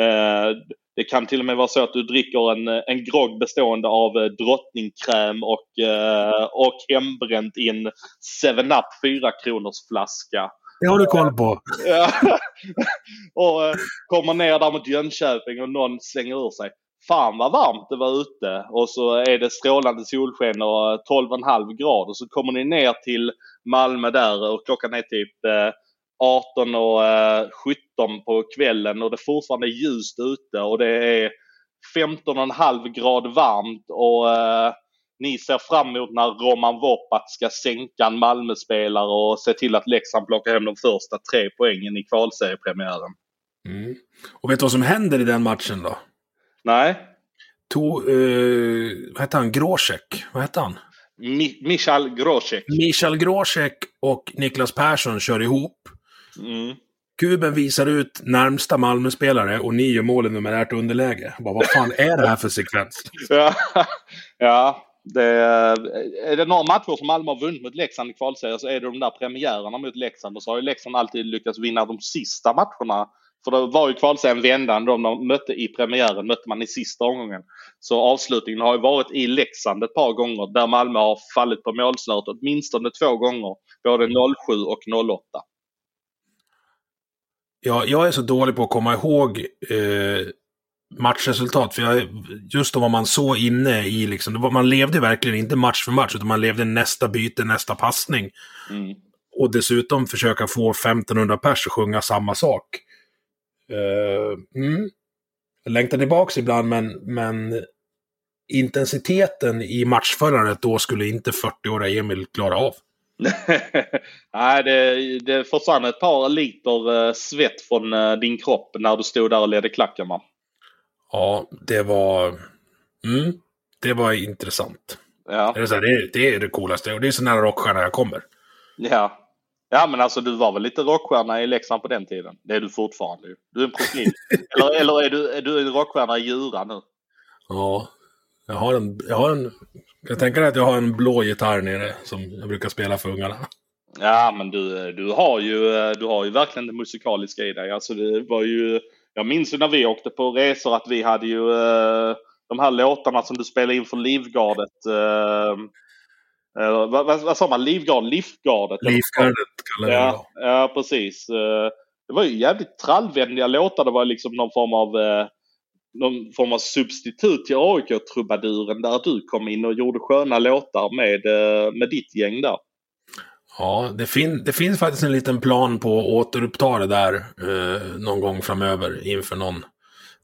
Eh, det kan till och med vara så att du dricker en, en grogg bestående av eh, drottningkräm och, eh, och hembränt i en 7-Up 4 kronors flaska. Det har du koll på. Och eh, kommer ner där mot Jönköping och någon slänger ur sig. Fan vad varmt det var ute. Och så är det strålande solsken och 12,5 grader. Så kommer ni ner till Malmö där och klockan är typ eh, 18 och eh, 17 på kvällen och det fortfarande är ljust ute och det är 15,5 grad varmt och eh, ni ser fram emot när Roman Vopat ska sänka en Malmöspelare och se till att Leksand plockar hem de första tre poängen i kvalseriepremiären. Mm. Och vet du vad som händer i den matchen då? Nej, To, eh, vad hette han? Gråsek? Vad hette han? Mi- Michal Grosek. Michal Gråsek och Niklas Persson kör ihop. Mm. Kuben visar ut närmsta Malmöspelare och ni gör målen i numerärt underläge. Bara, vad fan är det här för sekvens? Ja, ja det, är det några matcher som Malmö har vunnit mot Leksand i kvalserien så är det de där premiärerna mot Leksand. Och så har ju Leksand alltid lyckats vinna de sista matcherna. För det var ju kvalserien vändan. De de mötte i premiären mötte man i sista omgången. Så avslutningen har ju varit i Leksand ett par gånger där Malmö har fallit på målsnöret åtminstone två gånger. Både 07 och 08. Ja, jag är så dålig på att komma ihåg eh, matchresultat. För jag, just då var man så inne i liksom, var, man levde verkligen inte match för match, utan man levde nästa byte, nästa passning. Mm. Och dessutom försöka få 1500 pers att sjunga samma sak. Eh, mm. Jag längtar tillbaks ibland, men, men intensiteten i matchförandet då skulle inte 40-åriga Emil klara av. Nej, det, det försvann ett par liter eh, svett från eh, din kropp när du stod där och ledde klacken va? Ja, det var... Mm, det var intressant. Ja. Det är, så här, det, är, det är det coolaste. Och det är så nära rockstjärna jag kommer. Ja. Ja men alltså du var väl lite rockstjärna i Leksand på den tiden? Det är du fortfarande ju. Du är en profil. eller eller är, du, är du en rockstjärna i Djura nu? Ja, jag har en... Jag har en jag tänker att jag har en blå gitarr nere som jag brukar spela för ungarna. Ja men du, du, har ju, du har ju verkligen det musikaliska i dig. Alltså det var ju... Jag minns ju när vi åkte på resor att vi hade ju eh, de här låtarna som du spelade in för Livgardet. Eh, vad, vad, vad sa man? Livgard? Liftgardet? Livgardet kallar jag det. Ja, ja precis. Eh, Det var ju jävligt trallvänliga låtar. Det var liksom någon form av eh, någon form av substitut till AIK-trubaduren där du kom in och gjorde sköna låtar med, med ditt gäng där. Ja, det, fin det finns faktiskt en liten plan på att återuppta det där någon gång framöver inför någon.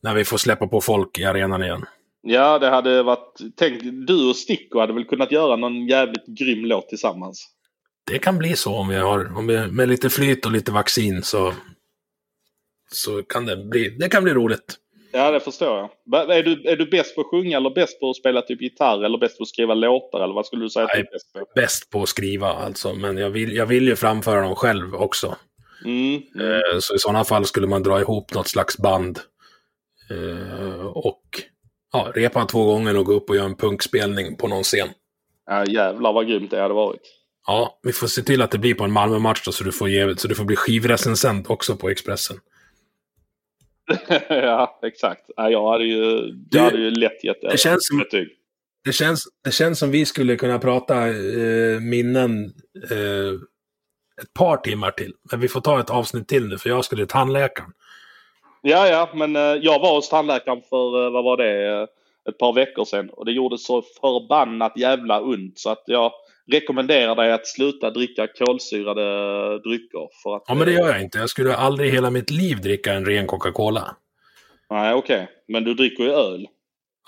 När vi får släppa på folk i arenan igen. Ja, det hade varit... Tänk, du och Sticko hade väl kunnat göra någon jävligt grym låt tillsammans. Det kan bli så om vi har, om vi, med lite flyt och lite vaccin så, så kan det bli, det kan bli roligt. Ja, det förstår jag. Är du, är du bäst på att sjunga eller bäst på att spela typ gitarr eller bäst på att skriva låtar eller vad skulle du säga att du är bäst på? Bäst på att skriva alltså, men jag vill, jag vill ju framföra dem själv också. Mm, mm. Så i sådana fall skulle man dra ihop något slags band. eh, Och ja, repa två gånger och gå upp och göra en punkspelning på någon scen. Ja, jävlar vad grymt det hade varit. Ja, vi får se till att det blir på en Malmö-match då, så du får, ge, så du får bli skivrecensent också på Expressen. ja, exakt. Ja, jag hade ju, Du, jag hade ju lätt gett det känns som-. Det känns, det känns som vi skulle kunna prata eh, minnen eh, ett par timmar till. Men vi får ta ett avsnitt till nu, för jag ska till tandläkaren. Ja, ja, men eh, jag var hos tandläkaren för, eh, vad var det, eh, ett par veckor sedan. Och det gjorde så förbannat jävla ont så att jag, rekommenderar dig att sluta dricka kolsyrade drycker. För att, Ja, men det gör jag inte. Jag skulle aldrig i hela mitt liv dricka en ren Coca-Cola. Nej, okej. Okay. Men du dricker ju öl.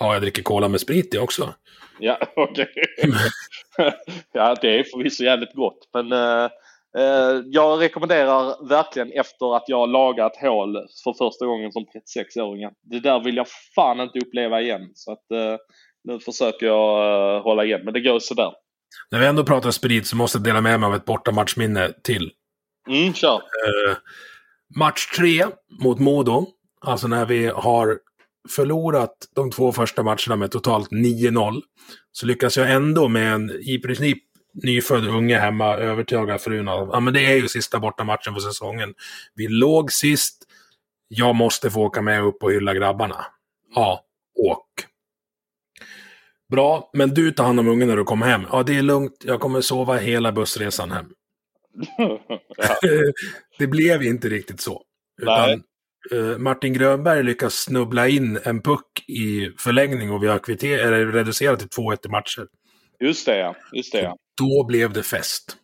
Ja, jag dricker cola med sprit det också. Ja, okej. Okay. ja, det är förvisso jävligt gott. Men jag rekommenderar verkligen efter att jag lagat hål för första gången som 36-åring. Det där vill jag fan inte uppleva igen. Så att uh, nu försöker jag hålla igen. Men det går sådär. När vi ändå pratar sprit så måste jag dela med mig av ett bortamatchminne till. Mm, kör. match tre mot Modo. Alltså när vi har förlorat de två första matcherna med totalt 9-0 så lyckas jag ändå med en i princip nyfödd unge hemma övertyga frun att ja, men det är ju sista bortamatchen för säsongen. Vi låg sist. Jag måste få åka med upp och hylla grabbarna. Ja, åk. Bra, men du tar hand om ungen när du kommer hem. Ja, det är lugnt. Jag kommer sova hela bussresan hem. det blev inte riktigt så. Utan uh, Martin Grönberg lyckas snubbla in en puck i förlängning och vi har kvitter- eller reducerat till 2-1 i matcher. Just det, ja. Just det, ja. Då blev det fest.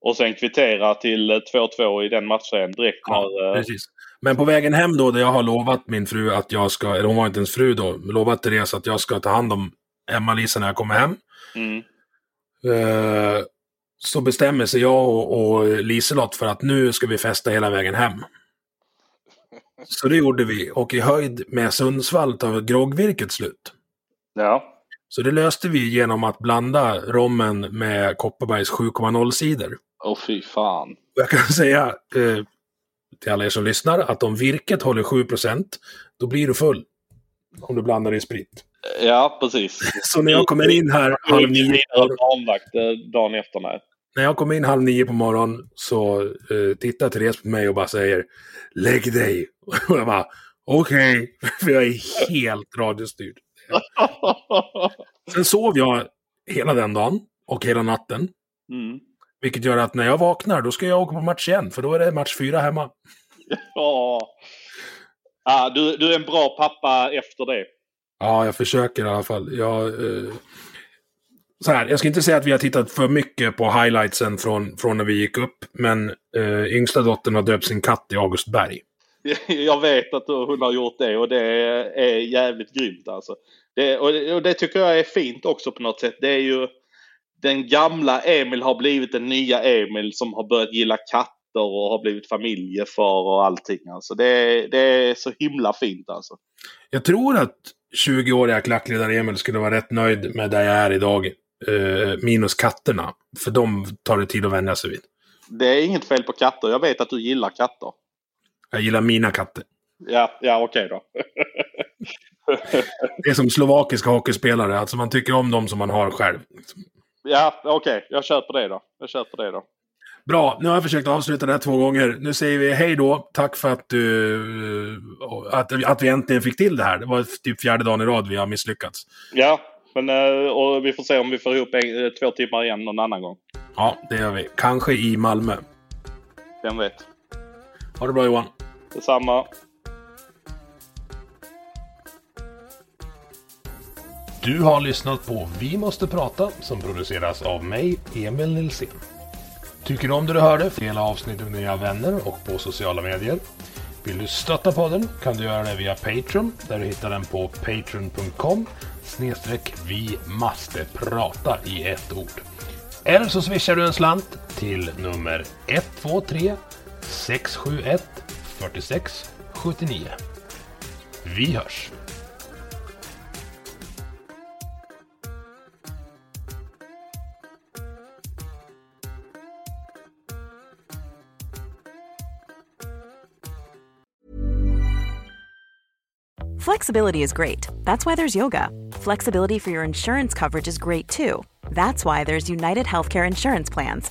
Och sen kvittera till 2-2 i den matchen direkt Ja, när... eh, precis. Men på vägen hem då, där jag har lovat min fru att jag ska, eller hon var inte ens fru då, lovat Therese att jag ska ta hand om Emma-Lisa när jag kommer hem. Mm. Eh, så bestämmer sig jag och, och Liselott för att nu ska vi festa hela vägen hem. Så det gjorde vi. Och i höjd med Sundsvall tar groggvirket slut. Ja. Så det löste vi genom att blanda rommen med Kopparbergs 7,0-sidor. Åh fy fan. Jag kan säga eh, till alla er som lyssnar att om virket håller 7% då blir du full. Om du blandar i sprit. Ja, precis. Så när jag kommer in här halv nio, eh, dagen efter mig. när jag kommer in halv nio på morgonen så eh, tittar Therese på mig och bara säger Lägg dig! Och jag bara okej, för jag är helt radiostyrd. Sen sov jag hela den dagen och hela natten. mm. Vilket gör att när jag vaknar då ska jag åka på match igen, för då är det match fyra hemma. Ja. Ah, du, du är en bra pappa efter det. Ja, jag försöker i alla fall. Jag, eh, så här, jag ska inte säga att vi har tittat för mycket på highlightsen från, från när vi gick upp, men eh, yngsta dottern har döpt sin katt i Augustberg. Jag vet att hon har gjort det och det är jävligt grymt alltså. Det, och, det, och det tycker jag är fint också på något sätt. Det är ju den gamla Emil har blivit den nya Emil som har börjat gilla katter och har blivit familjefar och allting. Alltså det, det är så himla fint alltså. Jag tror att 20-åriga klackledare Emil skulle vara rätt nöjd med där jag är idag. Eh, minus katterna. För de tar det tid att vänja sig vid. Det är inget fel på katter. Jag vet att du gillar katter. Jag gillar mina katter. Ja, ja okej då. Det är som slovakiska hockeyspelare. Alltså man tycker om dem som man har själv. Ja, okej. Jag köper det då. Jag köper det då. Bra, nu har jag försökt avsluta det här två gånger. Nu säger vi hej då. Tack för att, du, att, att vi äntligen fick till det här. Det var typ fjärde dagen i rad vi har misslyckats. Ja, men eh, och vi får se om vi får ihop eh, två timmar igen någon annan gång. Ja, det gör vi. Kanske i Malmö. Vem vet? Ha det bra Johan. Detsamma. Du har lyssnat på Vi måste prata som produceras av mig, Emil Nilsson. Tycker du om det du hörde? Dela avsnittet med dina vänner och på sociala medier. Vill du stötta podden kan du göra det via Patreon där du hittar den på patreon.com snedstreck vi måste prata i ett ord. Eller så swishar du en slant till nummer 123 671 46 79. Vi hörs! Flexibility is great. That's why there's yoga. Flexibility for your insurance coverage is great too. That's why there's United Healthcare Insurance Plans.